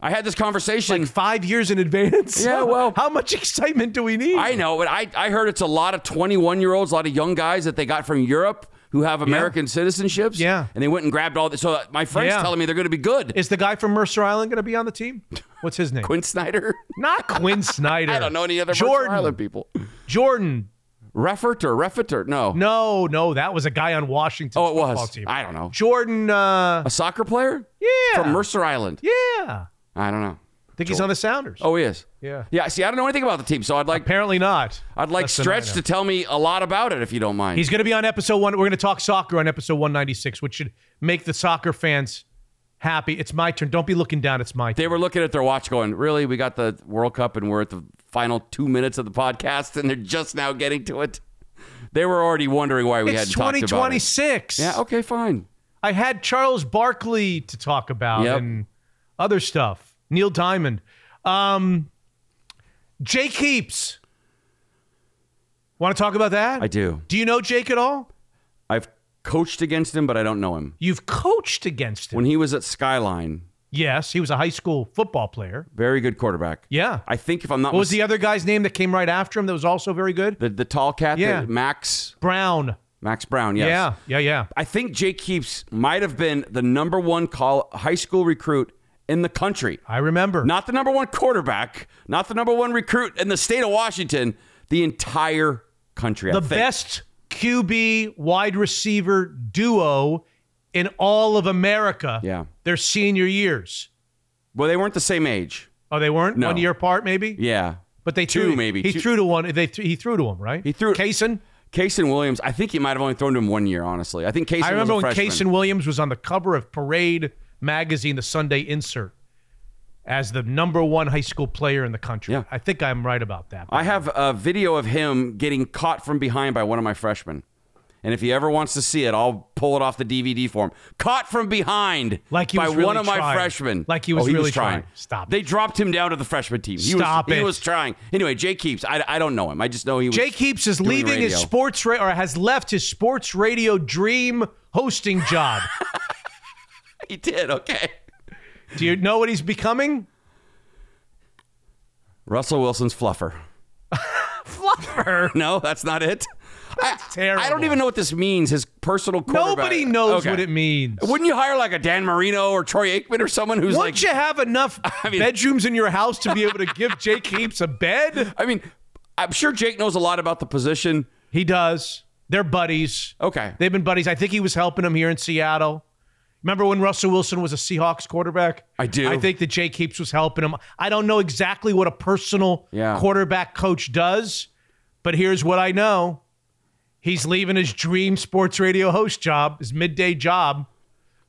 I had this conversation. like five years in advance. Yeah, [LAUGHS] well- how much excitement do we need? I know, but I, I heard it's a lot of 21 year olds, a lot of young guys that they got from Europe who have American citizenships. Yeah. And they went and grabbed all this. So my friend's Yeah. telling me they're going to be good. Is the guy from Mercer Island going to be on the team? What's his [LAUGHS] name? Quin Snyder? Not Quin Snyder. I don't know any other Mercer Island people. Jordan. Reffert or Reffert no? No, no, that was a guy on Washington. Oh, it was. Team. I don't know. Jordan. Uh, A soccer player? yeah. From Mercer Island. Yeah. I don't know. I think he's on the Sounders. Oh, he is. Yeah. Yeah. See, I don't know anything about the team, so I'd like Apparently not. I'd like Less Stretch to tell me a lot about it if you don't mind. He's going to be on episode one. We're going to talk soccer on episode 196, which should make the soccer fans happy. It's my turn. Don't be looking down. It's my turn. They were looking at their watch going, Really? We got the World Cup and we're at the final two minutes of the podcast and they're just now getting to it. They were already wondering why we it's hadn't talked about it. 2026. Yeah, okay, fine. I had Charles Barkley to talk about Yep. and other stuff. Neil Diamond. Um, Jake Heaps. Want to talk about that? I do. Do you know Jake at all? I've coached against him, but I don't know him. You've coached against him. When he was at Skyline, yes, he was a high school football player. very good quarterback. Yeah. I think if I'm not What was mis- the other guy's name that came right after him that was also very good? the, the tall cat, Yeah. the Max Browne. Max Browne, yes. Yeah, yeah, yeah. I think Jake Heaps might have been the number one call, high school recruit in the country. I remember. Not the number one quarterback, not the number one recruit in the state of Washington, the entire country. I the think. best QB wide receiver duo in all of America. Yeah. Their senior years. Well, they weren't the same age. Oh, they weren't No. one year apart, maybe. Yeah. But they Two, threw, maybe. He Two- threw to one. They th- he threw to him, right? He threw Kasen. Kasen Williams. I think he might have only thrown to him one year, honestly. I think Kasen I remember when freshman. Kasen Williams was on the cover of Parade magazine, the Sunday insert, as the number one high school player in the country. Yeah. I think I'm right about that. I have a video of him getting caught from behind by one of my freshmen. And if he ever wants to see it, I'll pull it off the DVD for him. Caught from behind Like by really one of my freshmen. Like he was Oh, he really was trying. trying. Stop They dropped him down to the freshman team. He Stop was, it. He was trying. Anyway, Jake Heaps. I, I don't know him. I just know he was. Jake Heaps is leaving his sports ra- or has left his sports radio dream hosting job. [LAUGHS] He did. Okay. Do you know what he's becoming? Russell Wilson's fluffer. [LAUGHS] Fluffer. No, that's not it. That's terrible. I don't even know what this means. His personal quarterback. Nobody knows Okay. what it means. Wouldn't you hire like a Dan Marino or Troy Aikman or someone who's Wouldn't like? you have enough [LAUGHS] mean- bedrooms in your house to be able to [LAUGHS] give Jake Heaps a bed? I mean, I'm sure Jake knows a lot about the position. He does. They're buddies. Okay. They've been buddies. I think he was helping him here in Seattle. Remember when Russell Wilson was a Seahawks quarterback? I do. I think that Jake Heaps was helping him. I don't know exactly what a personal Yeah. quarterback coach does, but here's what I know. He's leaving his dream sports radio host job, his midday job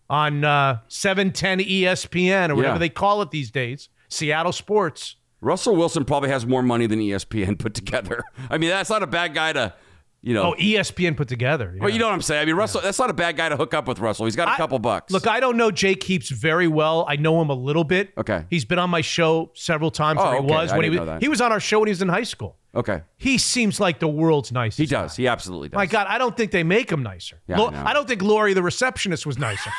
on uh, 710 ESPN or whatever Yeah. they call it these days, Seattle Sports. Russell Wilson probably has more money than ESPN put together. [LAUGHS] I mean, that's not a bad guy to, you know. Oh, ESPN put together. Well, you know what I'm saying. I mean, Russell. That's not a bad guy to hook up with. Russell. He's got a I- couple bucks. Look, I don't know Jake Heaps very well. I know him a little bit. Okay. He's been on my show several times. Oh, or he was I when he was know that. he was on our show when he was in high school. okay. He seems like the world's nicest. He does. He absolutely does. My God, I don't think they make him nicer. Yeah, Lo- I. I don't think Lori, the receptionist, was nicer.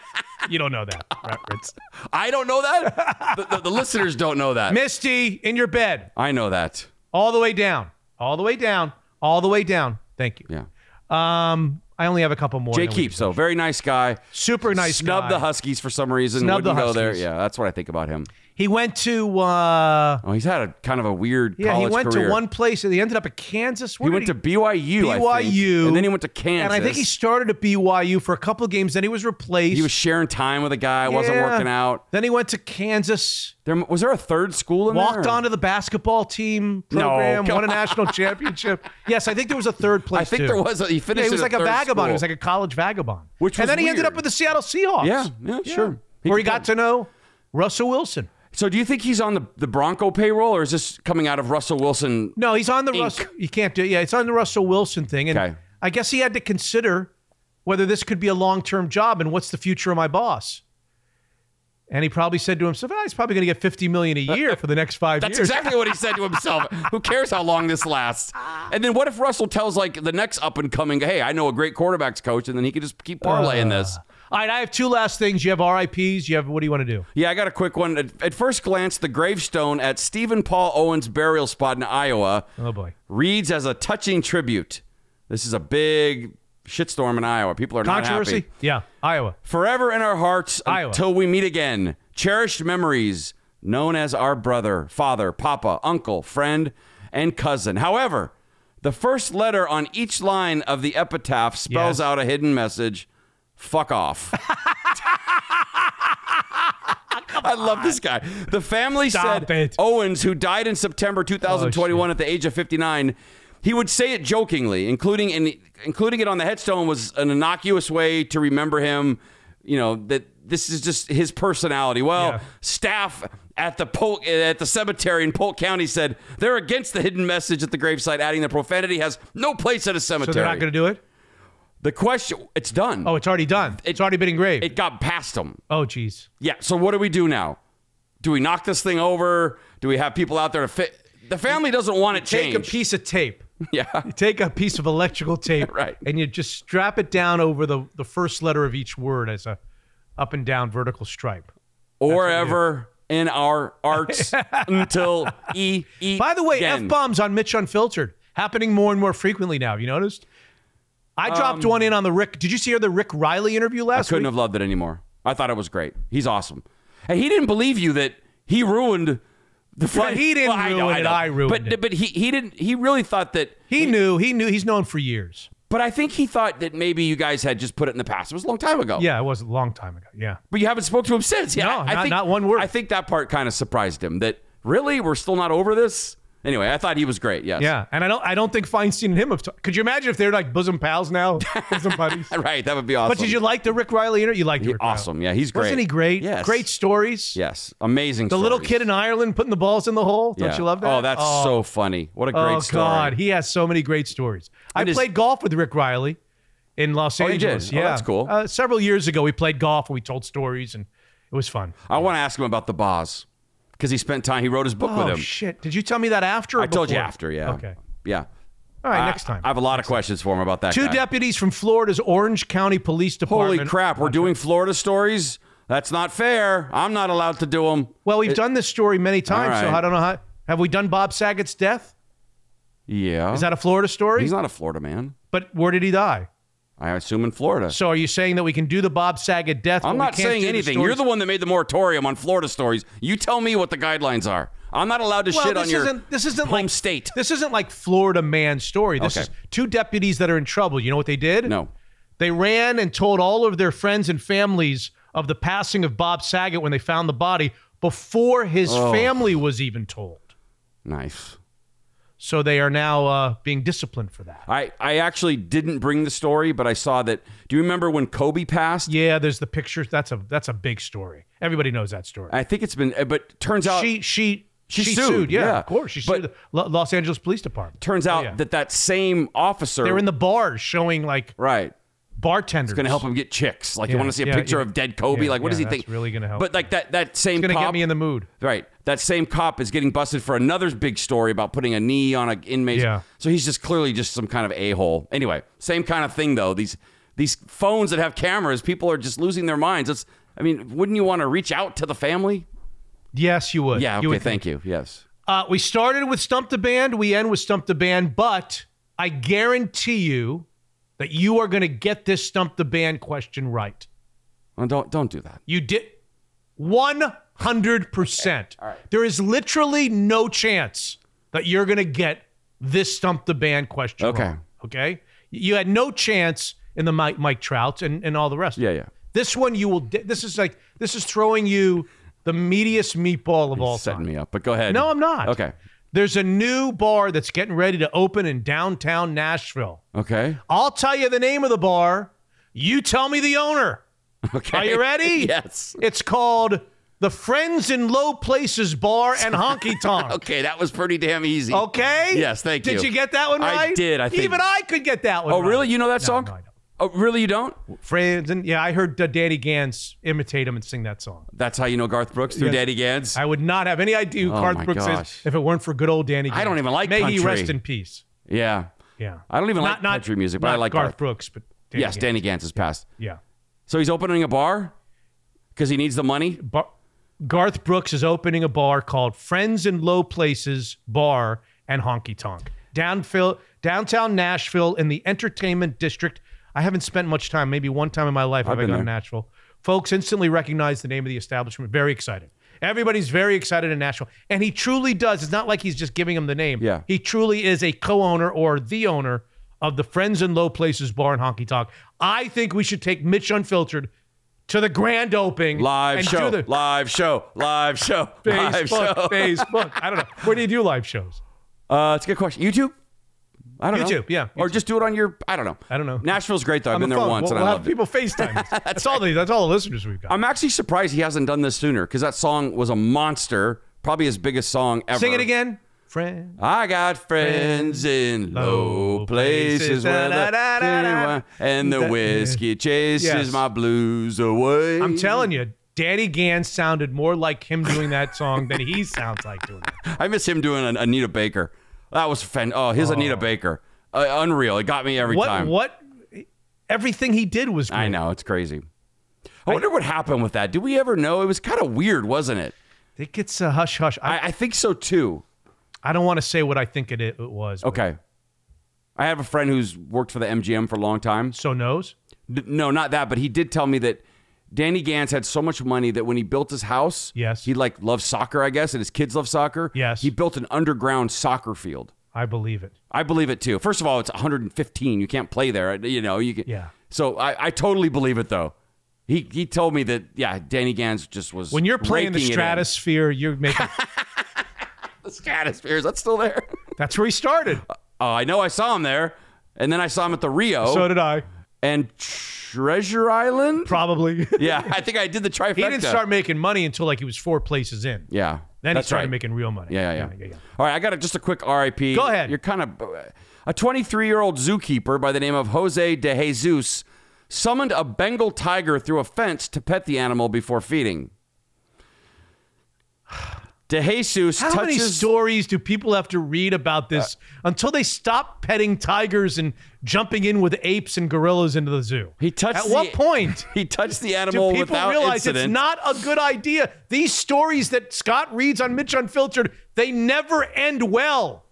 [LAUGHS] you don't know that, reference. I don't know that. the, the- the listeners don't know that. Misty, in your bed, I know that. all the way down, all the way down, all the way down. Thank you. Yeah. Um, I only have a couple more. Jake and then we Heaps, though, very nice guy. Super nice Snubbed guy. the Huskies for some reason. Snub the Wouldn't go there. Huskies. Yeah, that's what I think about him. He went to uh, Oh, he's had a kind of a weird yeah, he went career. to one place. and He ended up at Kansas. He went did to BYU, I think, BYU, and then he went to Kansas. And I think he started at BYU for a couple of games. Then he was replaced. He was sharing time with a guy. Yeah. wasn't working out. Then he went to Kansas. There was there a third school in Walked there? onto the basketball team program. come won a national [LAUGHS] championship. Yes, I think there was a third place. I think too. there was. A, he Yeah, finished. he was like a vagabond. He was like a college vagabond. Which and then he ended up with the Seattle Seahawks. Yeah, yeah, sure. He Where he got to know Russell Wilson. So, do you think he's on the, the Bronco payroll, or is this coming out of Russell Wilson? No, he's on the Inc. Russell. You can't do. it. Yeah, it's on the Russell Wilson thing, and Okay. I guess he had to consider whether this could be a long term job and what's the future of my boss. And he probably said to himself, oh, "He's probably going to get fifty million a year for the next five [LAUGHS] That's years." That's exactly what he said to himself. [LAUGHS] Who cares how long this lasts? And then what if Russell tells like the next up and coming, "Hey, I know a great quarterbacks coach," and then he could just keep parlaying uh, this. All right, I have two last things. You have RIPS. You have what do you want to do? Yeah, I got a quick one. At, at first glance, the gravestone at Stephen Paul Owens' burial spot in Iowa Oh boy, reads as a touching tribute. This is a big shitstorm in Iowa. People are not controversy. happy. Yeah, Iowa. Forever in our hearts Iowa. until we meet again. Cherished memories known as our brother, father, papa, uncle, friend, and cousin. However, the first letter on each line of the epitaph spells Yes. out a hidden message. Fuck off. [LAUGHS] [LAUGHS] I love this guy. The family Stop said it. Owens, who died in September 2021 at the age of 59, he would say it jokingly, including in, including it on the headstone was an innocuous way to remember him. you know that this is just his personality. Well, Yeah. staff at the Polk at the cemetery in Polk County said they're against the hidden message at the gravesite, adding that profanity has no place at a cemetery. So they're not going to do it. The question, it's done. Oh, it's already done. it's already been engraved. It got past them. oh, geez. Yeah. So what do we do now? Do we knock this thing over? Do we have people out there to fit? The family doesn't want it Take a piece of tape. [LAUGHS] Yeah. You take a piece of electrical tape, [LAUGHS] Right. and you just strap it down over the the first letter of each word as a up and down vertical stripe. or ever in our arts [LAUGHS] until E E. By the way, f bombs on Mitch Unfiltered happening more and more frequently now. Have you noticed? I dropped Um, one in on the Rick. Did you see the Rick Reilly interview last week? I couldn't week? have loved it anymore. I thought it was great. He's awesome. And he didn't believe you that he ruined the Well, he didn't I know, ruin I it. know. I ruined but, it. But he he didn't. He really thought that. he knew. He knew. He's known for years. But I think he thought that maybe you guys had just put it in the past. It was a long time ago. Yeah, it was a long time ago. Yeah. But you haven't spoke to him since. Yeah, No, I, I think, not one word. I think that part kind of surprised him. That really we're still not over this. Anyway, I thought he was great. Yes. Yeah, and I don't. I don't think Feinstein and him have. T- Could you imagine if they're like bosom pals now, [LAUGHS] bosom buddies? [LAUGHS] Right. That would be awesome. But did you like the Rick Reilly interview? You liked He- Rick Reilly. awesome. Yeah, he's great. Wasn't he great? Yes. Great stories. Yes. Amazing. The little kid in Ireland putting the balls in the hole. Don't Yeah. you love that? Oh, that's so funny. What a great oh, story. God, he has so many great stories. I And his- played golf with Rick Reilly in Los Oh? Angeles. Oh, Yeah, that's cool. Uh, several years ago, we played golf and we told stories, and it was fun. I want to ask him about the Boz because he spent time. He wrote his book oh with him. Oh, shit! Did you tell me that after? Or I told you after. Yeah. Okay. Yeah. All right, I- next time. I have a lot of questions for him about that. Two guy. deputies from Florida's Orange County Police Department. Holy crap! We're doing Florida stories. That's not fair. I'm not allowed to do them. Well, we've done this story many times, All so. I don't know how. Have we done Bob Saget's death? Yeah. Is that a Florida story? He's not a Florida man. But where did he die? I assume in Florida. So are you saying that we can do the Bob Saget death? I'm not saying do the anything. You're the one that made the moratorium on Florida stories. You tell me what the guidelines are. I'm not allowed to Well, shit this on your isn't, this isn't home like state. This isn't like Florida man story. This Okay. is two deputies that are in trouble. You know what they did? No. They ran and told all of their friends and families of the passing of Bob Saget when they found the body before his Oh. family was even told. Nice. So they are now uh, being disciplined for that. I, I actually didn't bring the story, but I saw that. Do you remember when Kobe passed? Yeah, there's the pictures. That's a that's a big story. Everybody knows that story. I think it's been, uh, but turns out she she she she sued, Yeah, yeah. of course. She But- sued the Lo- Los Angeles Police Department. turns out Oh, yeah. that that same officer They're in the bars showing like right bartenders. It's going to help him get chicks. Like you want to see a yeah, picture yeah. of dead Kobe. Yeah, like what yeah, does he that's think? really gonna help But like that that same It's gonna cop, get me in the mood. Right. That same cop is getting busted for another big story about putting a knee on an inmate. Yeah. So he's just clearly just some kind of a hole. Anyway, same kind of thing though. These these phones that have cameras, people are just losing their minds. It's I mean, wouldn't you want to reach out to the family? Yes, you would. Yeah. You Okay. would thank you. Yes. Uh, we started with Stump the Band. We end with Stump the Band. But I guarantee you that you are going to get this Stump the Band question right. Well, don't don't do that. You did 100%. There is literally no chance that you're going to get this Stump the Band question Okay. wrong. Okay? You had no chance in the Mike, Mike Trouts and, and all the rest. Yeah. Yeah. This one you will. di- This is like this is throwing you the meatiest meatball of all Setting time. me up. But go ahead. No, I'm not. Okay. There's a new bar that's getting ready to open in downtown Nashville. Okay. I'll tell you the name of the bar. You tell me the owner. Okay. Are you ready? [LAUGHS] yes. It's called the Friends in Low Places Bar and [LAUGHS] Honky Tonk. Okay, that was pretty damn easy. Okay? Yes, thank you. Did you get that one I right? did, I think. Even I could get that one Oh, right. really? You know that song? no, I don't. Oh, really? You don't? Friends and yeah, I heard uh, Danny Gans imitate him and sing that song. That's how you know Garth Brooks through Yes. Daddy Gans. I would not have any idea who Oh, Garth my Brooks gosh. is if it weren't for good old Danny Gans. I don't even like May he country. rest in peace. yeah. Yeah. I don't even Not- like not- country music, but not I like Garth Garth. Brooks, but Danny yes, Gans. Danny Gans has passed. Yeah. So he's opening a bar because he needs the money. Bar- Garth Brooks is opening a bar called Friends in Low Places Bar and Honky Tonk. Downfill, downtown Nashville in the entertainment district. I haven't spent much time, maybe one time in my life have I gone to. Nashville. Folks instantly recognize the name of the establishment. Very excited. Everybody's very excited in Nashville. And he truly does. It's not like he's just giving him the name. Yeah. He truly is a co-owner or the owner of the Friends in Low Places Bar and Honky Tonk. I think we should take Mitch Unfiltered to the grand opening. Live and show, do the- live show, live show, live Facebook, show. [LAUGHS] Facebook. I don't know. Where do you do live shows? Uh, it's a good question. YouTube. I don't know. YouTube, yeah, Or just do it on your. I don't know. I don't know. Nashville's great though. I've On been the there phone. once We'll, and I we'll have it. people FaceTime. [LAUGHS] that's all the that's all the listeners we've got. I'm actually surprised he hasn't done this sooner because that song was a monster. Probably his biggest song ever. Sing it again, friend. I got friends in low places Da, da, da, and the whiskey chases Yes. my blues away. I'm telling you, Danny Gans sounded more like him doing that song than he sounds like doing it. [LAUGHS] I miss him doing an Anita Baker. That was fan. Oh, his Anita Baker, uh, unreal. It got me every what time. what everything he did was great. I know it's crazy. I wonder what happened with that. Did we ever know? It was kind of weird, wasn't it? It gets a hush hush. I, I, I think so too. I don't want to say what I think it, it was. but- Okay. I have a friend who's worked for the MGM for a long time. So knows? No, not that, but he did tell me that Danny Gans had so much money that when he built his house, Yes. he like loved soccer, I guess, and his kids love soccer. Yes. He built an underground soccer field. I believe it. I believe it too. First of all, it's 115. You can't play there. You know, you can, Yeah. So I, I totally believe it though. He he told me that yeah, Danny Gans just was When you're playing the raking it in. stratosphere, you're making. [LAUGHS] the stratosphere is that still there? that's where he started. Uh, oh, I know I saw him there, and then I saw him at the Rio. So did I. and Treasure Island. Probably. [LAUGHS] Yeah, I think I did the trifecta. he didn't start making money until like he was four places in. Yeah, Then that's he started right. making real money. Yeah, yeah, yeah. All right, I got a, just a quick RIP. Go ahead. You're kind of a 23 year old zookeeper by the name of Jose de Jesus summoned a Bengal tiger through a fence to pet the animal before feeding. De Jesus How many stories do people have to read about this until they stop petting tigers and jumping in with apes and gorillas into the zoo? he touched. At the- what point [LAUGHS] He touched the animal do people without realize incident. it's not a good idea? These stories that Scott reads on Mitch Unfiltered, they never end well.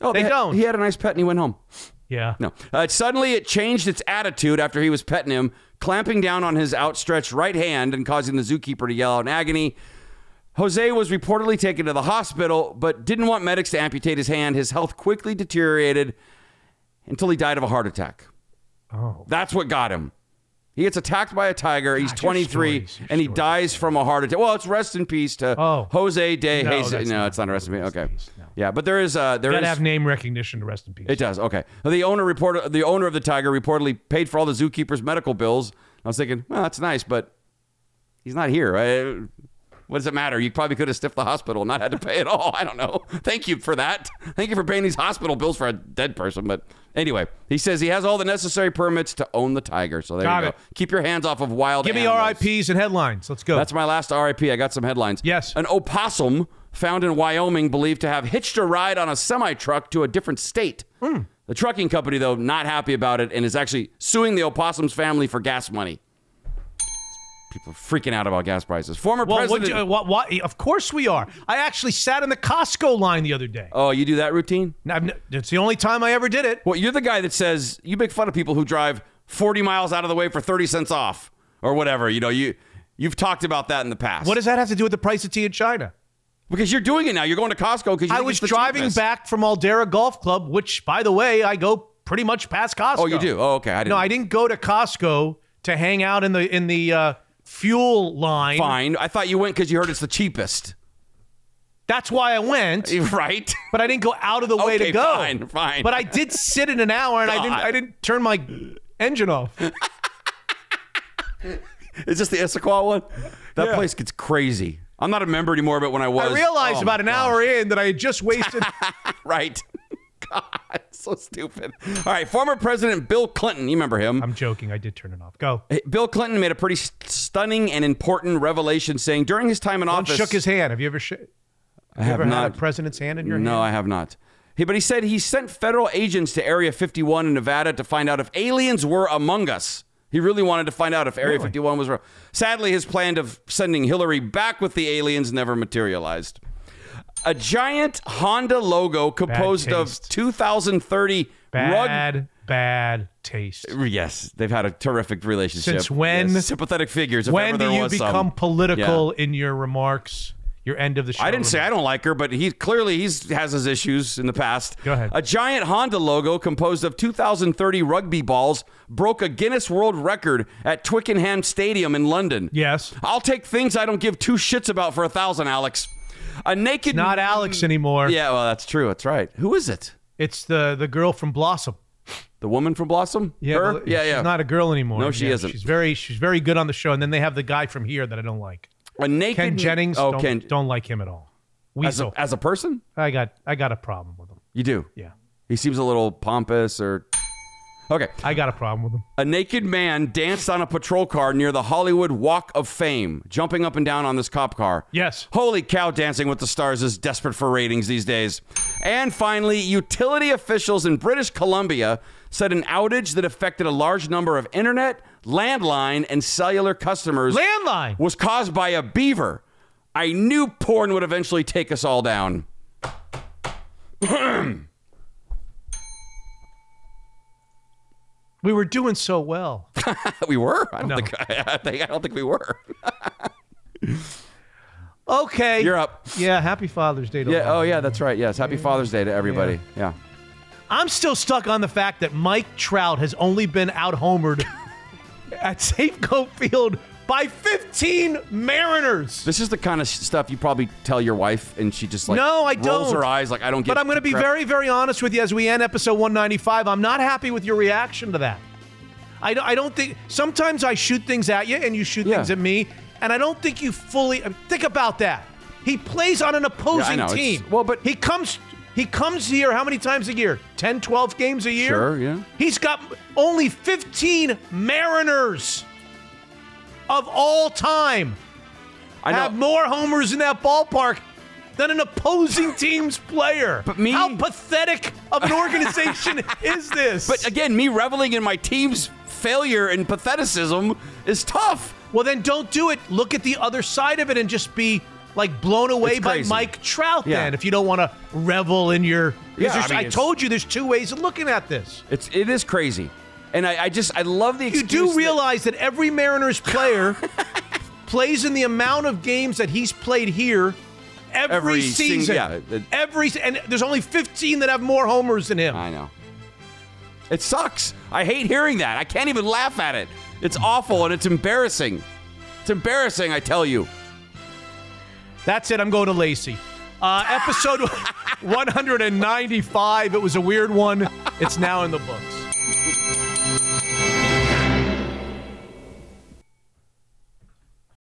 Oh, they had- don't. He had a nice pet and he went home. Yeah. No. Uh, suddenly, it changed its attitude after he was petting him, clamping down on his outstretched right hand and causing the zookeeper to yell out in agony. Jose was reportedly taken to the hospital, but didn't want medics to amputate his hand. His health quickly deteriorated until he died of a heart attack. Oh. That's what got him. He gets attacked by a tiger. He's God, your 23, stories, your and he stories. dies from a heart attack. Well, it's rest in peace to Oh. Jose de No, Jesus. No, not- it's not a rest in peace. Okay. peace, no. Yeah, but there is uh, there Gotta is- have name recognition to rest in peace. it does. Okay. The owner reported the owner of the tiger reportedly paid for all the zookeeper's medical bills. I was thinking, well, that's nice, but he's not here. right? What does it matter? You probably could have stiffed the hospital and not had to pay at all. I don't know. Thank you for that. Thank you for paying these hospital bills for a dead person. But anyway, he says he has all the necessary permits to own the tiger. So there Got you it. go. Keep your hands off of wild Give me. RIPs and headlines. Let's go. That's my last RIP. I got some headlines. Yes. An opossum found in Wyoming believed to have hitched a ride on a semi truck to a different state. Hmm. The trucking company, though, not happy about it and is actually suing the opossum's family for gas money. People are freaking out about gas prices. Former well, president. uh, what, what, of course we are. I actually sat in the Costco line the other day. oh, you do that routine? Now, It's the only time I ever did it. Well, you're the guy that says you make fun of people who drive 40 miles out of the way for 30 cents off or whatever. You know, you you've talked about that in the past. What does that have to do with the price of tea in China? Because you're doing it now. You're going to Costco because I was driving back from Aldarra Golf Club, which, by the way, I go pretty much past Costco. Oh, you do? Oh, okay. I didn't. No, I didn't go to Costco to hang out in the in the uh, fuel line. Fine. I thought you went because you heard it's the cheapest. That's why I went. [LAUGHS] Right. But I didn't go out of the way Okay, to go. fine, fine. But I did sit in an hour, and I didn't. I didn't turn my engine off. Is this the Issaquah one? That Yeah. place gets crazy. I'm not a member anymore, but when I was, I realized oh about an my hour in that I had just wasted. [LAUGHS] Right. God, [LAUGHS] so stupid. All right, former President Bill Clinton, you remember him? I'm joking. I did turn it off. Go. Bill Clinton made a pretty st- stunning and important revelation, saying during his time in One office, shook his hand. Have you ever? Sh- I you have ever had not. a president's hand in your no, hand? No, I have not. He, but he said he sent federal agents to Area 51 in Nevada to find out if aliens were among us. He really wanted to find out if Area Really? 51 was real. Sadly, his plan of sending Hillary back with the aliens never materialized. A giant Honda logo composed of taste. 2030 rug. Bad, bad taste. Yes, they've had a terrific relationship. Since when- Yes, sympathetic figures. When do you was some. become political Yeah. in your remarks? Your end of the show. I didn't say I don't like her, but he clearly he's has his issues in the past. Go ahead. A giant Honda logo composed of 2030 rugby balls broke a Guinness World Record at Twickenham Stadium in London. Yes. I'll take things I don't give two shits about for a thousand, Alex. A naked Not Alex anymore. Yeah, well, that's true. That's right. Who is it? It's the the girl from Blossom. The woman from Blossom? Yeah, Her? yeah, she's yeah. not a girl anymore. No, she Yeah, isn't. She's very she's very good on the show. And then they have the guy from here that I don't like. A naked Ken Jennings. Oh, don't, Ken. don't like him at all. As a, Weasel. as a person? I got I got a problem with him. You do? Yeah. He seems a little pompous or. Okay. I got a problem with him. A naked man danced on a patrol car near the Hollywood Walk of Fame, jumping up and down on this cop car. Yes. Holy cow, Dancing with the Stars is desperate for ratings these days. And finally, utility officials in British Columbia said an outage that affected a large number of internet, landline, and cellular customers Landline was caused by a beaver. I knew porn would eventually take us all down. [CLEARS THROAT] We were doing so well. [LAUGHS] we were. I don't No. think. [LAUGHS] I, think. I don't think we were. [LAUGHS] Okay. You're up. Yeah, happy Father's Day to Yeah. Oh, yeah. That's right. Yes. Happy Father's Day to everybody. Yeah. I'm still stuck on the fact that Mike Trout has only been out homered at Safeco Field by 15 Mariners. This is the kind of stuff you probably tell your wife, and she just like no, I rolls don't. her eyes like I don't get. But I'm going to be crap. very, very honest with you as we end episode 195. I'm not happy with your reaction to that. I don't, I don't think. Sometimes I shoot things at you and you shoot Yeah. things at me, and I don't think you fully uh, think about that. He plays on an opposing it's- team. well, but he comes. He comes here how many times a year? 10, 12 games a year? Sure, yeah. He's got only 15 Mariners of all time I know. have more homers in that ballpark than an opposing team's player. But me- how pathetic of an organization [LAUGHS] is this? But again, me reveling in my team's failure and patheticism is tough. well, then don't do it. Look at the other side of it and just be like blown away by. Mike Trout. Yeah. Then, if you don't want to revel in your, Yeah, I mean, I, told you there's two ways of looking at this. It's it is crazy, and I, I just I love the You do that- realize that every Mariners player [LAUGHS] plays in the amount of games that he's played here every, Every sing- season. yeah, it- every and there's only 15 that have more homers than him. I know. It sucks. I hate hearing that. I can't even laugh at it. It's awful and it's embarrassing. It's embarrassing, I tell you. That's it. I'm going to Lacey. Uh, episode [LAUGHS] 195. It was a weird one. It's now in the books.